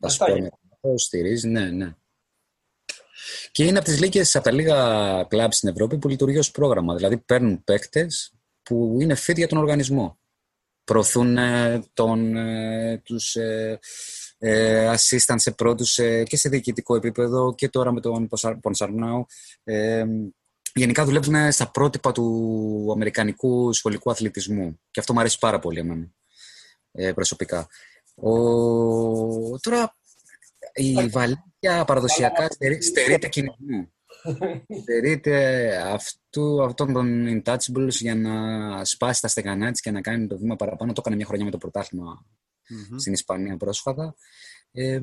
τα σπόρια, το στηρίζει, ναι, ναι. Και είναι από τις λίγες, από τα λίγα κλαμπ στην Ευρώπη που λειτουργεί ως πρόγραμμα. Δηλαδή παίρνουν παίκτες που είναι fit για τον οργανισμό. Προωθούν ε, τον, ε, τους ε, ε, assistant σε πρώτους και σε διοικητικό επίπεδο και τώρα με τον Πονσαρνάου. Ε, γενικά δουλεύουν στα πρότυπα του αμερικανικού σχολικού αθλητισμού και αυτό μου αρέσει πάρα πολύ εμένα ε, προσωπικά. Ο, τώρα η Βαλίκια παραδοσιακά στερείται κινητού. Στερείται αυτού, αυτών των intouchables για να σπάσει τα στεγανά της και να κάνει το βήμα παραπάνω. Το έκανε μια χρονιά με το πρωταθλημα στην Ισπανία πρόσφατα. Ε,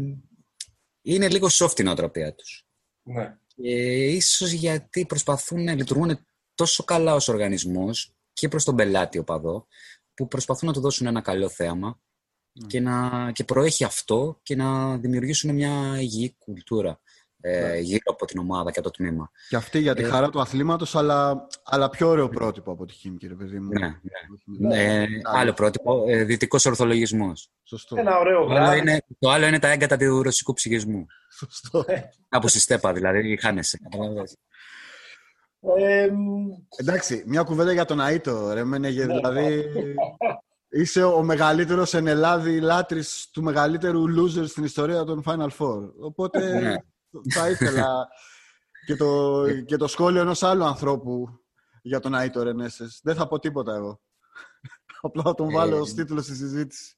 είναι λίγο soft η νοοτροπία τους. Ναι. Και ίσως γιατί προσπαθούν να λειτουργούν τόσο καλά ως οργανισμός και προς τον πελάτη οπαδό, που προσπαθούν να του δώσουν ένα καλό θέαμα mm. και, να, και προέχει αυτό και να δημιουργήσουν μια υγιή κουλτούρα ε, ναι. γύρω από την ομάδα και το τμήμα. Και αυτή για τη ε, χαρά του αθλήματος, αλλά, αλλά πιο ωραίο πρότυπο από τη Χίμη, ρε παιδί μου. Ναι, ναι. Ε, άλλο πρότυπο, ε, δυτικός ορθολογισμός. Σωστό. Ένα ωραίο το άλλο, είναι, το άλλο είναι τα έγκατα του ρωσικού ψυχισμού. Σωστό. Από στη στέπα, δηλαδή, χάνεσαι. Ε, Εντάξει, μια κουβέντα για τον Αΐτο, ρε Μένεγε, ναι, δηλαδή... Είσαι ο μεγαλύτερος εν Ελλάδη λάτρης του μεγαλύτερου loser στην ιστορία των Final Four. Οπότε ναι. θα ήθελα και, το, και το σχόλιο ενός άλλου ανθρώπου για τον Αΐτο Ρενέσες. Δεν θα πω τίποτα εγώ. Απλά θα τον βάλω ε, ως τίτλο στη συζήτηση.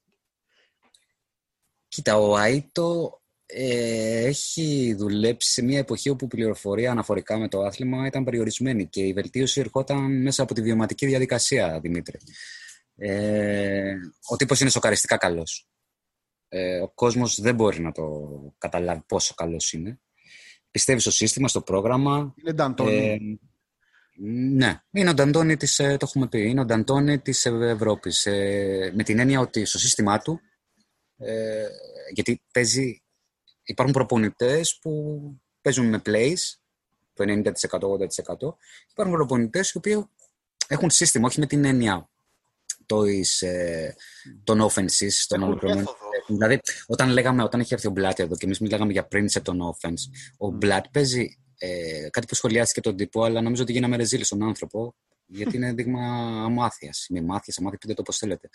Κοίτα, ο Αΐτο ε, έχει δουλέψει σε μια εποχή όπου η πληροφορία αναφορικά με το άθλημα ήταν περιορισμένη και η βελτίωση ερχόταν μέσα από τη βιωματική διαδικασία, Δημήτρη. Ε, ο τύπος είναι σοκαριστικά καλός. Ε, ο κόσμος δεν μπορεί να το καταλάβει πόσο καλός είναι. Πιστεύεις στο σύστημα, στο πρόγραμμα. Είναι Νταντώνη. Ε, ναι, είναι ο Νταντώνη της, ε, το έχουμε πει, είναι ο Νταντώνη της Ευρώπης. Ε, με την έννοια ότι στο σύστημά του, ε, γιατί παίζει υπάρχουν προπονητές που παίζουν με plays, το 90%-80%. Υπάρχουν προπονητές οι οποίοι έχουν σύστημα, όχι με την έννοια το ε, των offenses, των ολοκληρωμένων. Δηλαδή, όταν, λέγαμε, όταν είχε έρθει ο Μπλάτ εδώ και εμείς μιλάγαμε για principle των offense, ο Μπλάτ παίζει ε, κάτι που σχολιάστηκε τον τύπο, αλλά νομίζω ότι γίναμε ρεζίλη στον άνθρωπο, γιατί είναι δείγμα αμάθειας. Μη μάθειας, αμάθεια, πείτε το όπως θέλετε.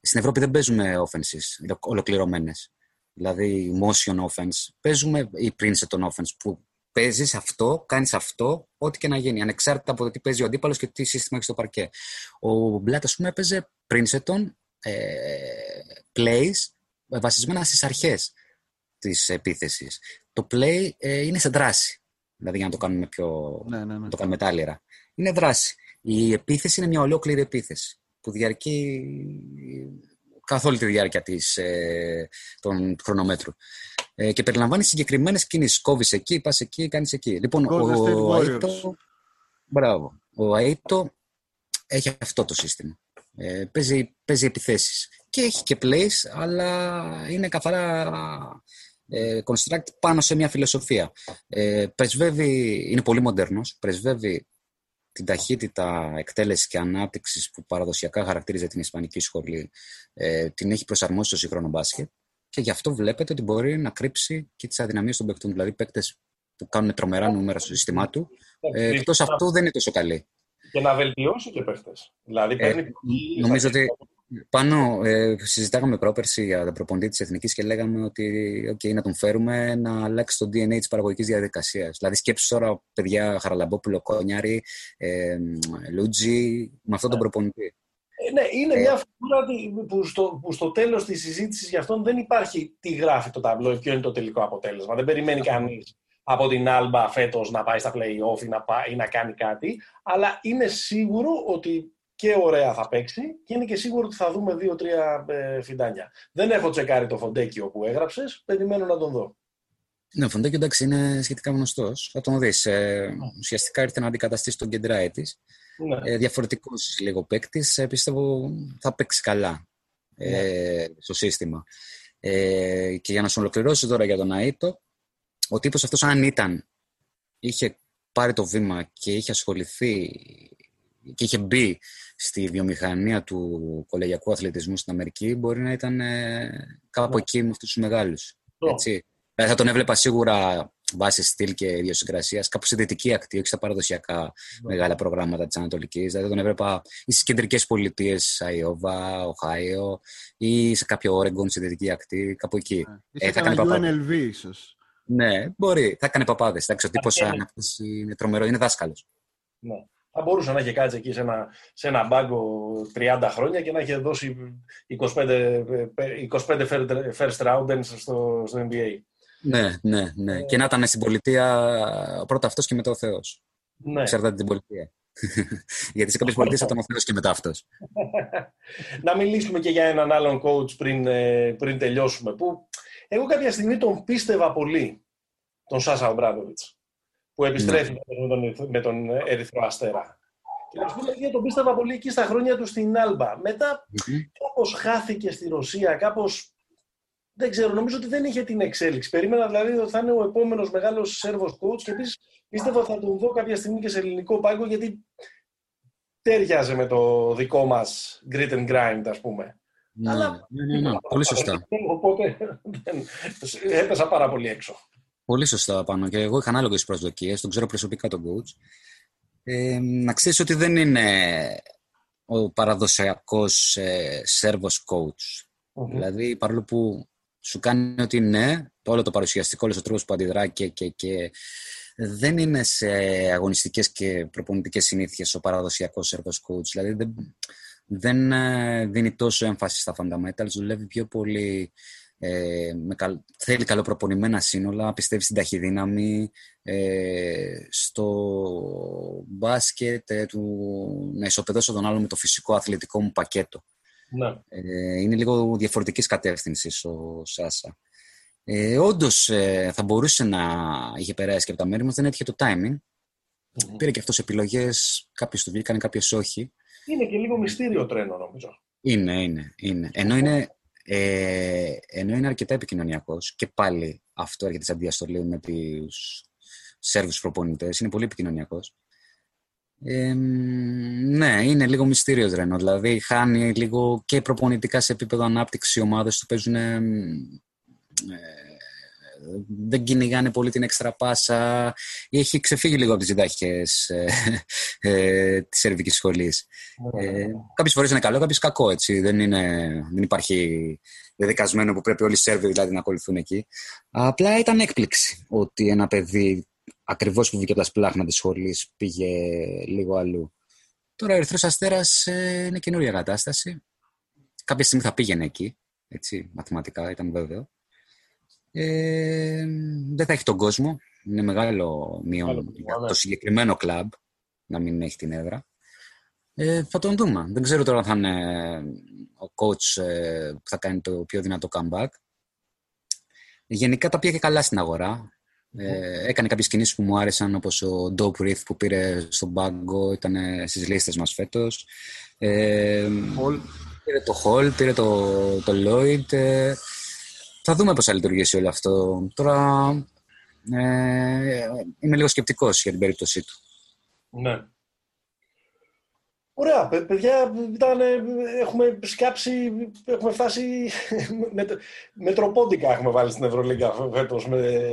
Στην Ευρώπη δεν παίζουμε offenses ολοκληρωμένες δηλαδή motion offense, παίζουμε η Princeton offense που παίζεις αυτό, κάνεις αυτό, ό,τι και να γίνει, ανεξάρτητα από το τι παίζει ο αντίπαλος και τι σύστημα έχει στο παρκέ. Ο Μπλάτ, ας πούμε, έπαιζε Princeton ε, plays βασισμένα στις αρχές της επίθεσης. Το play ε, είναι σε δράση. Δηλαδή, για να το κάνουμε πιο. Ναι, ναι, ναι. το κάνουμε μετάλλερα. Είναι δράση. Η επίθεση είναι μια ολόκληρη επίθεση που διαρκεί καθ' όλη τη διάρκεια της, ε, των χρονομέτρου. Ε, και περιλαμβάνει συγκεκριμένες κινήσεις. Κόβεις εκεί, πας εκεί, κάνεις εκεί. Λοιπόν, ο Αίτο. Μπράβο. Ο Αίτο έχει αυτό το σύστημα. Ε, παίζει, παίζει επιθέσεις. Και έχει και plays, αλλά είναι καθαρά ε, construct πάνω σε μια φιλοσοφία. Ε, πρεσβεύει, είναι πολύ μοντέρνος, πρεσβεύει την ταχύτητα εκτέλεσης και ανάπτυξης που παραδοσιακά χαρακτήριζε την Ισπανική σχολή, ε, την έχει προσαρμόσει στο σύγχρονο μπάσκετ. Και γι' αυτό βλέπετε ότι μπορεί να κρύψει και τις αδυναμίες των παικτών. Δηλαδή, παίκτες που κάνουν τρομερά νούμερα στο σύστημά του, ε, εκτός αυτού δεν είναι τόσο καλή. Και να βελτιώσει και παίκτες. Δηλαδή, ε, νομίζω ότι πάνω, ε, συζητάγαμε πρόπερση για τον προπονητή της Εθνικής και λέγαμε ότι okay, να τον φέρουμε να αλλάξει το DNA της παραγωγικής διαδικασίας. Δηλαδή, σκέψου τώρα παιδιά Χαραλαμπόπουλο, Κόνιαρη, ε, Λούτζι, με αυτόν τον προπονητή. Ε, ναι, είναι ε, μια φιγούρα που στο, που στο τέλος της συζήτησης για αυτόν δεν υπάρχει τι γράφει το ταμπλό, ποιο είναι το τελικό αποτέλεσμα. Δεν περιμένει κανείς από την Άλμπα φέτος να πάει στα play-off ή να, ή να κάνει κάτι. Αλλά είναι σίγουρο ότι και ωραία θα παίξει και είναι και σίγουρο ότι θα δούμε δύο-τρία ε, φιντάνια. Δεν έχω τσεκάρει το Φοντέκιο που έγραψες, περιμένω να τον δω. Ναι, ο Φοντέκιο εντάξει είναι σχετικά γνωστός. Θα τον δεις. Ε, ουσιαστικά ήρθε να αντικαταστήσει τον Γκέντραϊτις. Ναι. Ε, Διαφορετικός λίγο παίκτης. Ε, πιστεύω θα παίξει καλά ε, ναι. στο σύστημα. Ε, και για να σου ολοκληρώσει τώρα για τον Αίτο, ο τύπος αυτός, αν ήταν, είχε πάρει το βήμα και είχε ασχοληθεί και είχε μπει στη βιομηχανία του κολεγιακού αθλητισμού στην Αμερική, μπορεί να ήταν ε, κάπου ναι. εκεί με αυτούς τους μεγάλους. Έτσι. Δηλαδή θα τον έβλεπα σίγουρα βάσει στυλ και ιδιοσυγκρασίας κάπου στη δυτική ακτή, όχι στα παραδοσιακά ναι. μεγάλα προγράμματα της Ανατολικής. Δηλαδή τον έβλεπα ή στις κεντρικές πολιτείες, Αϊόβα, Οχάιο, ή σε κάποιο Όρεγκον, στη δυτική ακτή, κάπου εκεί. Ε, ε, θα έκανε UNLV, ίσως. Ναι, μπορεί. Θα έκανε παπάδες. Εντάξει, ο τύπος είναι τρομερός, είναι δάσκαλος. Ναι. Θα μπορούσε να έχει κάτσει εκεί σε ένα, σε ένα μπάγκο 30 χρόνια και να έχει δώσει 25, 25 first rounders στο, στο NBA. Ναι, ναι, ναι. Ε... Και να ήταν στην πολιτεία πρώτα αυτός και μετά ο Θεός. Ναι. Ξέρετε την πολιτεία. Γιατί σε κάποιες πολιτείες ήταν ο Θεός και μετά αυτός. να μιλήσουμε και για έναν άλλον coach πριν, ε, πριν τελειώσουμε. Που εγώ κάποια στιγμή τον πίστευα πολύ, τον Σάσα Ομπράδοβιτ που επιστρέφει ναι. με, τον, με τον Ερυθρό Αστέρα. Και να σου πω γιατί τον πίστευα πολύ εκεί στα χρόνια του στην Άλμπα. Μετά mm-hmm. κάπως χάθηκε στη Ρωσία, κάπως δεν ξέρω, νομίζω ότι δεν είχε την εξέλιξη. Περίμενα δηλαδή ότι θα είναι ο επόμενος μεγάλος Σέρβος coach και επίσης πίστευα ότι θα τον δω κάποια στιγμή και σε ελληνικό πάγκο γιατί τέριαζε με το δικό μας grit and grind, ας πούμε. Ναι, Αλλά... ναι, ναι, ναι. πολύ σωστά. Οπότε έπεσα πάρα πολύ έξω. Πολύ σωστά πάνω. Και εγώ είχα ανάλογες προσδοκίες. Τον ξέρω προσωπικά τον coach. Ε, να ξέρεις ότι δεν είναι ο παραδοσιακός ε, Σέρβος coach. Δηλαδή, παρόλο που σου κάνει ότι ναι, το όλο το παρουσιαστικό, όλος ο τρόπος που αντιδρά και, και, και δεν είναι σε αγωνιστικές και προπονητικές συνήθειες ο παραδοσιακός Σέρβος coach. Δηλαδή δεν, δεν ε, δίνει τόσο έμφαση στα fundamentals, δουλεύει πιο πολύ ε, με θέλει καλοπροπονημένα σύνολα, πιστεύει στην ταχυδύναμη, ε, στο μπάσκετ, ε, του, να ισοπεδώσω τον άλλο με το φυσικό αθλητικό μου πακέτο. Ναι. Ε, είναι λίγο διαφορετικής κατεύθυνσης ο Σάσα. Ε, Όντως ε, θα μπορούσε να είχε περάσει και από τα μέρη μας, δεν έτυχε το timing. Mm-hmm. Πήρε και αυτός επιλογές, κάποιε του βγήκαν, κάποιε όχι. Είναι και λίγο μυστήριο τρένο, νομίζω. Είναι, είναι. είναι. Ενώ είναι ε, ενώ είναι αρκετά επικοινωνιακός και πάλι αυτό έρχεται σε αντιαστολή με τους Σέρβους προπονητές, είναι πολύ επικοινωνιακός. Ε, ναι, είναι λίγο μυστήριο Ρένο. Δηλαδή, χάνει λίγο και προπονητικά σε επίπεδο ανάπτυξη ομάδες του παίζουν. Ε, δεν κυνηγάνε πολύ την έξτρα πάσα ή έχει ξεφύγει λίγο από τις διδάχες ε, ε, της σερβικής σχολής. Mm. Ε, κάποιες φορές είναι καλό, κάποιες κακό, έτσι. Δεν, είναι, δεν υπάρχει δεδικασμένο που πρέπει όλοι οι Σέρβοι δηλαδή, να ακολουθούν εκεί. Απλά ήταν έκπληξη ότι ένα παιδί ακριβώς που βγήκε από τα σπλάχνα της σχολής πήγε λίγο αλλού. Τώρα ο Ερυθρός Αστέρας ε, είναι καινούρια κατάσταση. Κάποια στιγμή θα πήγαινε εκεί, έτσι, μαθηματικά ήταν βέβαιο. Ε, δεν θα έχει τον κόσμο. Είναι μεγάλο μείον για το συγκεκριμένο κλαμπ να μην έχει την έδρα. Ε, θα τον δούμε. Δεν ξέρω τώρα αν θα είναι ο coach ε, που θα κάνει το πιο δυνατό comeback. Γενικά τα πήγε και καλά στην αγορά. Ε, έκανε κάποιες κινήσεις που μου άρεσαν όπως ο Dope Reef που πήρε στον πάγκο, ήταν στις λίστες μας φέτος. Ε, πήρε το Hall, πήρε το, το Lloyd. Ε, θα δούμε πώς θα λειτουργήσει όλο αυτό. Τώρα ε, είμαι λίγο σκεπτικός για την περίπτωσή του. Ναι. Ωραία, παιδιά, ήταν, έχουμε σκάψει, έχουμε φτάσει, με, με τροπόντικα έχουμε βάλει στην Ευρωλίγκα φέτος, με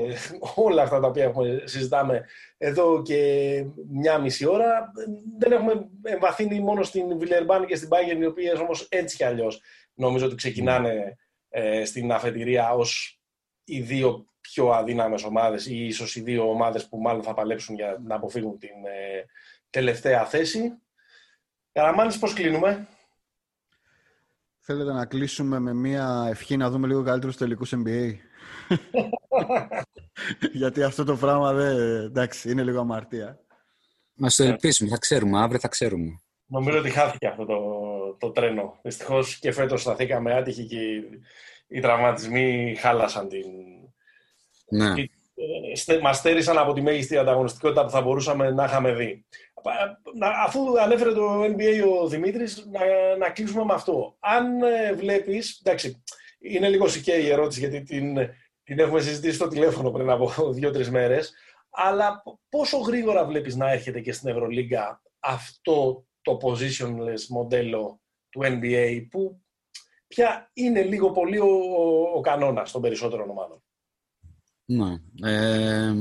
όλα αυτά τα οποία έχουμε, συζητάμε εδώ και μια μισή ώρα. Δεν έχουμε εμβαθύνει μόνο στην Βιλερμπάν και στην Πάγεν, οι οποίες όμως έτσι κι αλλιώς νομίζω ότι ξεκινάνε ε, στην αφετηρία ως οι δύο πιο αδύναμες ομάδες ή ίσως οι δύο ομάδες που μάλλον θα παλέψουν για να αποφύγουν την ε, τελευταία θέση. Καραμάνης, πώς κλείνουμε; Θέλετε να κλείσουμε με μια ευχή να δούμε λίγο καλύτερους τελικούς NBA. Γιατί αυτό το πράγμα δεν... εντάξει, είναι λίγο αμαρτία. Μα το ελπίσουμε, θα ξέρουμε, αύριο θα ξέρουμε. Νομίζω ότι χάθηκε αυτό το, το τρένο. Δυστυχώς και φέτος σταθήκαμε άτυχοι και οι, τραυματισμοί χάλασαν την. Ναι. Μας στέρισαν από τη μέγιστη ανταγωνιστικότητα που θα μπορούσαμε να είχαμε δει. Αφού ανέφερε το NBA ο Δημήτρης, να, να κλείσουμε με αυτό. Αν ε, βλέπεις, εντάξει, είναι λίγο σικαία η ερώτηση γιατί την, την έχουμε συζητήσει στο τηλέφωνο πριν από δύο-τρεις μέρες, αλλά πόσο γρήγορα βλέπεις να έρχεται και στην Ευρωλίγκα αυτό το positionless μοντέλο του NBA που πια είναι λίγο πολύ ο, ο κανόνας των περισσότερων ομάδων; Ναι. Ε,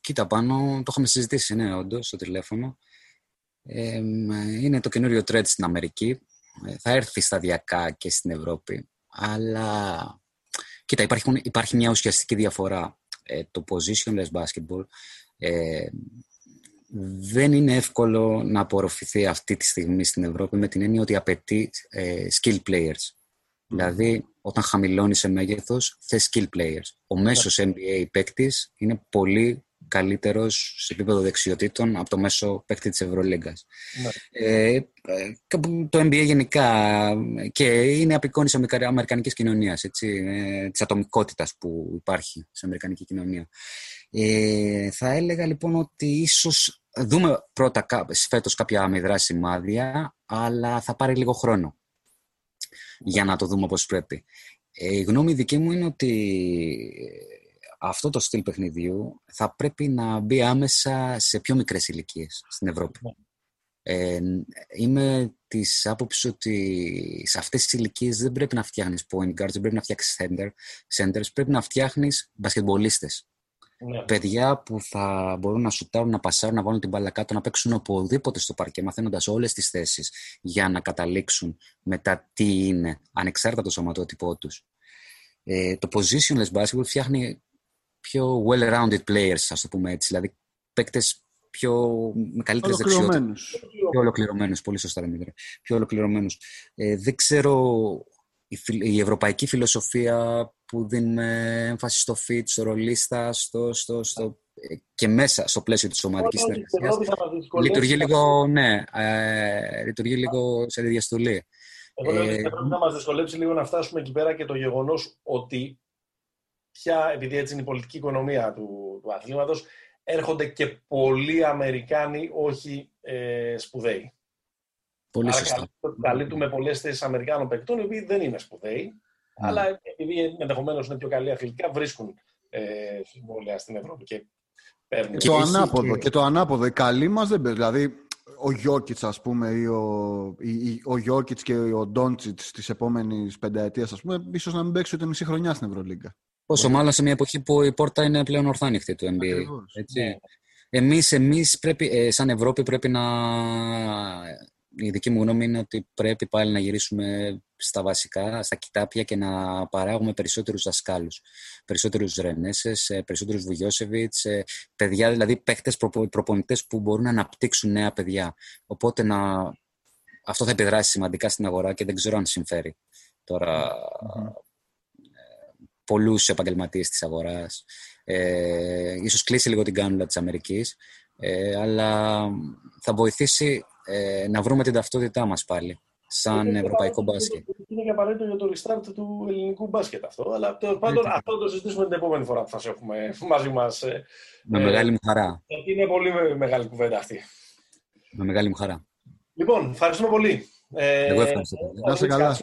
κοίτα πάνω, το είχαμε συζητήσει, ναι, όντως, στο τηλέφωνο. Ε, είναι το καινούριο trend στην Αμερική. Ε, θα έρθει σταδιακά και στην Ευρώπη. Αλλά, κοίτα, υπάρχει, υπάρχει μια ουσιαστική διαφορά. Ε, το positionless basketball ε, δεν είναι εύκολο να απορροφηθεί αυτή τη στιγμή στην Ευρώπη με την έννοια ότι απαιτεί ε, skill players. Δηλαδή, όταν χαμηλώνεις σε μέγεθος, θες skill players. Ο μέσος NBA παίκτης είναι πολύ καλύτερος σε επίπεδο δεξιοτήτων από το μέσο παίκτη της Ευρωλίγκας. Ναι. Ε, το NBA γενικά και είναι απεικόνηση αμερικανικής κοινωνίας, ε, της ατομικότητας που υπάρχει στην αμερικανική κοινωνία. Ε, θα έλεγα λοιπόν ότι ίσως δούμε πρώτα φέτος κάποια αμυδρά σημάδια, αλλά θα πάρει λίγο χρόνο για να το δούμε όπως πρέπει. Ε, η γνώμη δική μου είναι ότι αυτό το στυλ παιχνιδιού θα πρέπει να μπει άμεσα σε πιο μικρές ηλικίες στην Ευρώπη. Ναι. Ε, είμαι της άποψης ότι σε αυτές τις ηλικίες δεν πρέπει να φτιάχνεις point guards, δεν πρέπει να φτιάξεις centers, πρέπει να φτιάχνεις μπασκετμπολίστες. Ναι. Παιδιά που θα μπορούν να σουτάρουν, να πασάρουν, να βάλουν την μπάλα κάτω, να παίξουν οπουδήποτε στο παρκέ, μαθαίνοντας όλες τις θέσεις για να καταλήξουν μετά τι είναι, ανεξάρτητα το σωματότυπό τους. Ε, το positionless basketball φτιάχνει πιο well-rounded players, ας το πούμε έτσι. Δηλαδή παίκτες πιο, με καλύτερες δεξιότητες. Πιο ολοκληρωμένους. Πολύ σωστά, Δημήτρη. Πιο ολοκληρωμένους. Ε, δεν ξέρω η, ευρωπαϊκή φιλοσοφία που δίνουμε έμφαση στο fit, στο ρολίστα, στο, στο, στο, και μέσα στο πλαίσιο της ομαδικής συνεργασίας λειτουργεί λίγο, ναι, ε, λειτουργεί λίγο σε διαστολή. Εγώ λέω ότι ε, θα πρέπει να μας δυσκολέψει λίγο να φτάσουμε εκεί πέρα και το γεγονός ότι πια, επειδή έτσι είναι η πολιτική οικονομία του, του αθλήματος, έρχονται και πολλοί Αμερικάνοι, όχι ε, σπουδαίοι. Πολύ Άρα σωστά. καλύπτουμε πολλές θέσεις Αμερικάνων παικτών, οι οποίοι δεν είναι σπουδαίοι, ναι. αλλά επειδή ενδεχομένως είναι πιο καλοί αθλητικά, βρίσκουν ε, συμβόλαια στην Ευρώπη και παίρνουν. Και, το ανάποδο, και το ανάποδο. Οι καλοί μας δεν παίρνουν. Δηλαδή, ο Γιώκητς, ας πούμε, ή ο, ή, ο Γιώκητς και ο Ντόντσιτς της επόμενης πενταετίας, ας πούμε, ίσως να μην παίξει ούτε μισή χρονιά στην Ευρωλίγκα. Πόσο μάλλον σε μια εποχή που η πόρτα είναι πλέον ορθάνυχτη του NBA. Έτσι. Ναι. Εμείς, εμείς πρέπει, ε, σαν Ευρώπη πρέπει να η δική μου γνώμη είναι ότι πρέπει πάλι να γυρίσουμε στα βασικά, στα κοιτάπια και να παράγουμε περισσότερους δασκάλους. Περισσότερους Ρενέσες, ε, περισσότερους Βουγιώσεβιτς, ε, παιδιά, δηλαδή παίχτες προπονητές που μπορούν να αναπτύξουν νέα παιδιά. Οπότε να... αυτό θα επιδράσει σημαντικά στην αγορά και δεν ξέρω αν συμφέρει τώρα mm-hmm. πολλούς επαγγελματίες της αγοράς. Ε, ίσως κλείσει λίγο την κάνουλα της Αμερικής, ε, αλλά θα βοηθήσει ε, να βρούμε την ταυτότητά μας πάλι, σαν είναι ευρωπαϊκό μπάσκετ. Είναι και απαραίτητο για το restart του ελληνικού μπάσκετ αυτό, αλλά πάντων αυτό θα το συζητήσουμε την επόμενη φορά που θα σε έχουμε μαζί μας. Ε, Με μεγάλη μου χαρά. Γιατί είναι πολύ μεγάλη κουβέντα αυτή. Με μεγάλη μου χαρά. Λοιπόν, ευχαριστούμε πολύ. Ε, Εγώ ευχαριστώ. Να είσαι καλά.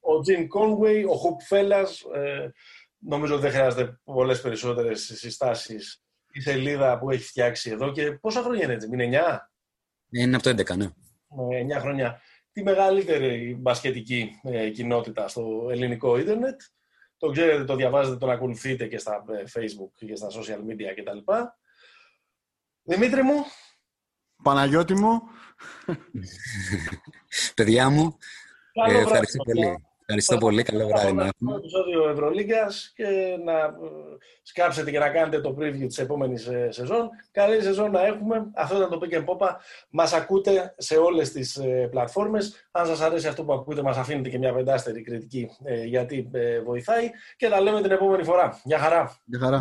Ο Τζιν Κόνουεϊ, ο Χουπ Φέλλας, ε, νομίζω ότι δεν χρειάζεται πολλές περισσότερες συστάσεις η σελίδα που έχει φτιάξει εδώ και πόσα χρόνια είναι έτσι, είναι 9? Είναι από το 11, ναι. 9 χρόνια. Τη μεγαλύτερη μπασκετική ε, κοινότητα στο ελληνικό ίντερνετ. Το ξέρετε, το διαβάζετε, τον ακολουθείτε και στα ε, facebook και στα social media κτλ. Δημήτρη μου. Παναγιώτη μου. Παιδιά μου. Ε, ευχαριστώ πολύ. Ευχαριστώ πολύ. Καλό βράδυ να έχουμε. επεισόδιο Ευρωλίγκας και να ε, σκάψετε και να κάνετε το preview της επόμενης ε, σεζόν. Καλή σεζόν να έχουμε. Αυτό ήταν το Pick and Popa. Μας ακούτε σε όλες τις ε, πλατφόρμες. Αν σας αρέσει αυτό που ακούτε, μας αφήνετε και μια πεντάστερη κριτική γιατί βοηθάει. Και τα λέμε την επόμενη φορά. Γεια χαρά. Γεια χαρά.